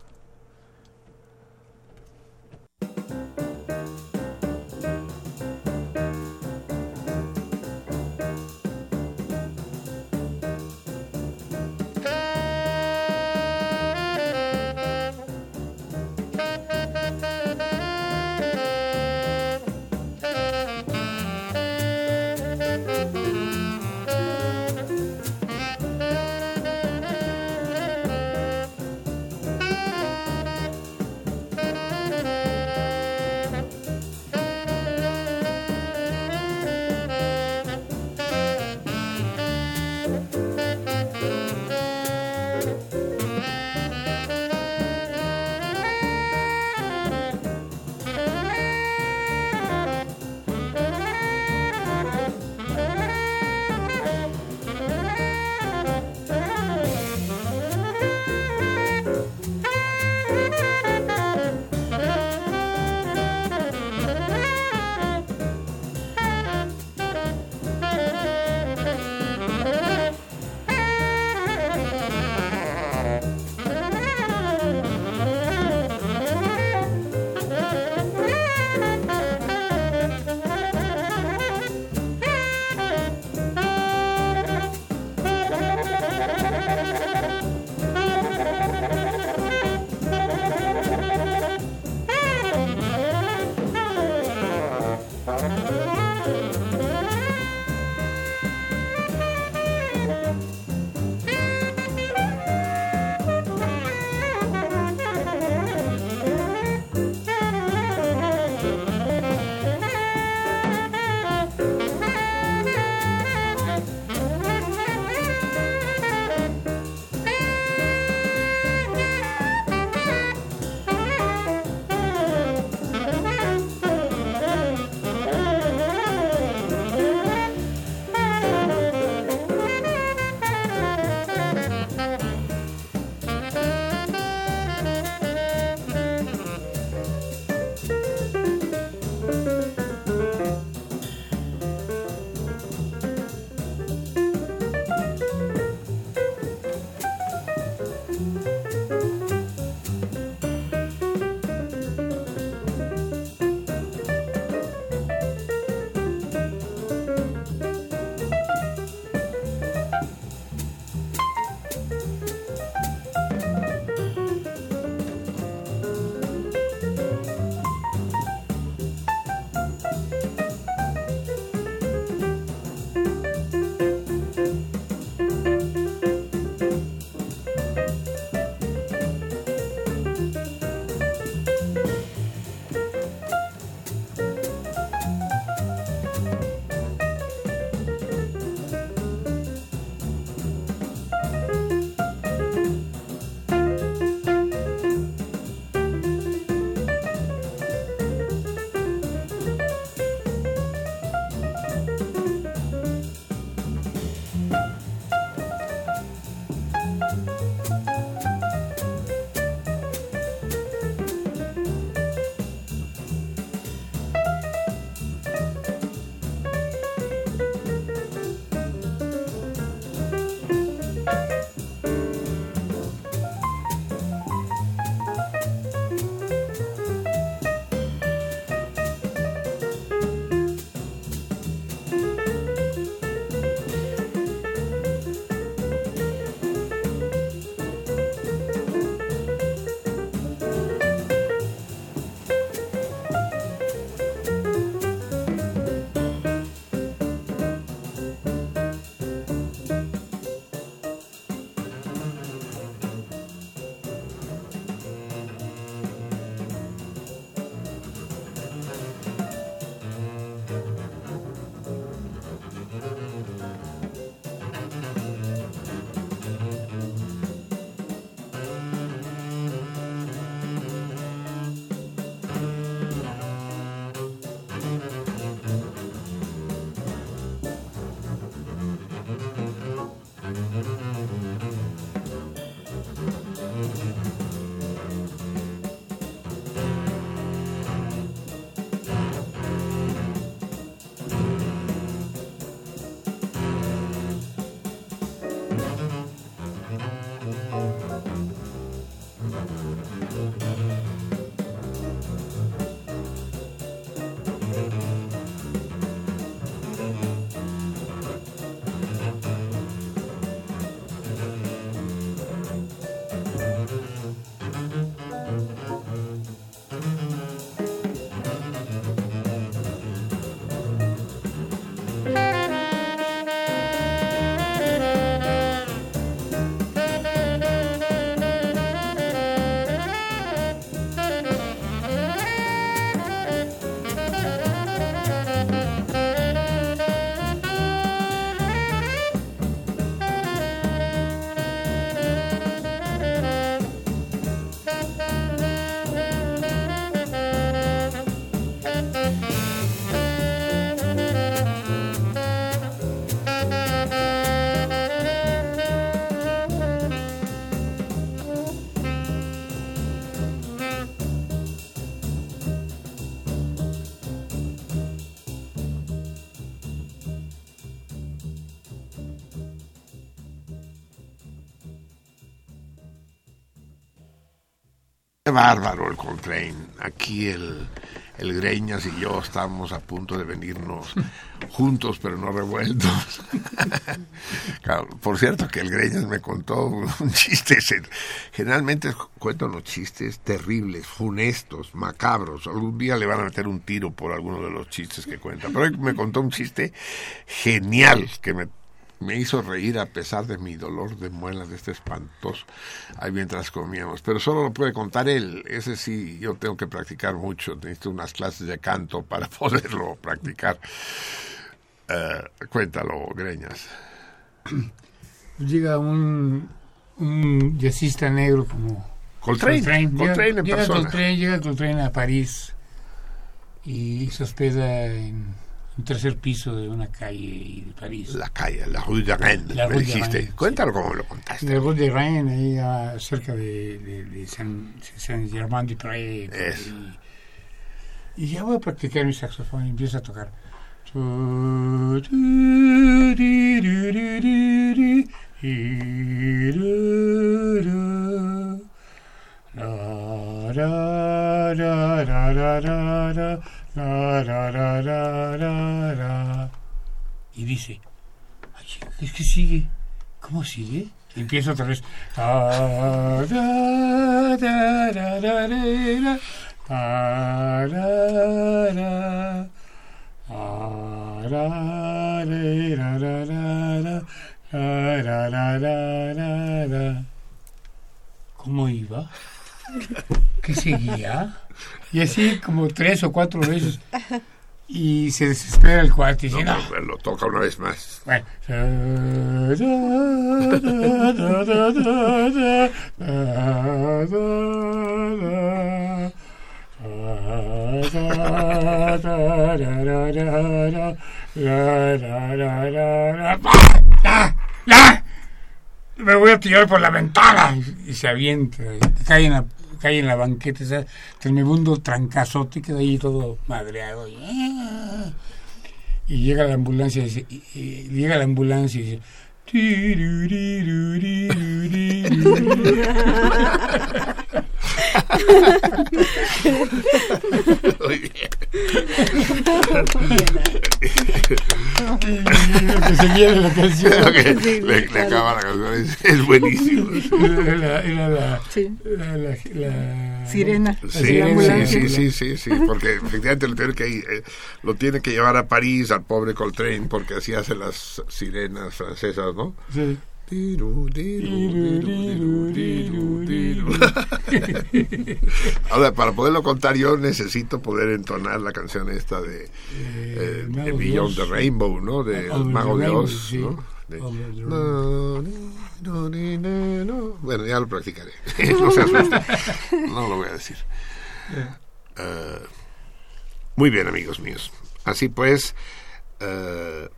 Bárbaro el Coltrane. Aquí el, el Greñas y yo estamos a punto de venirnos [LAUGHS] juntos pero no revueltos. [LAUGHS] Por cierto que el Greñas me contó un chiste, generalmente cuento unos chistes terribles, funestos, macabros. Algún día le van a meter un tiro por alguno de los chistes que cuenta. Pero hoy me contó un chiste genial que me me hizo reír a pesar de mi dolor de muelas de este espantoso ahí mientras comíamos. Pero solo lo puede contar él. Ese sí, yo tengo que practicar mucho. Necesito unas clases de canto para [LAUGHS] poderlo practicar. Eh, cuéntalo, Greñas. Llega un, un jazzista negro como Coltrane, Llega- Coltrane en llega, persona. Coltrane, llega Coltrane a París y se hospeda en un tercer piso de una calle de París. La calle, la Rue de Rennes, La me Rue de dijiste. Rennes, Cuéntalo como lo contaste. De Rue de Rennes, ahí ah, cerca de, de, de San, San Germain de Prés. Y ya voy a practicar mi saxofón y empiezo a tocar. La, la, la, y dice, Ay, es que sigue. ¿Cómo sigue? Y empieza otra vez. ¿Cómo iba? ¿Qué seguía? Y así como tres o cuatro veces. Y se desespera el cuate y dice, No, "No, pero lo toca una vez más. bueno. [LAUGHS] Me voy a tirar por la ventana. Y se avienta. y Cae en la, cae en la banqueta. esa Tremebundo trancazote. Queda ahí todo madreado. Y, llega la ambulancia y, dice- y llega la ambulancia y dice Muy bien. [LAUGHS] que seguía de la canción Ok, le, le acaba la canción, es, es buenísimo. era la, era la, la, la- la- Sirena. la Sí, sirena. sí, sí, sí, sí, sí, porque efectivamente lo tiene que ir, eh, lo tiene que llevar a París al pobre Coltrane porque así hacen las sirenas francesas, ¿no? Sí. Ahora, para poderlo contar yo necesito poder entonar la canción esta de, eh, Mago de Beyond the Rainbow, ¿no? De the Mago de Oz, sí. ¿no? De- Over the No, ni, no, ni, no, no. Bueno, ya lo practicaré. [LAUGHS] no se asusten. No lo voy a decir. Eh, muy bien, amigos míos. Así pues, eh,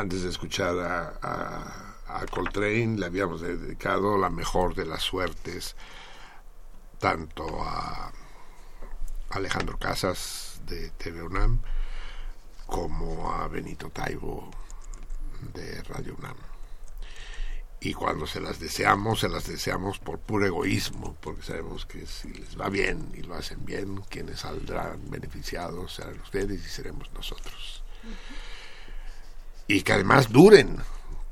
antes de escuchar a, a, Coltrane, le habíamos dedicado la mejor de las suertes, tanto a Alejandro Casas de TV UNAM como a Benito Taibo de Radio UNAM. Y cuando se las deseamos, se las deseamos por puro egoísmo, porque sabemos que si les va bien y lo hacen bien, quienes saldrán beneficiados serán ustedes y seremos nosotros. Y que además duren,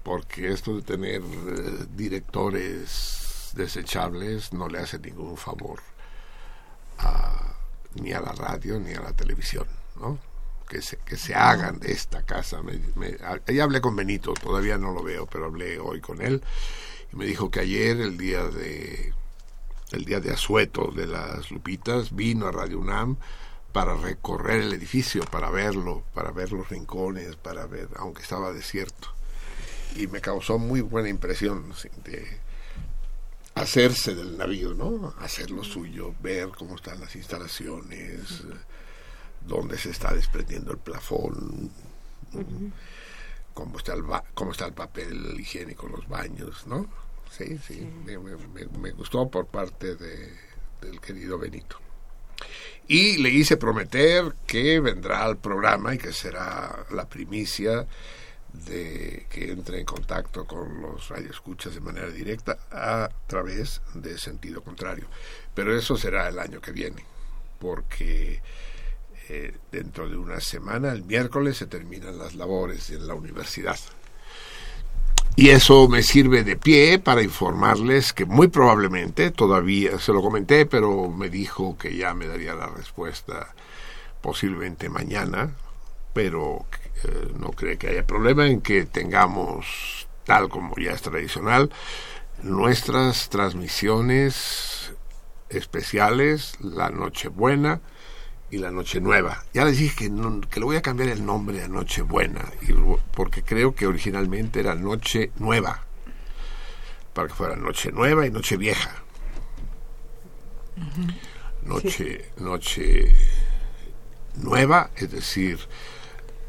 porque esto de tener eh, directores desechables no le hace ningún favor ni a la radio ni a la televisión, ¿no? Que se, que se hagan de esta casa. Me, me- hablé con Benito, todavía no lo veo, pero hablé hoy con él y me dijo que ayer, el día de el día de asueto de las Lupitas, vino a Radio UNAM para recorrer el edificio, para verlo, para ver los rincones, para ver, aunque estaba desierto. Y me causó muy buena impresión sí, de hacerse del navío, ¿no? Hacer lo suyo, ver cómo están las instalaciones, dónde se está desprendiendo el plafón, cómo está el ba- cómo está el papel higiénico en los baños, ¿no? Sí, sí, Me, me- me- me gustó por parte de, del querido Benito. Y le hice prometer que vendrá al programa y que será la primicia de que entre en contacto con los radioescuchas de manera directa a través de sentido contrario. Pero eso será el año que viene. porque eh, dentro de una semana, el miércoles, se terminan las labores en la universidad. Y eso me sirve de pie para informarles que muy probablemente, todavía se lo comenté, pero me dijo que ya me daría la respuesta posiblemente mañana, pero eh, no cree que haya problema en que tengamos, tal como ya es tradicional, nuestras transmisiones especiales, la Nochebuena y la Noche Nueva. Ya les dije que, que le voy a cambiar el nombre a Nochebuena, porque creo que originalmente era Noche Nueva, para que fuera Noche Nueva y Noche Vieja. Noche, noche nueva, es decir,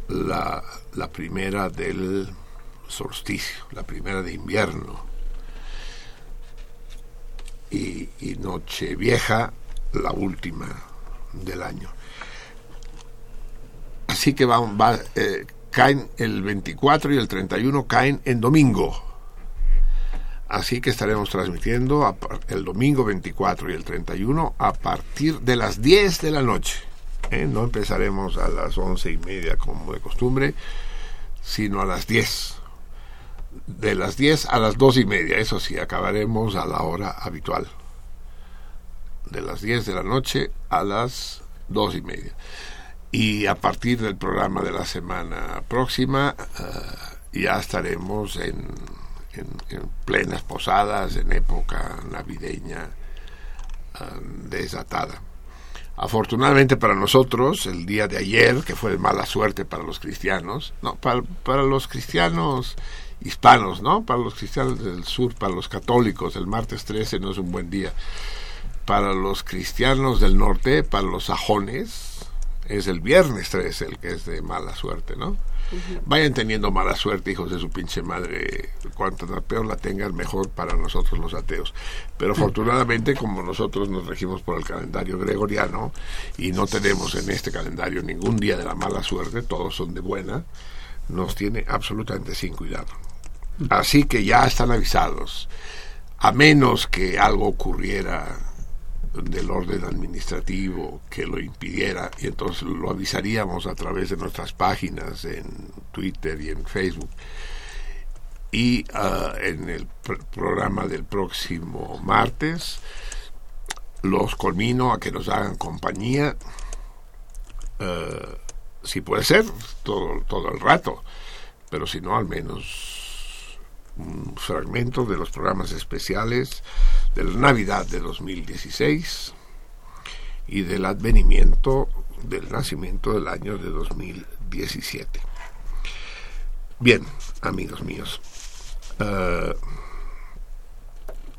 la, la primera del solsticio, la primera de invierno. Y, y noche vieja, la última del año. Así que va, va eh, caen el 24 y el 31 caen en domingo. Así que estaremos transmitiendo el domingo 24 y el 31 a partir de las 10 de la noche. ¿eh? No empezaremos a las once y media como de costumbre, sino a las 10. De las 10 a las dos y media, eso sí, acabaremos a la hora habitual. De las 10 de la noche a las dos y media. Y a partir del programa de la semana próxima eh, ya estaremos en, en, plenas posadas, en época navideña eh, desatada. Afortunadamente para nosotros, el día de ayer, que fue de mala suerte para los cristianos, no, para, para los cristianos hispanos, ¿no? Para los cristianos del sur, para los católicos, el martes 13 no es un buen día. Para los cristianos del norte, para los sajones, es el viernes 13 el que es de mala suerte, ¿no? Vayan teniendo mala suerte, hijos de su pinche madre. Cuanto peor la tengan, mejor para nosotros los ateos. Pero afortunadamente, como nosotros nos regimos por el calendario gregoriano y no tenemos en este calendario ningún día de la mala suerte, todos son de buena, nos tiene absolutamente sin cuidado. Así que ya están avisados. A menos que algo ocurriera del orden administrativo que lo impidiera y entonces lo avisaríamos a través de nuestras páginas en Twitter y en Facebook. Y ah, en el programa del próximo martes los conmino a que nos hagan compañía ah, si puede ser todo, todo el rato pero si no al menos un fragmento de los programas especiales de la Navidad de 2016 y del advenimiento del nacimiento del año de 2017. Bien, amigos míos, uh,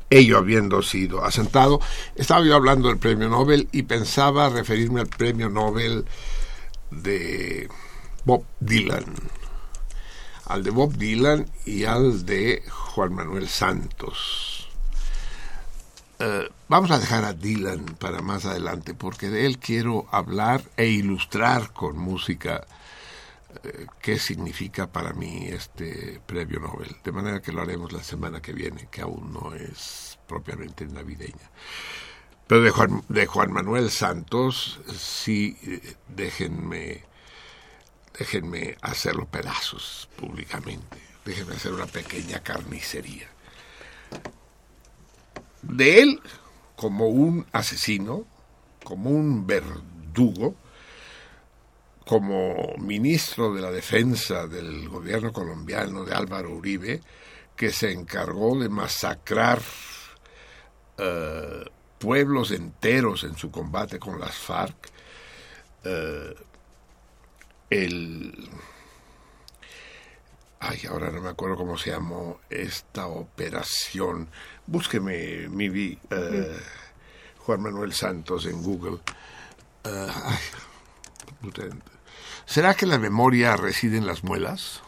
ello habiendo sido asentado, estaba yo hablando del premio Nobel y pensaba referirme al premio Nobel de Bob Dylan al de Bob Dylan y al de Juan Manuel Santos. Eh, vamos a dejar a Dylan para más adelante porque de él quiero hablar e ilustrar con música eh, qué significa para mí este premio Nobel. De manera que lo haremos la semana que viene, que aún no es propiamente navideña. Pero de Juan, de Juan Manuel Santos, sí, eh, déjenme déjenme hacerlo pedazos públicamente, déjenme hacer una pequeña carnicería. De él, como un asesino, como un verdugo, como ministro de la defensa del gobierno colombiano de Álvaro Uribe, que se encargó de masacrar eh, pueblos enteros en su combate con las FARC, eh, el... Ay, ahora no me acuerdo cómo se llamó esta operación. Búsqueme, mi eh, Juan Manuel Santos en Google. Eh, ¿Será que la memoria reside en las muelas?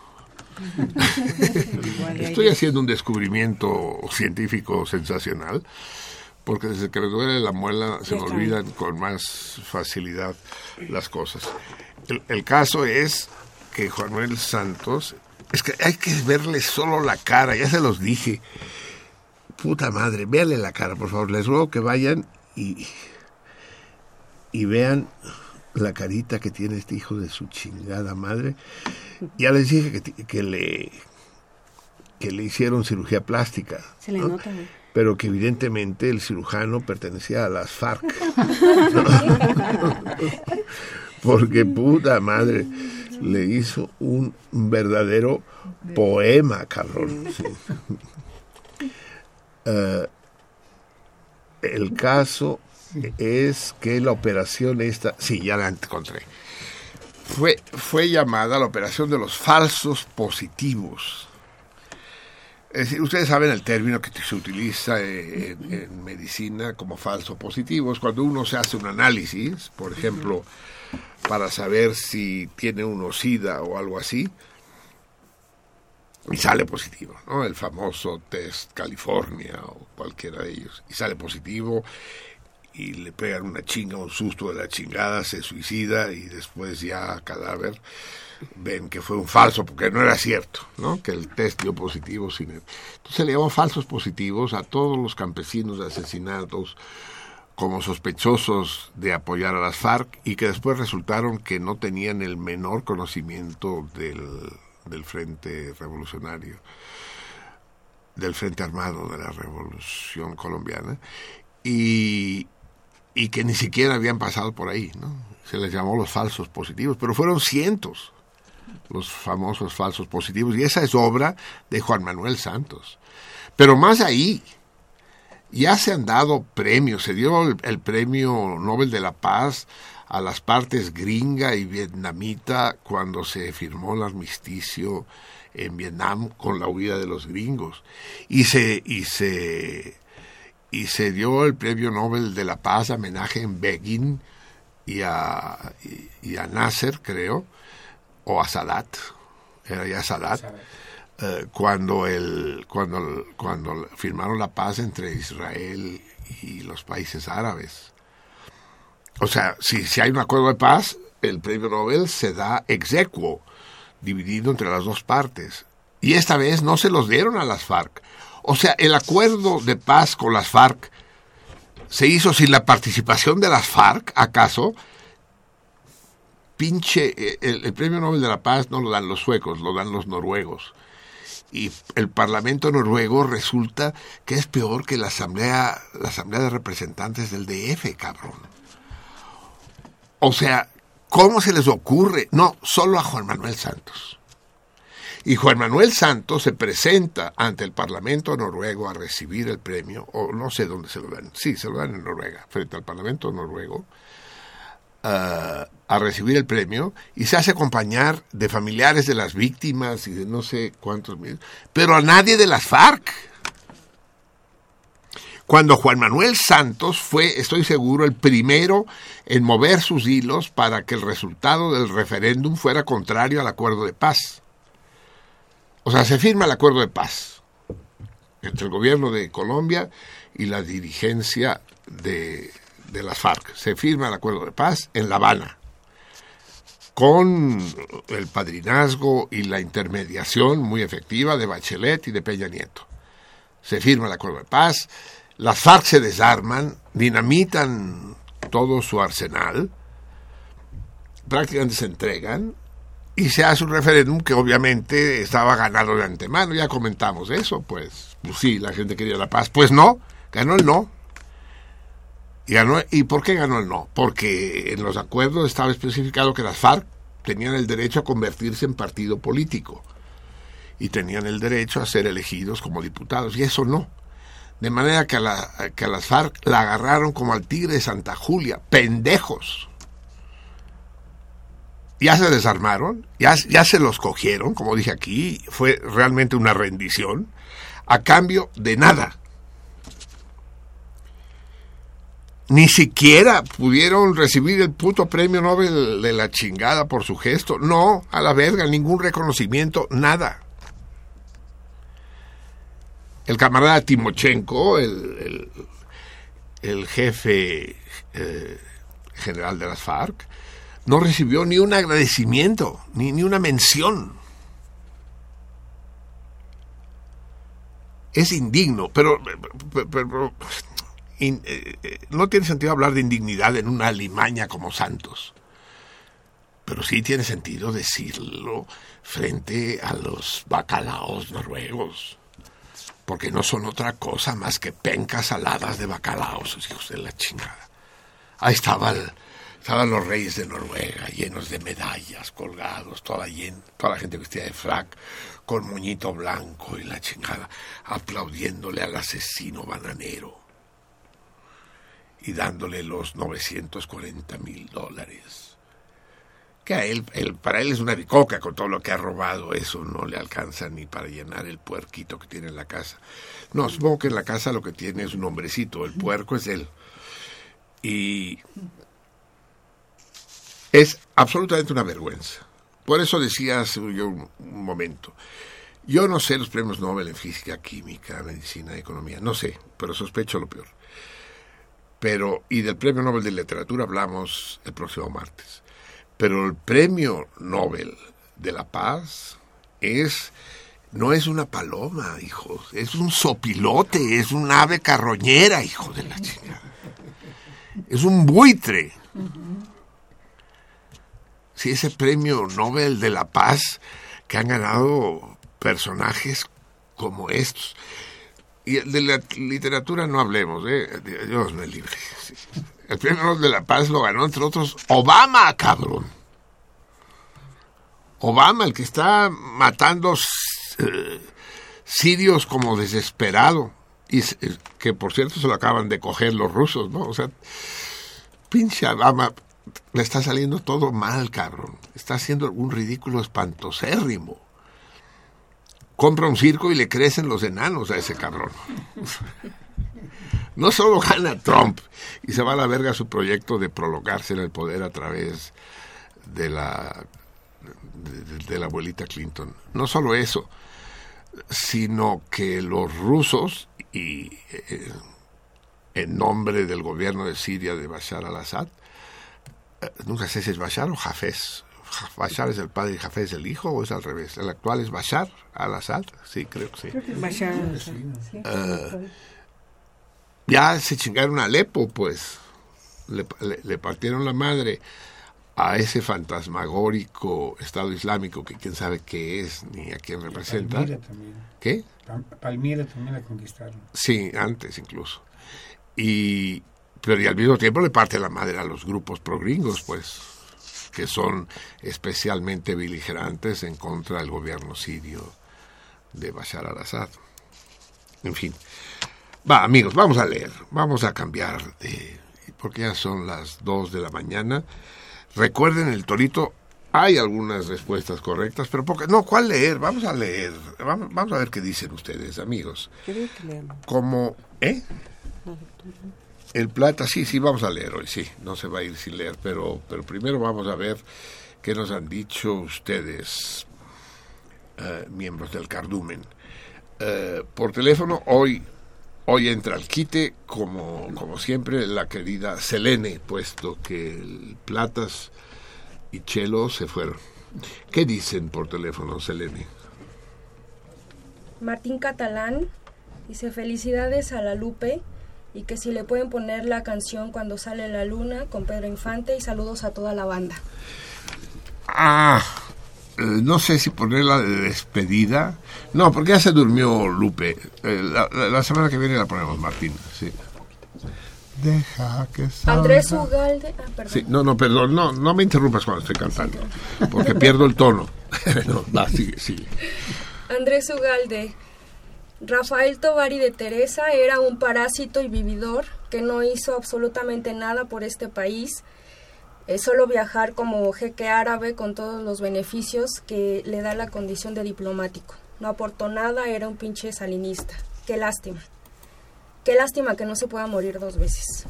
[LAUGHS] Estoy haciendo un descubrimiento científico sensacional, porque desde que me duele la muela se me olvidan con más facilidad las cosas. El, caso es que Juan Manuel Santos, es que hay que verle solo la cara, ya se los dije. Puta madre, véanle la cara, por favor. Les ruego que vayan y, y vean la carita que tiene este hijo de su chingada madre. Ya les dije que, le que le hicieron cirugía plástica. Se le ¿no? nota, güey. Pero que evidentemente el cirujano pertenecía a las FARC. [LAUGHS] [LAUGHS] [LAUGHS] Porque puta madre, le hizo un verdadero poema, cabrón. [LAUGHS] Eh, el caso es que la operación esta, sí, ya la encontré. Fue, fue llamada la operación de los falsos positivos. Es decir, ustedes saben el término que se utiliza en medicina como falso positivo. Es cuando uno se hace un análisis, por ejemplo, para saber si tiene uno SIDA o algo así, y sale positivo, ¿no? El famoso test California o cualquiera de ellos. Y sale positivo y le pegan una chinga, un susto de la chingada, se suicida y después ya cadáver ven que fue un falso porque no era cierto, ¿no? Que el test dio positivo sin él. Entonces le llamó falsos positivos a todos los campesinos asesinados como sospechosos de apoyar a las FARC y que después resultaron que no tenían el menor conocimiento del, del Frente Revolucionario, del Frente Armado de la Revolución Colombiana, y, y que ni siquiera habían pasado por ahí, ¿no? Se les llamó los falsos positivos, pero fueron cientos los famosos falsos positivos, y esa es obra de Juan Manuel Santos. Pero más ahí, ya se han dado premios, se dio el, premio Nobel de la Paz a las partes gringa y vietnamita cuando se firmó el armisticio en Vietnam con la huida de los gringos. Y se y se y se dio el premio Nobel de la Paz homenaje en Begin y a y a Nasser creo o a Sadat era ya Sadat eh, cuando el cuando cuando firmaron la paz entre Israel y los países árabes o sea, si, si hay un acuerdo de paz, el premio Nobel se da exequo, dividido entre las dos partes. Y esta vez no se los dieron a las FARC. O sea, el acuerdo de paz con las FARC se hizo sin la participación de las FARC, ¿acaso? Pinche, eh, el premio Nobel de la Paz no lo dan los suecos, lo dan los noruegos. Y el Parlamento noruego resulta que es peor que la Asamblea, la Asamblea de Representantes del DF, cabrón. O sea, ¿cómo se les ocurre? No, solo a Juan Manuel Santos. Y Juan Manuel Santos se presenta ante el Parlamento noruego a recibir el premio, o no sé dónde se lo dan, sí, se lo dan en Noruega, frente al Parlamento noruego, uh, a recibir el premio y se hace acompañar de familiares de las víctimas y de no sé cuántos mil, pero a nadie de las FARC cuando Juan Manuel Santos fue, estoy seguro, el primero en mover sus hilos para que el resultado del referéndum fuera contrario al acuerdo de paz. O sea, se firma el acuerdo de paz entre el gobierno de Colombia y la dirigencia de, de las FARC. Se firma el acuerdo de paz en La Habana con el padrinazgo y la intermediación muy efectiva de Bachelet y de Peña Nieto. Se firma el acuerdo de paz, las FARC se desarman, dinamitan todo su arsenal, prácticamente se entregan y se hace un referéndum que obviamente estaba ganado de antemano. Ya comentamos eso, pues, pues sí, la gente quería la paz. Pues no, ganó el no. Y, ganó, ¿Y por qué ganó el no? Porque en los acuerdos estaba especificado que las FARC tenían el derecho a convertirse en partido político y tenían el derecho a ser elegidos como diputados, y eso no. De manera que a, la, que a las FARC la agarraron como al tigre de Santa Julia, pendejos. Ya se desarmaron, ya, ya se los cogieron, como dije aquí, fue realmente una rendición, a cambio de nada. Ni siquiera pudieron recibir el puto premio Nobel de la chingada por su gesto. No, a la verga, ningún reconocimiento, nada el camarada Timochenko, el, el, jefe eh, general de las FARC, no recibió ni un agradecimiento, ni, ni una mención. Es indigno, pero, eh, eh, no tiene sentido hablar de indignidad en una limaña como Santos. Pero sí tiene sentido decirlo frente a los bacalaos noruegos. Porque no son otra cosa más que pencas saladas de bacalaos, hijos de la chingada. Ahí estaba el- estaban los reyes de Noruega, llenos de medallas, colgados, toda, toda la gente vestida de frac, con moñito blanco y la chingada, aplaudiéndole al asesino bananero y dándole los 940 mil dólares. Que a él, él- para él es una bicoca con todo lo que ha robado, eso no le alcanza ni para llenar el puerquito que tiene en la casa. No, supongo que en la casa lo que tiene es un hombrecito, el puerco es él. Y es absolutamente una vergüenza. Por eso decía hace un, un momento, yo no sé los premios Nobel en física, química, medicina, economía, no sé, pero sospecho lo peor. Pero, y del premio Nobel de literatura hablamos el próximo martes. Pero el premio Nobel de la paz es, no es una paloma, hijos, es un sopilote, es un ave carroñera, hijo de la chingada. Es un buitre. Sí, ese premio Nobel de la Paz que han ganado personajes como estos. Y de la literatura no hablemos, ¿eh? Dios me libre. El premio Nobel de la Paz lo ganó, entre otros, Obama, cabrón. Obama, el que está matando eh, sirios como desesperado. Y eh, que por cierto se lo acaban de coger los rusos, ¿no? O sea, pinche Obama le está saliendo todo mal, cabrón. Está haciendo un ridículo espantosérrimo. Compra un circo y le crecen los enanos a ese cabrón. No solo gana Trump y se va a la verga su proyecto de prolongarse en el poder a través de la de, la abuelita Clinton. No solo eso, sino que los rusos y eh, en nombre del gobierno de Siria de Bashar al-Assad eh, nunca sé si es Bashar o Hafez. Bashar es el padre y Hafez es el hijo o es al revés. El actual es Bashar al-Assad, sí, creo que sí. Bashar. Sí. Eh, ya se chingaron a Alepo, pues. Le, le- le partieron la madre a ese fantasmagórico Estado Islámico que quién sabe qué es ni a quién representa. Palmira también. ¿Qué? Pal- Palmira también la conquistaron. Sí, antes incluso. Y, pero y al mismo tiempo le parte la madre a los grupos progringos, pues, que son especialmente beligerantes en contra del gobierno sirio de Bashar al-Assad. En fin. Va, amigos, vamos a leer. Vamos a cambiar de... Porque ya son las 2 de la mañana. Recuerden el torito. Hay algunas respuestas correctas, pero pocas. No, ¿cuál leer? Vamos a leer. Vamos, vamos a ver qué dicen ustedes, amigos. Creo que leamos. Como, ¿eh? La lectura. El plata, sí, sí, vamos a leer hoy, sí, no se va a ir sin leer, pero, pero primero vamos a ver qué nos han dicho ustedes, eh, miembros del cardumen. Eh, por teléfono, hoy, hoy entra al quite, como, como siempre, la querida Selene, puesto que el Platas y Chelo se fueron. ¿Qué dicen por teléfono, Selene? Martín Catalán dice felicidades a la Lupe y que si le pueden poner la canción cuando sale la luna con Pedro Infante y saludos a toda la banda. Ah, eh, no sé si ponerla de despedida. No, porque ya se durmió Lupe. Eh, la, la- la semana que viene la ponemos, Martín. Sí. Deja que salga. Andrés Ugalde, ah, perdón. Sí, no, no, perdón, no, no me interrumpas cuando estoy cantando, porque pierdo el tono. [LAUGHS] no, va, sigue, sigue. Andrés Ugalde. Rafael Tovari de Teresa era un parásito y vividor que no hizo absolutamente nada por este país, eh, solo viajar como jeque árabe con todos los beneficios que le da la condición de diplomático. No aportó nada, era un pinche salinista. Qué lástima. Qué lástima que no se pueda morir dos veces.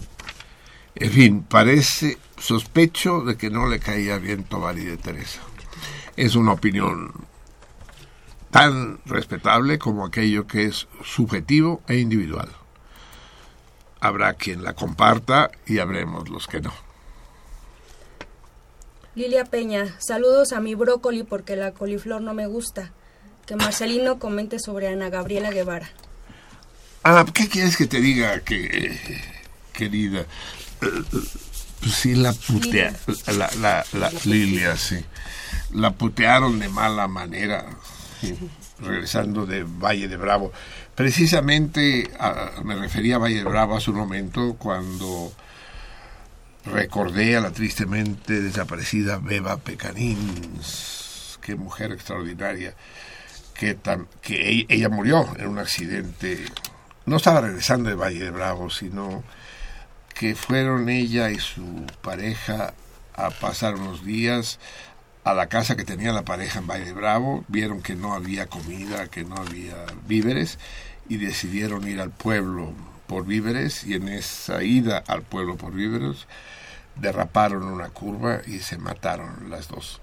En fin, parece sospecho de que no le caía bien Tovari de Teresa. Es una opinión tan respetable como aquello que es subjetivo e individual. Habrá quien la comparta y habremos los que no. Lilia Peña, saludos a mi brócoli porque la coliflor no me gusta. Que Marcelino comente sobre Ana Gabriela Guevara. Ah, ¿qué quieres que te diga, que, querida? Eh, sí, la putea, la, la, la, Lilia, sí. La putearon de mala manera, regresando de Valle de Bravo. Precisamente me refería a Valle de Bravo hace un momento cuando recordé a la tristemente desaparecida Beba Pecanins. Qué mujer extraordinaria. Que, tam- que e- ella murió en un accidente. No estaba regresando de Valle de Bravo, sino que fueron ella y su pareja a pasar unos días a la casa que tenía la pareja en Valle Bravo, vieron que no había comida, que no había víveres y decidieron ir al pueblo por víveres y en esa ida al pueblo por víveres derraparon una curva y se mataron las dos.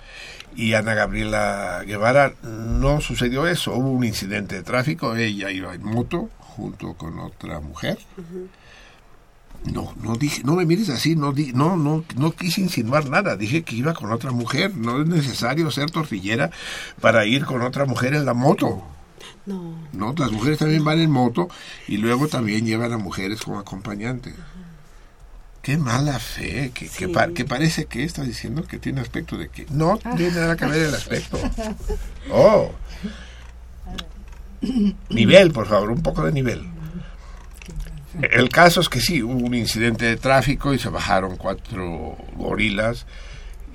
Y Ana Gabriela Guevara no sucedió eso, hubo un incidente de tráfico, ella iba en moto junto con otra mujer. No, no dije, no me mires así, no di, no, no, no quise insinuar nada, dije que iba con otra mujer, no es necesario ser tortillera para ir con otra mujer en la moto. No. No, las mujeres también van en moto y luego también llevan a mujeres como acompañantes. Qué mala fe, que, que, pa- que parece que está diciendo que tiene aspecto de que no tiene nada que ver el aspecto. [LAUGHS] Oh, nivel, por favor, un poco de nivel. El caso es que sí, hubo un incidente de tráfico y se bajaron cuatro gorilas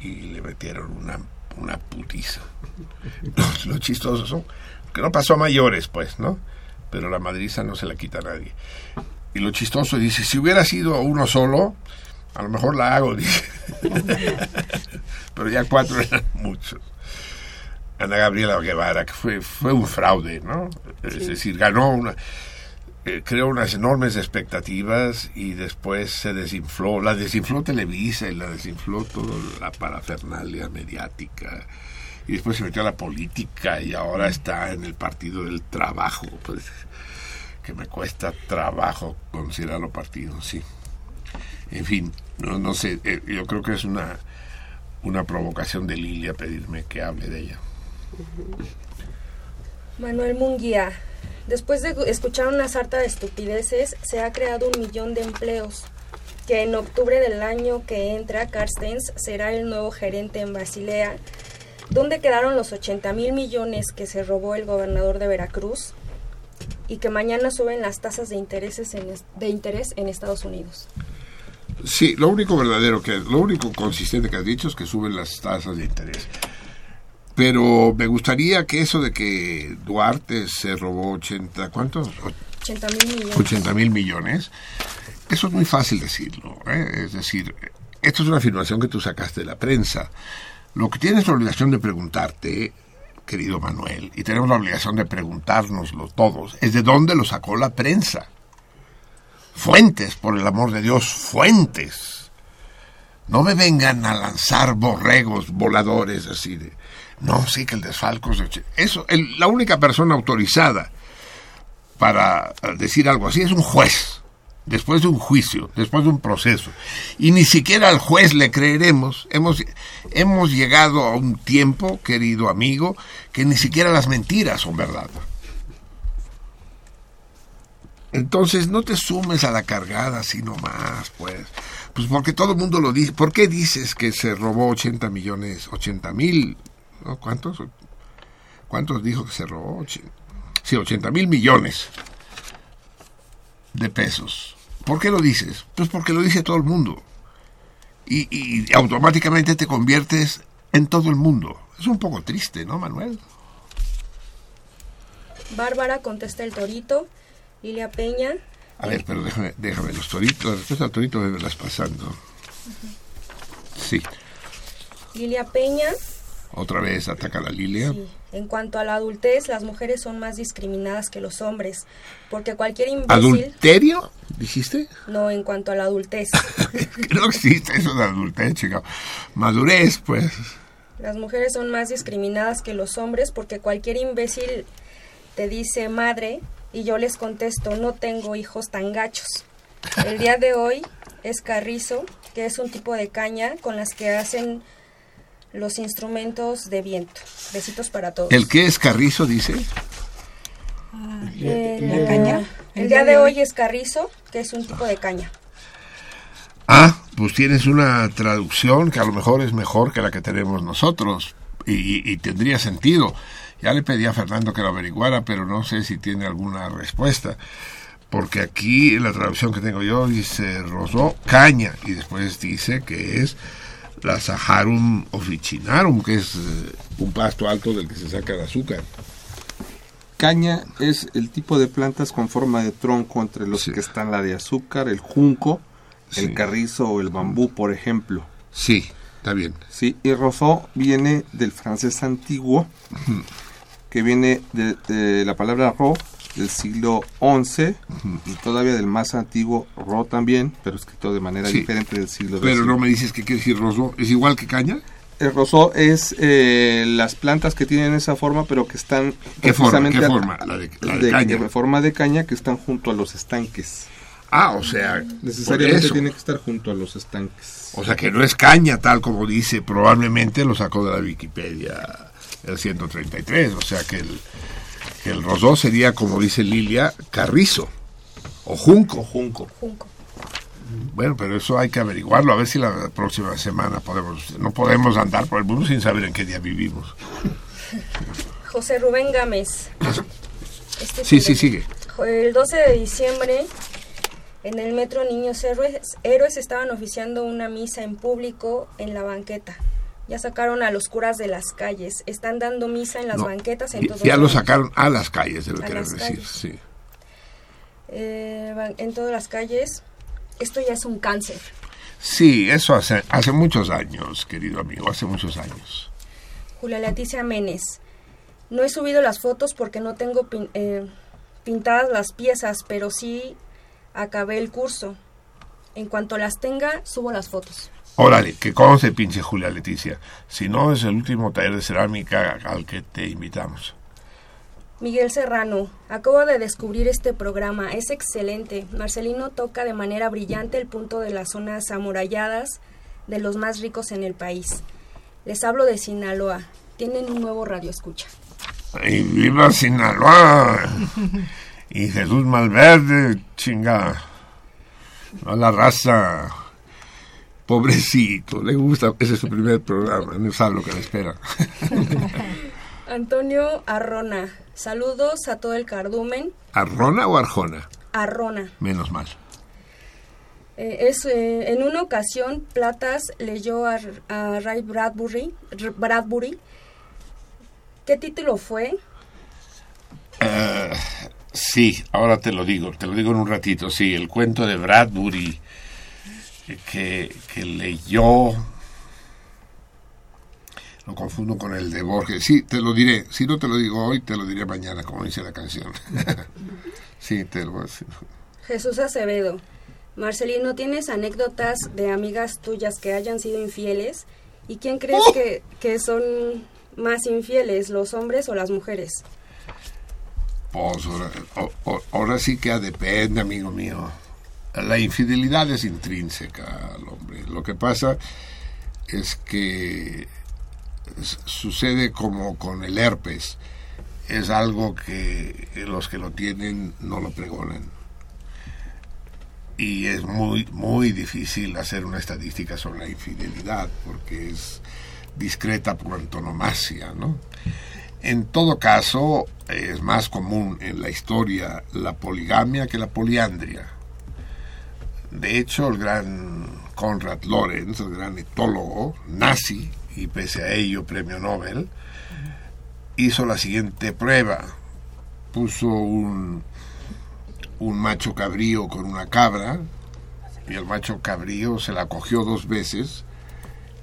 y le metieron una, una putiza. Lo, lo chistoso son que no pasó a mayores, pues, ¿no? Pero la madriza no se la quita a nadie. Y lo chistoso dice, si hubiera sido uno solo, a lo mejor la hago, [LAUGHS] dice. Pero ya cuatro eran muchos. Ana Gabriela Guevara, que fue, fue un fraude, ¿no? Es decir, ganó una, eh, creó unas enormes expectativas y después se desinfló. La desinfló Televisa y la desinfló toda la parafernalia mediática. Y después se metió a la política y ahora está en el Partido del Trabajo. Pues, que me cuesta trabajo considerarlo partido, sí. En fin, no, no sé, eh, yo creo que es una, una provocación de Lilia pedirme que hable de ella. Manuel Munguía, después de escuchar una sarta de estupideces, se ha creado un millón de empleos. Que en octubre del año que entra, Carstens será el nuevo gerente en Basilea. ¿Dónde quedaron los 80 mil millones que se robó el gobernador de Veracruz? Y que mañana suben las tasas de, intereses en de interés en Estados Unidos. Sí, lo único verdadero que lo único consistente que has dicho es que suben las tasas de interés. Pero me gustaría que eso de que Duarte se robó 80, ¿cuántos? 80 mil millones. 80 mil millones. Eso es muy fácil decirlo. ¿eh? Es decir, esto es una afirmación que tú sacaste de la prensa. Lo que tienes la obligación de preguntarte, querido Manuel, y tenemos la obligación de preguntárnoslo todos, es de dónde lo sacó la prensa. Fuentes, por el amor de Dios, fuentes. No me vengan a lanzar borregos voladores así de... No, sí que el desfalco es... de Eso, el- la única persona autorizada para eh, decir algo así es un juez, después de un juicio, después de un proceso. Y ni siquiera al juez le creeremos. Hemos, hemos llegado a un tiempo, querido amigo, que ni siquiera las mentiras son verdad. Entonces no te sumes a la cargada así nomás, pues. Pues porque todo el mundo lo dice. ¿Por qué dices que se robó 80 millones, 80 mil? ¿No? ¿Cuántos? ¿Cuántos dijo que se robó? Sí, 80 mil millones de pesos. ¿Por qué lo dices? Pues porque lo dice todo el mundo. Y, y automáticamente te conviertes en todo el mundo. Es un poco triste, ¿no, Manuel? Bárbara contesta el torito. Lilia Peña. A ver, pero déjame, déjame los toritos. La respuesta al torito me las pasando. Sí, Lilia Peña. Otra vez ataca a la Lilia. Sí. En cuanto a la adultez, las mujeres son más discriminadas que los hombres, porque cualquier imbécil... ¿Adulterio? ¿Dijiste? No, en cuanto a la adultez. [LAUGHS] No existe eso de adultez, chica. Madurez, pues. Las mujeres son más discriminadas que los hombres porque cualquier imbécil te dice madre y yo les contesto no tengo hijos tan gachos. El día de hoy es carrizo, que es un tipo de caña con las que hacen los instrumentos de viento. Besitos para todos. ¿El qué es carrizo, dice? Eh, ¿La caña? El día de hoy es carrizo, que es un tipo de caña. Ah, pues tienes una traducción que a lo mejor es mejor que la que tenemos nosotros y, y- y tendría sentido. Ya le pedí a Fernando que lo averiguara, pero no sé si tiene alguna respuesta. Porque aquí en la traducción que tengo yo dice rosó caña y después dice que es la Saharum officinarum, que es eh, un pasto alto del que se saca el azúcar. Caña es el tipo de plantas con forma de tronco entre los que están la de azúcar, el junco, el carrizo o el bambú, por ejemplo. Sí, está bien. Sí, y rosó viene del francés antiguo, que viene de, de la palabra ro del siglo XI y todavía del más antiguo ro también, pero escrito de manera Sí. diferente del siglo Pero XIX. no me dices que quiere decir rosó. ¿Es igual que caña? El rosó es eh, las plantas que tienen esa forma, pero que están ¿Qué forma? precisamente ¿Qué a- forma? La de- la de caña. de forma de caña que están junto a los estanques. Ah, o sea, necesariamente tiene que estar junto a los estanques. O sea que no es caña tal como dice, probablemente lo sacó de la Wikipedia el 133, o sea que el, el rosó sería, como dice Lilia, carrizo o junco. junco. Bueno, pero eso hay que averiguarlo, a ver si la próxima semana podemos, no podemos andar por el mundo sin saber en qué día vivimos. [LAUGHS] José Rubén Gámez. Este Sí, sí, el- sigue. El 12 de diciembre, en el metro Niños Héroes, Héroes estaban oficiando una misa en público en la banqueta. Ya sacaron a los curas de las calles. Están dando misa en las No, banquetas en todos ya lo sacaron a las calles, debe A querer las decir, calles. sí. Eh, en todas las calles. Esto ya es un cáncer. Sí, eso hace, hace muchos años, querido amigo, hace muchos años. Julia Leticia Menes. No he subido las fotos porque no tengo pin- eh, pintadas las piezas, pero sí acabé el curso. En cuanto las tenga, subo las fotos. Órale, que conste, pinche Julia Leticia. Si no, es el último taller de cerámica al que te invitamos. Miguel Serrano, acabo de descubrir este programa, es excelente. Marcelino toca de manera brillante el punto de las zonas amuralladas de los más ricos en el país. Les hablo de Sinaloa. Tienen un nuevo radio escucha. ¡Y viva Sinaloa! Y Jesús Malverde, chinga. A la raza. Pobrecito, le gusta. Ese es su primer programa, no sabe lo que le espera. [LAUGHS] Antonio Arrona, saludos a todo el cardumen. ¿Arrona o Arjona? Arrona. Menos mal. Eh, es, eh, en una ocasión, Platas leyó a, a Ray Bradbury, R- Bradbury. ¿Qué título fue? Eh, sí, ahora te lo digo, te lo digo en un ratito. Sí, el cuento de Bradbury que, que leyó. Lo confundo con el de Borges. Sí, te lo diré. Si no te lo digo hoy, te lo diré mañana, como dice la canción. [LAUGHS] sí, te lo voy a decir. Jesús Acevedo. Marcelino, ¿tienes anécdotas de amigas tuyas que hayan sido infieles? ¿Y quién crees que, que son más infieles, los hombres o las mujeres? Pues ahora sí que depende, amigo mío. La infidelidad es intrínseca al hombre. Lo que pasa es que sucede como con el herpes. Es algo que los que lo tienen no lo pregonan. Y es muy, muy difícil hacer una estadística sobre la infidelidad porque es discreta por antonomasia, ¿no? En todo caso, es más común en la historia la poligamia que la poliandria. De hecho, el gran Konrad Lorenz, el gran etólogo nazi, y pese a ello premio Nobel, hizo la siguiente prueba. Puso un, un macho cabrío con una cabra, y el macho cabrío se la cogió dos veces,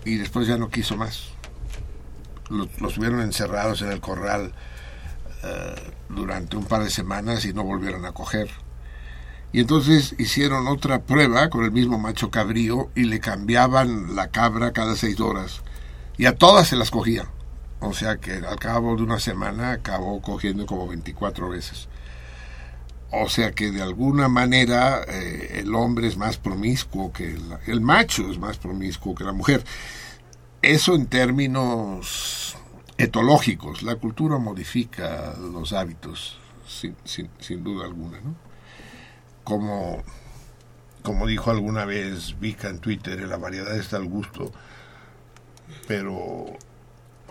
y después ya no quiso más los, los encerrados en el corral eh, durante un par de semanas y no volvieron a coger. Y entonces hicieron otra prueba con el mismo macho cabrío y le cambiaban la cabra cada seis horas. Y a todas se las cogía. O sea que al cabo de una semana acabó cogiendo como 24 veces. O sea que de alguna manera eh, el hombre es más promiscuo que el, el macho es más promiscuo que la mujer. Eso en términos etológicos. La cultura modifica los hábitos, sin, sin, sin duda alguna. ¿no? Como, como dijo alguna vez Vika en Twitter, la variedad está al gusto, pero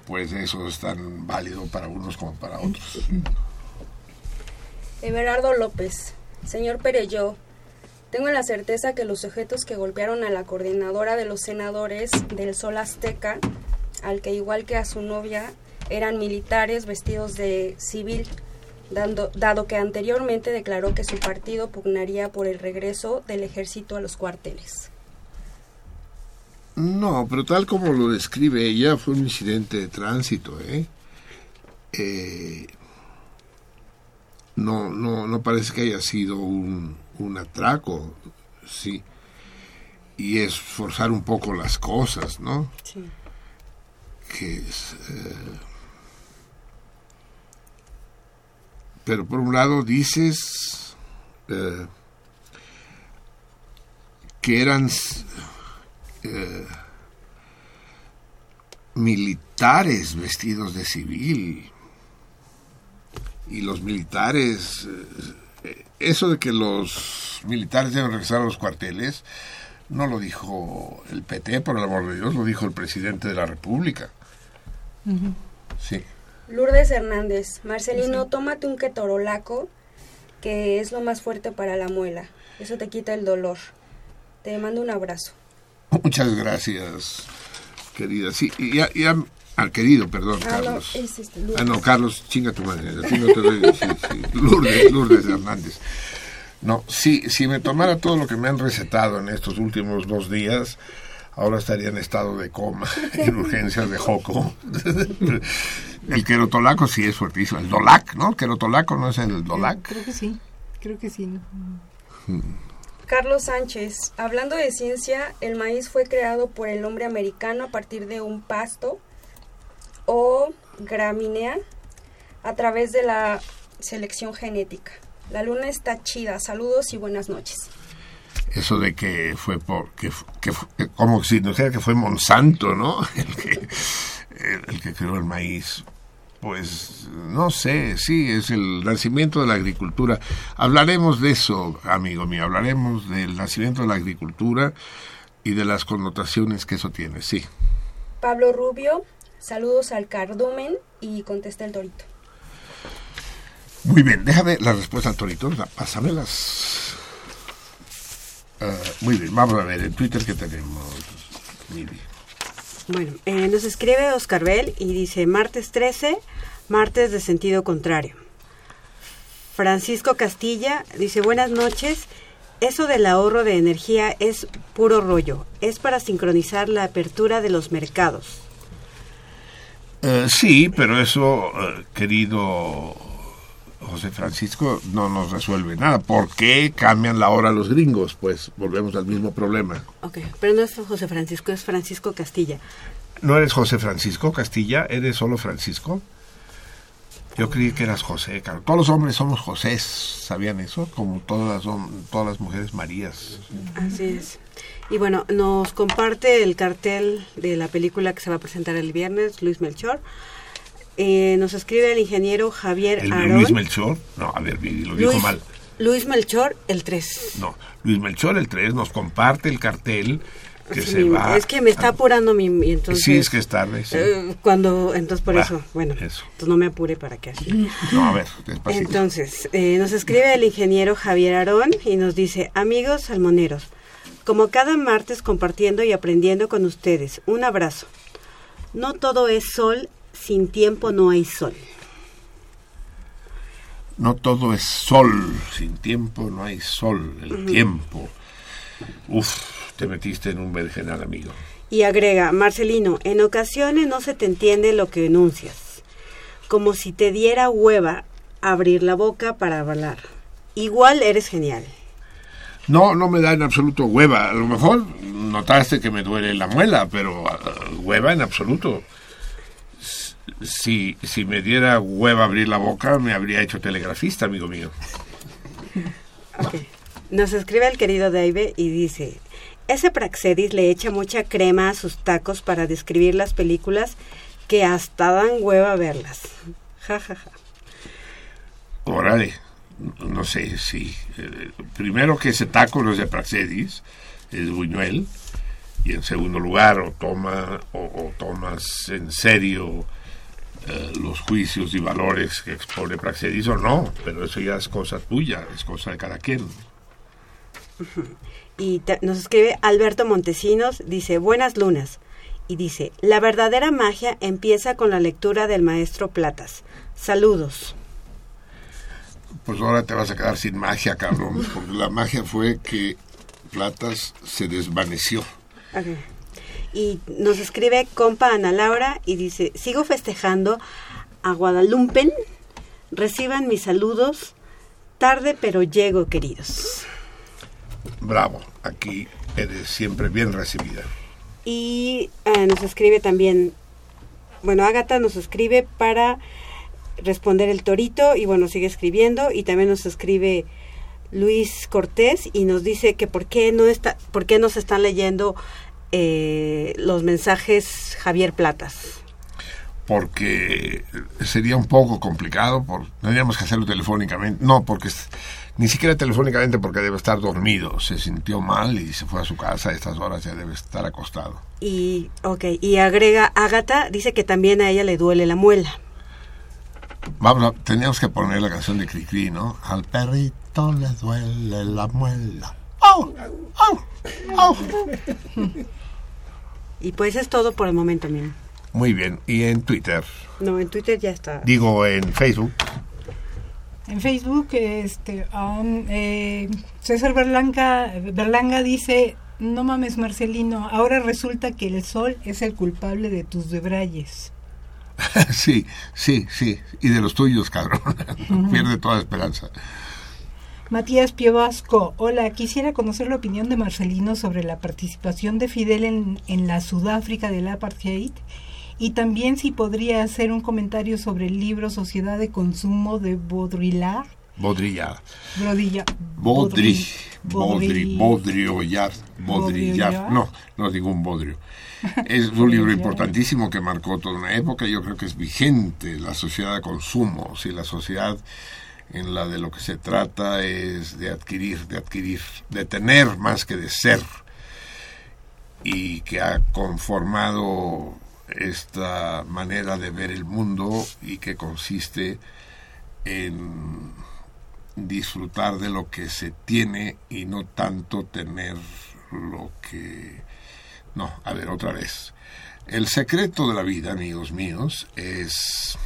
pues eso es tan válido para unos como para otros. [LAUGHS] Everardo López, señor Pereyó, tengo la certeza que los sujetos que golpearon a la coordinadora de los senadores del Sol Azteca, al que igual que a su novia, eran militares vestidos de civil, dando, dado que anteriormente declaró que su partido pugnaría por el regreso del ejército a los cuarteles. No, pero tal como lo describe ella, fue un incidente de tránsito, ¿eh? Eh, no, no, no parece que haya sido un, un atraco, sí. Y es forzar un poco las cosas, ¿no? Sí. Que es, eh, pero por un lado dices eh, que eran eh, militares vestidos de civil. Y los militares eh, eso de que los militares deben regresar a los cuarteles no lo dijo el PT por el amor de Dios lo dijo el presidente de la República. Sí Lourdes Hernández, Marcelino, tómate un ketorolaco, que es lo más fuerte para la muela. Eso te quita el dolor. Te mando un abrazo. Muchas gracias, querida. Sí, y ya, ya al querido, perdón, Ah, no, Carlos. es este. Ah, no, Carlos, chinga tu madre. a ti no te doy- sí, sí. Lourdes, Lourdes Hernández. No, sí, si me tomara todo lo que me han recetado en estos últimos dos días, ahora estaría en estado de coma, [LAUGHS] en urgencias de Joco. [LAUGHS] El querotolaco sí es fuertísimo. El dolac, ¿no? El querotolaco no es el dolac. Creo que sí, creo que sí. ¿no? Carlos Sánchez, hablando de ciencia, el maíz fue creado por el hombre americano a partir de un pasto o gramínea a través de la selección genética. La luna está chida. Saludos y buenas noches. Eso de que fue por. que, que como si nos dijera que fue Monsanto, ¿no? [LAUGHS] El que, el, el que creó el maíz. Pues no sé, sí, es el nacimiento de la agricultura. Hablaremos de eso, amigo mío, hablaremos del nacimiento de la agricultura y de las connotaciones que eso tiene, sí. Pablo Rubio, saludos al cardumen y contesta el torito. Muy bien, déjame la respuesta al torito, la- pásamelas. Ah, muy bien, vamos a ver en Twitter qué tenemos. Miri. Bueno, eh, nos escribe Oscar Bell y dice martes 13, martes de sentido contrario. Francisco Castilla dice buenas noches. Eso del ahorro de energía es puro rollo. Es para sincronizar la apertura de los mercados. Eh, sí, pero eso, eh, querido José Francisco, no nos resuelve nada. ¿Por qué cambian la hora los gringos? Pues volvemos al mismo problema. Ok, pero no es José Francisco, es Francisco Castilla. ¿No eres José Francisco Castilla? ¿Eres solo Francisco? Yo creí que eras José, claro. Todos los hombres somos Josés, ¿sabían eso? Como todas las, todas las mujeres Marías. Así es. Y bueno, nos comparte el cartel de la película que se va a presentar el viernes, Luis Melchor. Eh, nos escribe el ingeniero Javier ¿El Aarón. Luis Melchor? No, a ver, lo dijo Luis- mal. Luis Melchor, el 3. No, Luis Melchor, el 3, nos comparte el cartel que Sí, se va... es que me está apurando mi... entonces, Sí, es que es tarde, sí. eh, cuando, entonces por Va, eso, bueno, eso. entonces no me apure para que así. No, a ver, despacito. Entonces, eh, nos escribe el ingeniero Javier Arón y nos dice, amigos salmoneros, como cada martes compartiendo y aprendiendo con ustedes, un abrazo. No todo es sol, sin tiempo no hay sol. No todo es sol, sin tiempo no hay sol, el tiempo. Uf, te metiste en un vergenal, amigo. Y agrega, Marcelino, en ocasiones no se te entiende lo que enuncias, como si te diera hueva abrir la boca para hablar. Igual eres genial. No, no me da en absoluto hueva. A lo mejor notaste que me duele la muela, pero ah, hueva en absoluto. Si, si me diera hueva abrir la boca, me habría hecho telegrafista, amigo mío. Nos escribe el querido Dave y dice, ese Praxedis le echa mucha crema a sus tacos para describir las películas que hasta dan hueva verlas. Ja, ja, ja. Órale, no sé si. eh, primero que ese taco no es de Praxedis, es Buñuel. Y en segundo lugar, o, toma, o, o tomas en serio eh, los juicios y valores que expone Praxedis o no, pero eso ya es cosa tuya, es cosa de cada quien. [LAUGHS] Y te- nos escribe Alberto Montesinos, dice, buenas lunas. Y dice, la verdadera magia empieza con la lectura del maestro Platas. Saludos. Pues ahora te vas a quedar sin magia, cabrón, [LAUGHS] porque la magia fue que Platas se desvaneció. Ok. Y nos escribe compa Ana Laura y dice, sigo festejando a Guadalupe. Reciban mis saludos. Tarde pero llego, queridos. Bravo, aquí eres siempre bien recibida. Y eh, nos escribe también, bueno, Ágata nos escribe para responder el torito y bueno, sigue escribiendo y también nos escribe Luis Cortés y nos dice que por qué no está, por qué nos están leyendo eh, los mensajes Javier Platas. porque sería un poco complicado, por, tendríamos que hacerlo telefónicamente. No, porque ni siquiera telefónicamente porque debe estar dormido. Se sintió mal y se fue a su casa. A estas horas ya debe estar acostado. Y, ok, y agrega Ágata, dice que también a ella le duele la muela. Vamos, a- teníamos que poner la canción de Cricri, ¿no? Al perrito le duele la muela. ¡Au! ¡Au! ¡Au! Y pues es todo por el momento, miren. Muy bien. Y en Twitter, No, en Twitter ya está. digo en Facebook, En Facebook, este, um, eh, César Berlanga, Berlanga dice, no mames Marcelino, ahora resulta que el sol es el culpable de tus debrayes. [LAUGHS] sí, sí, sí. Y de los tuyos, cabrón. Pierde toda esperanza. Matías Pievasco, hola, quisiera conocer la opinión de Marcelino sobre la participación de Fidel en, en la Sudáfrica del apartheid y también si podría hacer un comentario sobre el libro Sociedad de Consumo de Baudrillard. Baudrillard. Bodri- Bodri. Bodrillard. Bodrillard. No, no es ningún bodrio. Es un libro importantísimo que marcó toda una época. Yo creo que es vigente. La sociedad de consumo. Si la sociedad en la de lo que se trata es de adquirir, de adquirir, de tener más que de ser. Y que ha conformado esta manera de ver el mundo y que consiste en disfrutar de lo que se tiene y no tanto tener lo que... No, a ver, otra vez. El secreto de la vida, amigos míos, es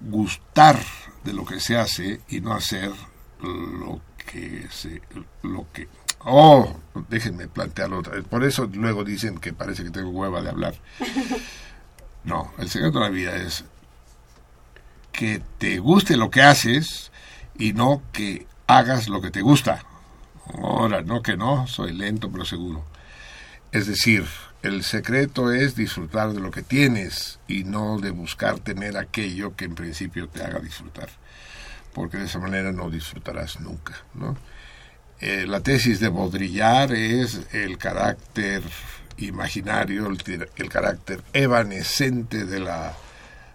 gustar de lo que se hace y no hacer lo que se... lo que... Oh, déjenme plantearlo otra vez. Por eso luego dicen que parece que tengo hueva de hablar. [LAUGHS] No, el secreto de la vida es que te guste lo que haces y no que hagas lo que te gusta. Ahora, no que no, soy lento pero seguro. Es decir, el secreto es disfrutar de lo que tienes y no de buscar tener aquello que en principio te haga disfrutar. Porque de esa manera no disfrutarás nunca. Eh, la tesis de Baudrillard es el carácter imaginario, el carácter evanescente de la,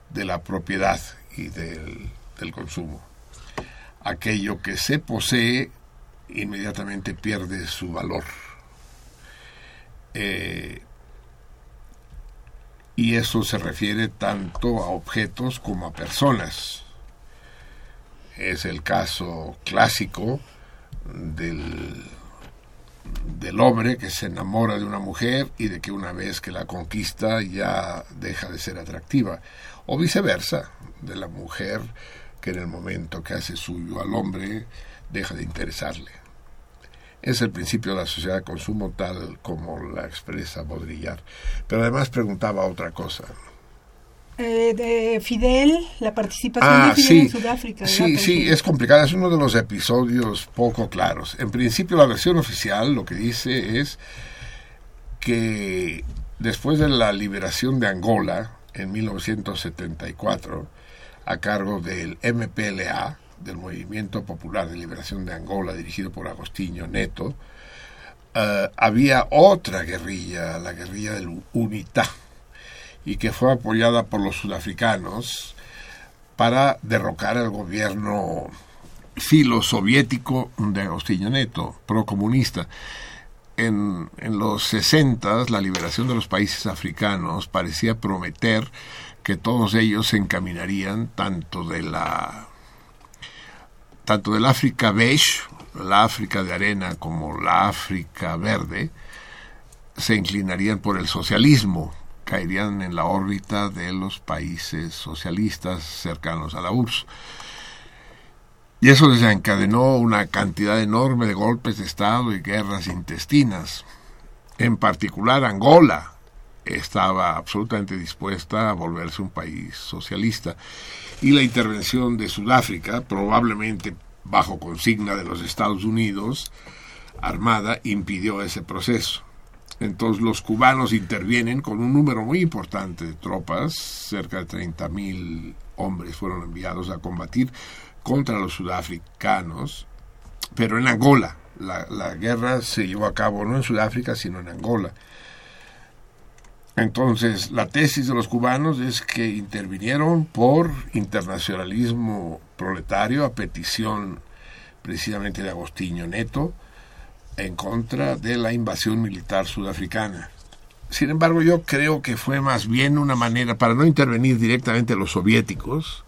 de la propiedad y del, del consumo. Aquello que se posee inmediatamente pierde su valor. Eh, y eso se refiere tanto a objetos como a personas. Es el caso clásico del, del hombre que se enamora de una mujer y de que una vez que la conquista ya deja de ser atractiva. O viceversa, de la mujer que en el momento que hace suyo al hombre deja de interesarle. Es el principio de la sociedad de consumo tal como la expresa Baudrillard. Pero además preguntaba otra cosa. Eh, de Fidel, la participación Ah, de Fidel sí, en Sudáfrica. sí, ¿verdad? sí, es complicada, es uno de los episodios poco claros. En principio la versión oficial lo que dice es que después de la liberación de Angola en 1974, a cargo del MPLA, del Movimiento Popular de Liberación de Angola, dirigido por Agostinho Neto, eh, había otra guerrilla, la guerrilla del UNITA, y que fue apoyada por los sudafricanos para derrocar al gobierno filo soviético de Agostinho Neto, procomunista. En, en los 60 la liberación de los países africanos parecía prometer que todos ellos se encaminarían tanto de la tanto del África beige, la África de arena, como la África verde, se inclinarían por el socialismo, caerían en la órbita de los países socialistas cercanos a la URSS. Y eso desencadenó una cantidad enorme de golpes de Estado y guerras intestinas. En particular Angola estaba absolutamente dispuesta a volverse un país socialista. Y la intervención de Sudáfrica, probablemente bajo consigna de los Estados Unidos, armada, impidió ese proceso. Entonces los cubanos intervienen con un número muy importante de tropas, cerca de 30.000 hombres fueron enviados a combatir contra los sudafricanos, pero en Angola. La, la guerra se llevó a cabo no en Sudáfrica, sino en Angola. Entonces, la tesis de los cubanos es que intervinieron por internacionalismo proletario a petición precisamente de Agostinho Neto en contra de la invasión militar sudafricana. Sin embargo, yo creo que fue más bien una manera para no intervenir directamente los soviéticos,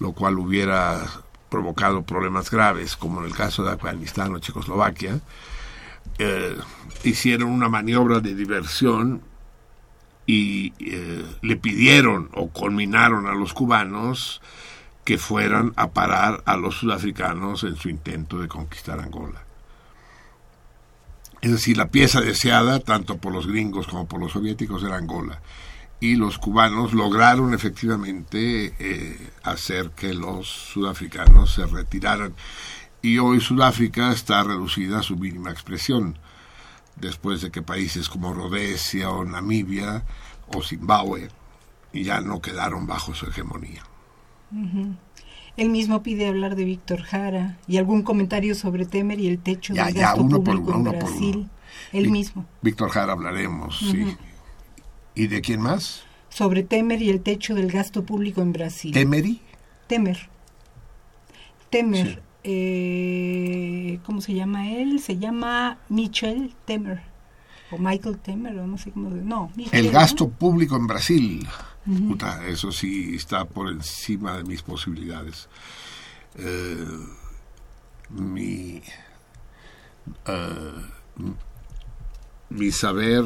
lo cual hubiera provocado problemas graves, como en el caso de Afganistán o Checoslovaquia, eh, hicieron una maniobra de diversión y eh, le pidieron o culminaron a los cubanos que fueran a parar a los sudafricanos en su intento de conquistar Angola. Es decir, la pieza deseada, tanto por los gringos como por los soviéticos, era Angola. Y los cubanos lograron efectivamente eh, hacer que los sudafricanos se retiraran. Y hoy Sudáfrica está reducida a su mínima expresión después de que países como Rhodesia o Namibia o Zimbabue ya no quedaron bajo su hegemonía. Uh Él mismo pide hablar de Víctor Jara y algún comentario sobre Temer y el techo ya, del ya, gasto uno público por uno, en uno por Brasil. uno. Él mismo. Víctor Jara hablaremos, sí. ¿Y de quién más? Sobre Temer y el techo del gasto público en Brasil. ¿Temery? Temer. Temer. Eh, ¿Cómo se llama él? Se llama Michel Temer. O Michael Temer, o no sé cómo. se- No, Michel, El ¿no? gasto público en Brasil. Puta, eso sí está por encima de mis posibilidades. Eh, mi, m- mi saber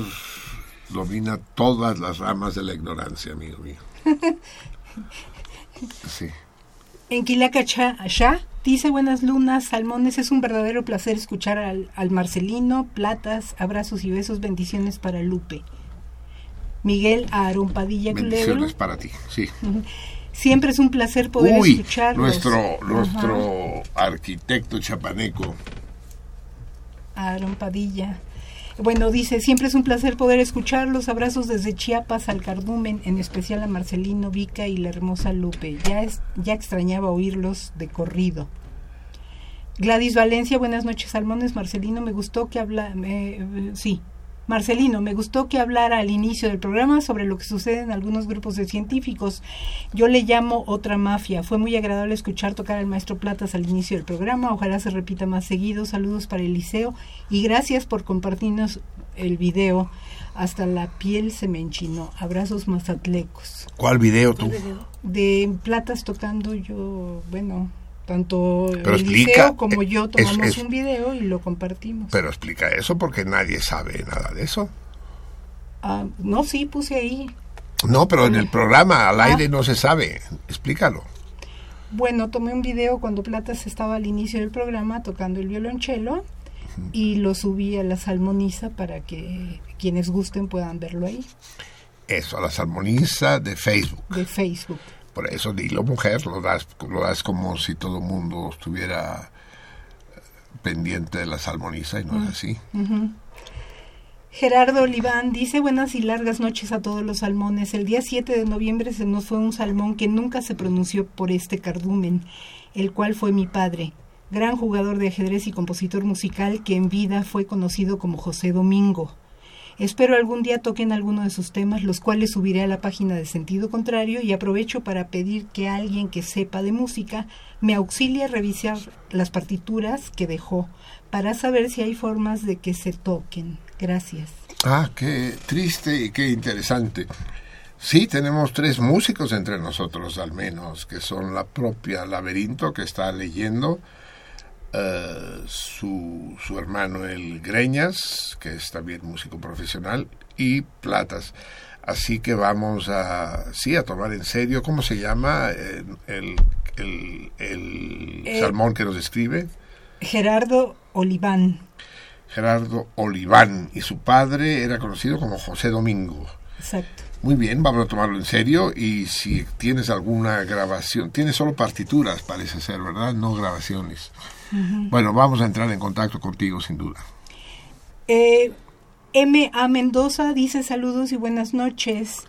domina todas las ramas de la ignorancia, amigo mío. [LAUGHS] Sí. En Quilacachá, dice buenas lunas, salmones, es un verdadero placer escuchar al, al Marcelino, platas, abrazos y besos, bendiciones para Lupe. Miguel Aarón Padilla Culebro. Bendiciones para ti, sí. Siempre es un placer poder Uy, escucharlos. nuestro, nuestro arquitecto chapaneco. Aaron Padilla. Bueno, dice, siempre es un placer poder escucharlos. Abrazos desde Chiapas al Cardumen, en especial a Marcelino Vica y la hermosa Lupe. Ya, es, ya extrañaba oírlos de corrido. Gladys Valencia, buenas noches, Salmones. Marcelino, me gustó que habla... me- eh, sí, Marcelino, me gustó que hablara al inicio del programa sobre lo que sucede en algunos grupos de científicos. Yo le llamo otra mafia. Fue muy agradable escuchar tocar al maestro Platas al inicio del programa. Ojalá se repita más seguido. Saludos para Eliseo y gracias por compartirnos el video. Hasta la piel se me enchinó. Abrazos mazatlecos. ¿Cuál video tú? De Platas tocando yo, bueno, tanto Pero Eliseo explica, como yo tomamos es- un video y lo compartimos. Pero explica eso porque nadie sabe nada de eso. Ah, no, sí, puse ahí. No, pero en el programa al Ah. aire no se sabe. Explícalo. Bueno, tomé un video cuando Platas estaba al inicio del programa tocando el violonchelo y lo subí a la salmoniza para que quienes gusten puedan verlo ahí, Eso, a la salmoniza de Facebook. de Facebook. Por eso dilo, mujer, lo das, lo das como si todo el mundo estuviera pendiente de la salmoniza y no Mm. es así. Ujú. Gerardo Oliván dice buenas y largas noches a todos los salmones. El día 7 de noviembre se nos fue un salmón que nunca se pronunció por este cardumen, el cual fue mi padre, gran jugador de ajedrez y compositor musical que en vida fue conocido como José Domingo. Espero algún día toquen alguno de sus temas, los cuales subiré a la página de Sentido Contrario y aprovecho para pedir que alguien que sepa de música me auxilie a revisar las partituras que dejó para saber si hay formas de que se toquen. Gracias. Ah, qué triste y qué interesante. Sí, tenemos tres músicos entre nosotros, al menos, que son la propia Laberinto, que está leyendo, su, su hermano el Greñas, que es también músico profesional, y Platas. Así que vamos a, sí, a tomar en serio, ¿cómo se llama eh, el, el, el Eh, salmón que nos escribe? Gerardo Oliván. Gerardo Oliván, y su padre era conocido como José Domingo. Exacto. Muy bien, vamos a tomarlo en serio y si tienes alguna grabación, tienes solo partituras, parece ser, ¿verdad? No grabaciones. Bueno, vamos a entrar en contacto contigo sin duda. Eh, M. A. Mendoza dice saludos y buenas noches.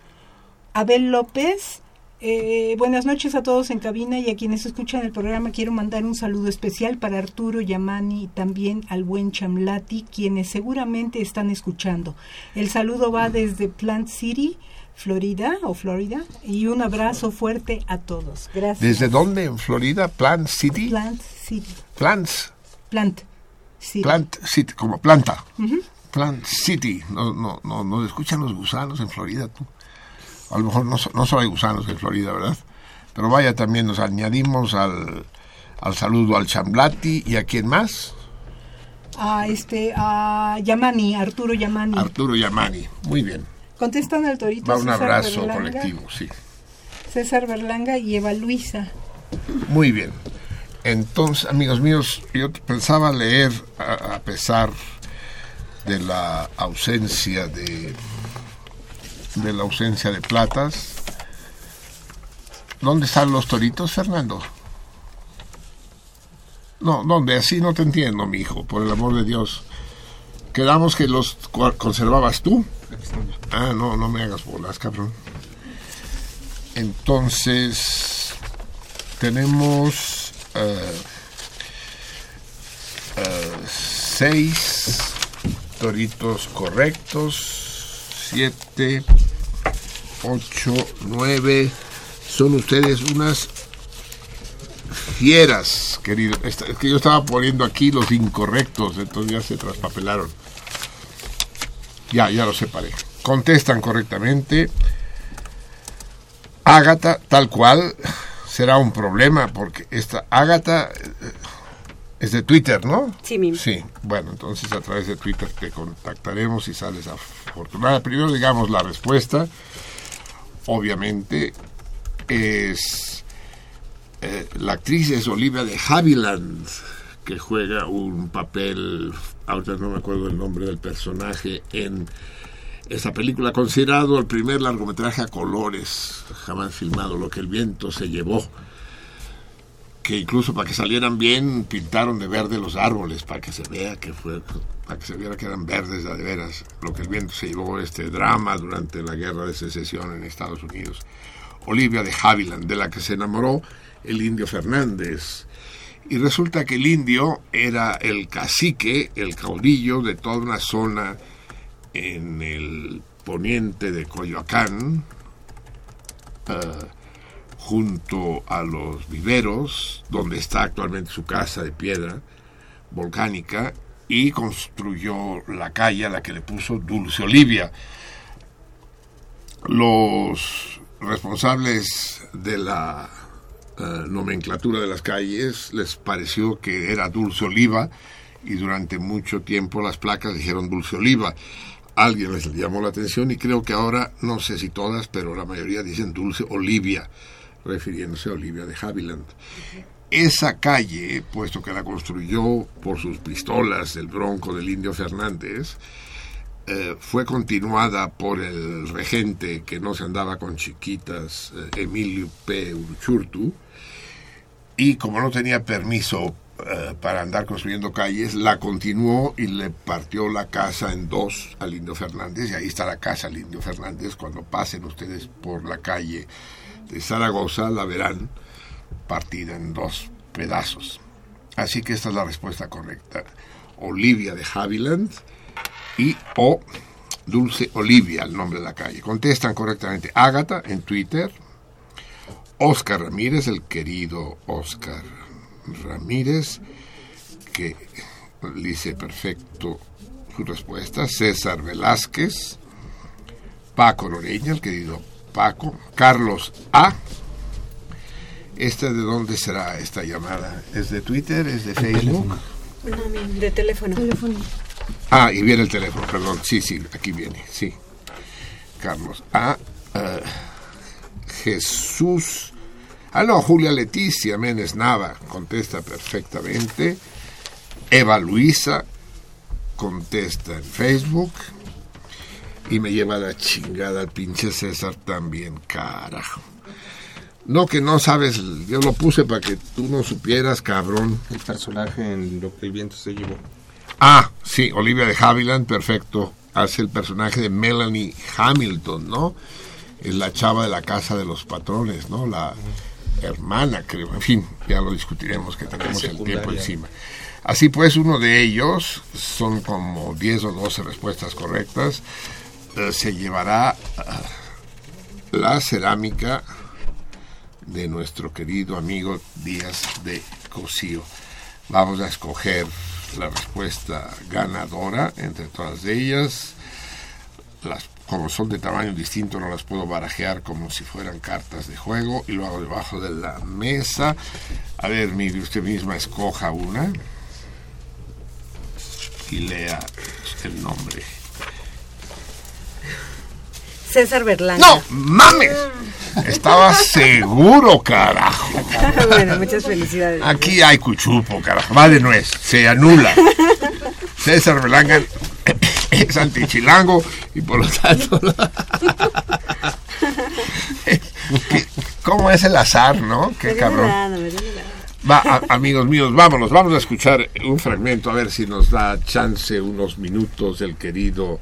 Abel López, eh, buenas noches a todos en cabina y a quienes escuchan el programa. Quiero mandar un saludo especial para Arturo Yamani y también al buen Chamlati, quienes seguramente están escuchando. El saludo va desde Plant City, Florida o Florida, y un abrazo fuerte a todos. Gracias. ¿Desde dónde? ¿En Florida? ¿Plant City? Plant City. Plants. Plant City. Plant City, como planta. Ujú. Plant City. No, no, no, nos escuchan los gusanos en Florida, tú. A lo mejor no, no solo hay gusanos en Florida, ¿verdad? Pero vaya, también nos añadimos al, al saludo al Chamblati y a quién más? A este, a Yamani, Arturo Yamani. Arturo Yamani. Muy bien. Contestan al torito Va un César abrazo Berlanga, colectivo, sí. César Berlanga y Eva Luisa. Muy bien. Entonces, amigos míos, yo pensaba leer, a, pesar de la ausencia de de la ausencia de platas. ¿Dónde están los toritos, Fernando? No, ¿dónde? Así no te entiendo, mi hijo, por el amor de Dios. Quedamos que los conservabas tú. Ah, no, no me hagas bolas, cabrón. Entonces, tenemos eh, seis toritos correctos, siete, ocho, nueve. Son ustedes unas fieras, querido. Es que yo estaba poniendo aquí los incorrectos, entonces ya se traspapelaron. Ya, ya los separé. Contestan correctamente. Ágata, tal cual, será un problema porque esta Ágata eh, es de Twitter, ¿no? Sí, mismo. Sí, bueno, entonces a través de Twitter te contactaremos y sales afortunada. Primero digamos la respuesta. Obviamente es eh, la actriz es Olivia de Havilland que juega un papel, ahorita no me acuerdo el nombre del personaje en esta película, considerado el primer largometraje a colores jamás filmado, lo que el viento se llevó que incluso para que salieran bien pintaron de verde los árboles para que se vea que fue para que se viera que eran verdes de veras lo que el viento se llevó este drama durante la guerra de secesión en Estados Unidos. Olivia de Havilland de la que se enamoró el indio Fernández. Y resulta que el indio era el cacique el caudillo de toda una zona en el poniente de Coyoacán eh, junto a los viveros, donde está actualmente su casa de piedra volcánica, y construyó la calle a la que le puso Dulce Olivia. Los responsables de la eh, nomenclatura de las calles les pareció que era Dulce Oliva y durante mucho tiempo las placas dijeron Dulce Oliva. Alguien les llamó la atención y creo que ahora, no sé si todas, pero la mayoría dicen Dulce Olivia, refiriéndose a Olivia de Havilland. Esa calle, puesto que la construyó por sus pistolas el bronco del indio Fernández, eh, fue continuada por el regente que no se andaba con chiquitas, eh, Emilio P. Uruchurtu, y como no tenía permiso eh, para andar construyendo calles, la continuó y le partió la casa en dos al Indio Fernández, y ahí está la casa Indio Fernández. Cuando pasen ustedes por la calle de Zaragoza, la verán partida en dos pedazos. Así que esta es la respuesta correcta. Olivia de Havilland y o Dulce Olivia, el nombre de la calle. Contestan correctamente Ágata en Twitter, Oscar Ramírez, el querido Oscar Ramírez, que dice perfecto su respuesta, César Velázquez, Paco Loreña, el querido Paco, Carlos A. ¿Esta de dónde será esta llamada? ¿Es de Twitter? ¿Es de Facebook? No, de teléfono. Ah, y viene el teléfono, perdón. Sí, sí, aquí viene, sí. Carlos A. eh, Jesús. Ah, no, Julia Leticia Méndez Nava contesta perfectamente. Eva Luisa contesta en Facebook. Y me lleva la chingada el pinche César también, carajo. No, que no sabes, yo lo puse para que tú no supieras, cabrón. El personaje en lo que el viento se llevó. Ah, sí, Olivia de Havilland, perfecto. Hace el personaje de Melanie Hamilton, ¿no? Es la chava de la casa de los patrones, ¿no? La hermana, creo. En fin, ya lo discutiremos, que tenemos el tiempo encima. Así pues, uno de ellos, son como 10 o 12 respuestas correctas, eh, se llevará ah, la cerámica de nuestro querido amigo Díaz de Cosío. Vamos a escoger la respuesta ganadora entre todas ellas. Las, como son de tamaño distinto, no las puedo barajear como si fueran cartas de juego y lo hago debajo de la mesa. A ver, mire, usted misma escoja una y lea el nombre. César Berlanga. ¡No! ¡Mames! Estaba seguro, carajo. [LAUGHS] bueno, muchas felicidades. Aquí hay cuchupo, carajo. Va de nuez. Se anula. César Berlanga es antichilango y por lo tanto... ¿Qué- ¿Cómo es el azar, no? Qué cabrón. Va, a- amigos míos, vámonos, vamos a escuchar un fragmento, a ver si nos da chance unos minutos el querido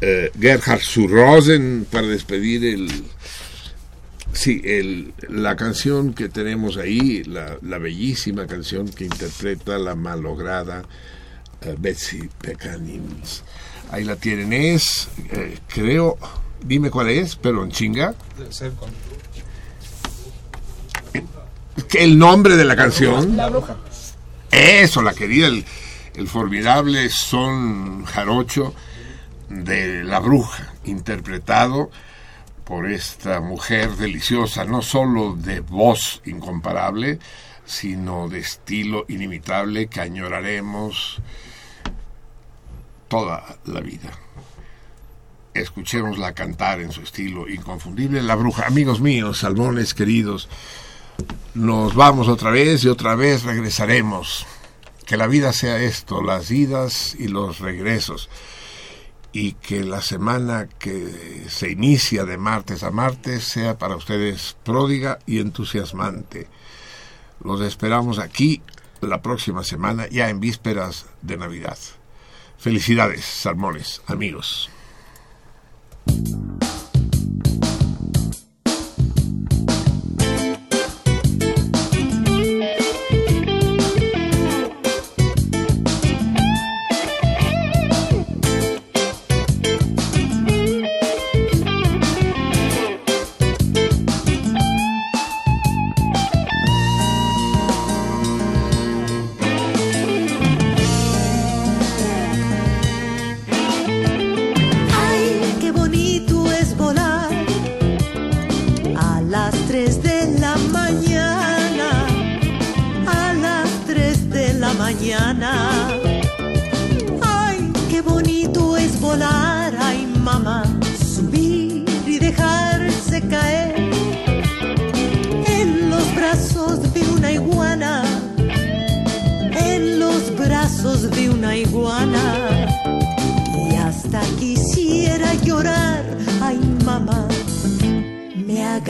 eh, Gerhard Surrosen para despedir el, sí, el, la canción que tenemos ahí, la, la bellísima canción que interpreta la malograda Betsy Pecanins. Ahí la tienen, es, eh, creo, dime cuál es, pero en chinga. el nombre de la canción. La bruja. Eso, la querida, el, el formidable son jarocho de La Bruja, interpretado por esta mujer deliciosa, no solo de voz incomparable, sino de estilo inimitable que añoraremos toda la vida. Escuchémosla cantar en su estilo inconfundible, La Bruja. Amigos míos, salmones queridos, nos vamos otra vez y otra vez regresaremos. Que la vida sea esto, las idas y los regresos. Y que la semana que se inicia de martes a martes sea para ustedes pródiga y entusiasmante. Los esperamos aquí la próxima semana, ya en vísperas de Navidad. Felicidades, salmones, amigos.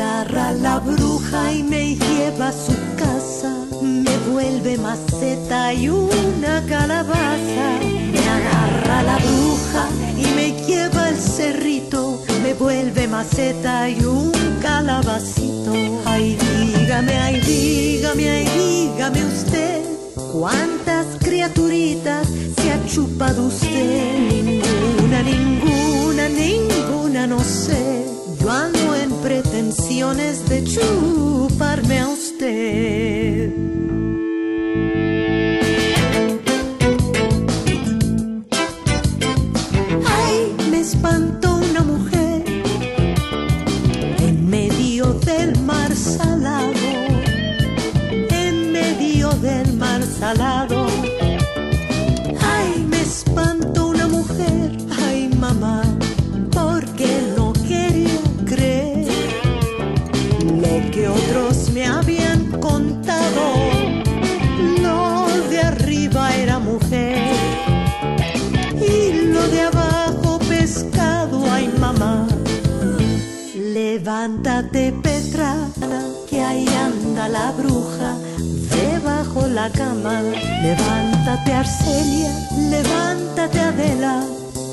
Agarra la bruja y me lleva a su casa. Me vuelve maceta y una calabaza. Me agarra la bruja y me lleva al cerrito. Me vuelve maceta y un calabacito. Ay, dígame, ay, dígame, ay, dígame usted. ¿Cuántas criaturitas se ha chupado usted? millones de chus. Levántate Arcelia, levántate Adela,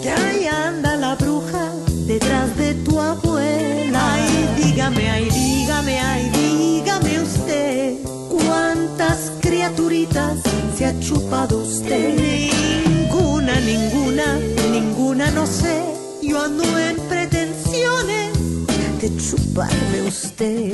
que ahí anda la bruja detrás de tu abuela. Ay, dígame, ay, dígame, ay, dígame usted, ¿cuántas criaturitas se ha chupado usted? Ninguna, ninguna, ninguna, no sé. Yo ando en pretensiones de chuparme usted.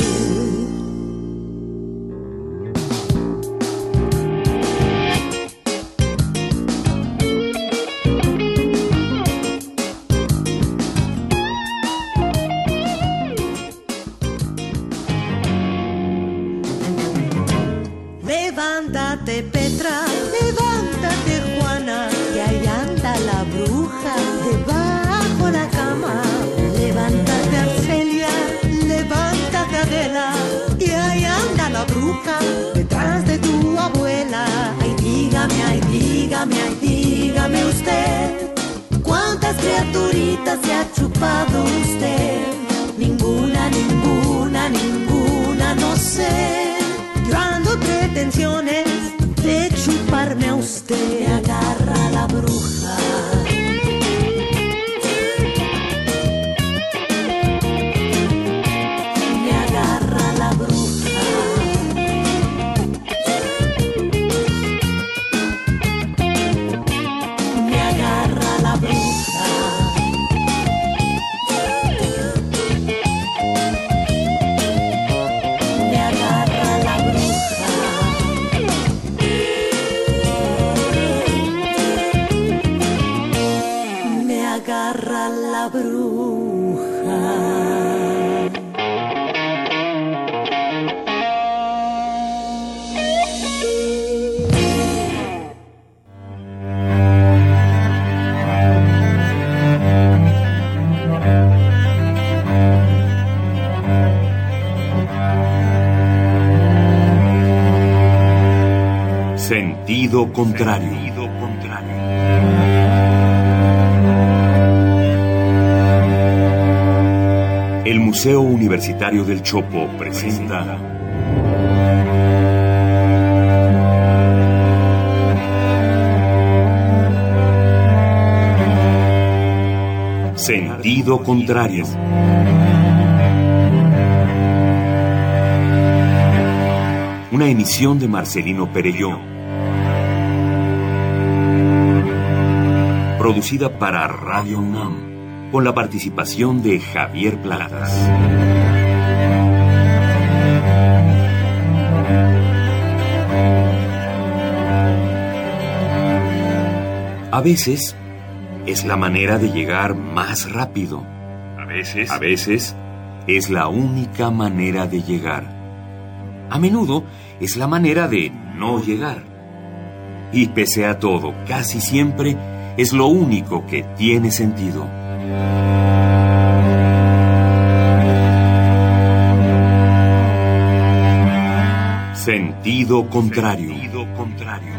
Sentido contrario. El Museo Universitario del Chopo presenta Sentido contrario. Una emisión de Marcelino Perelló. Producida para Radio UNAM, con la participación de Javier Platas. A veces es la manera de llegar más rápido. A veces, a veces es la única manera de llegar. A menudo es la manera de no llegar. Y pese a todo, casi siempre es lo único que tiene sentido. Sentido contrario. Sentido contrario.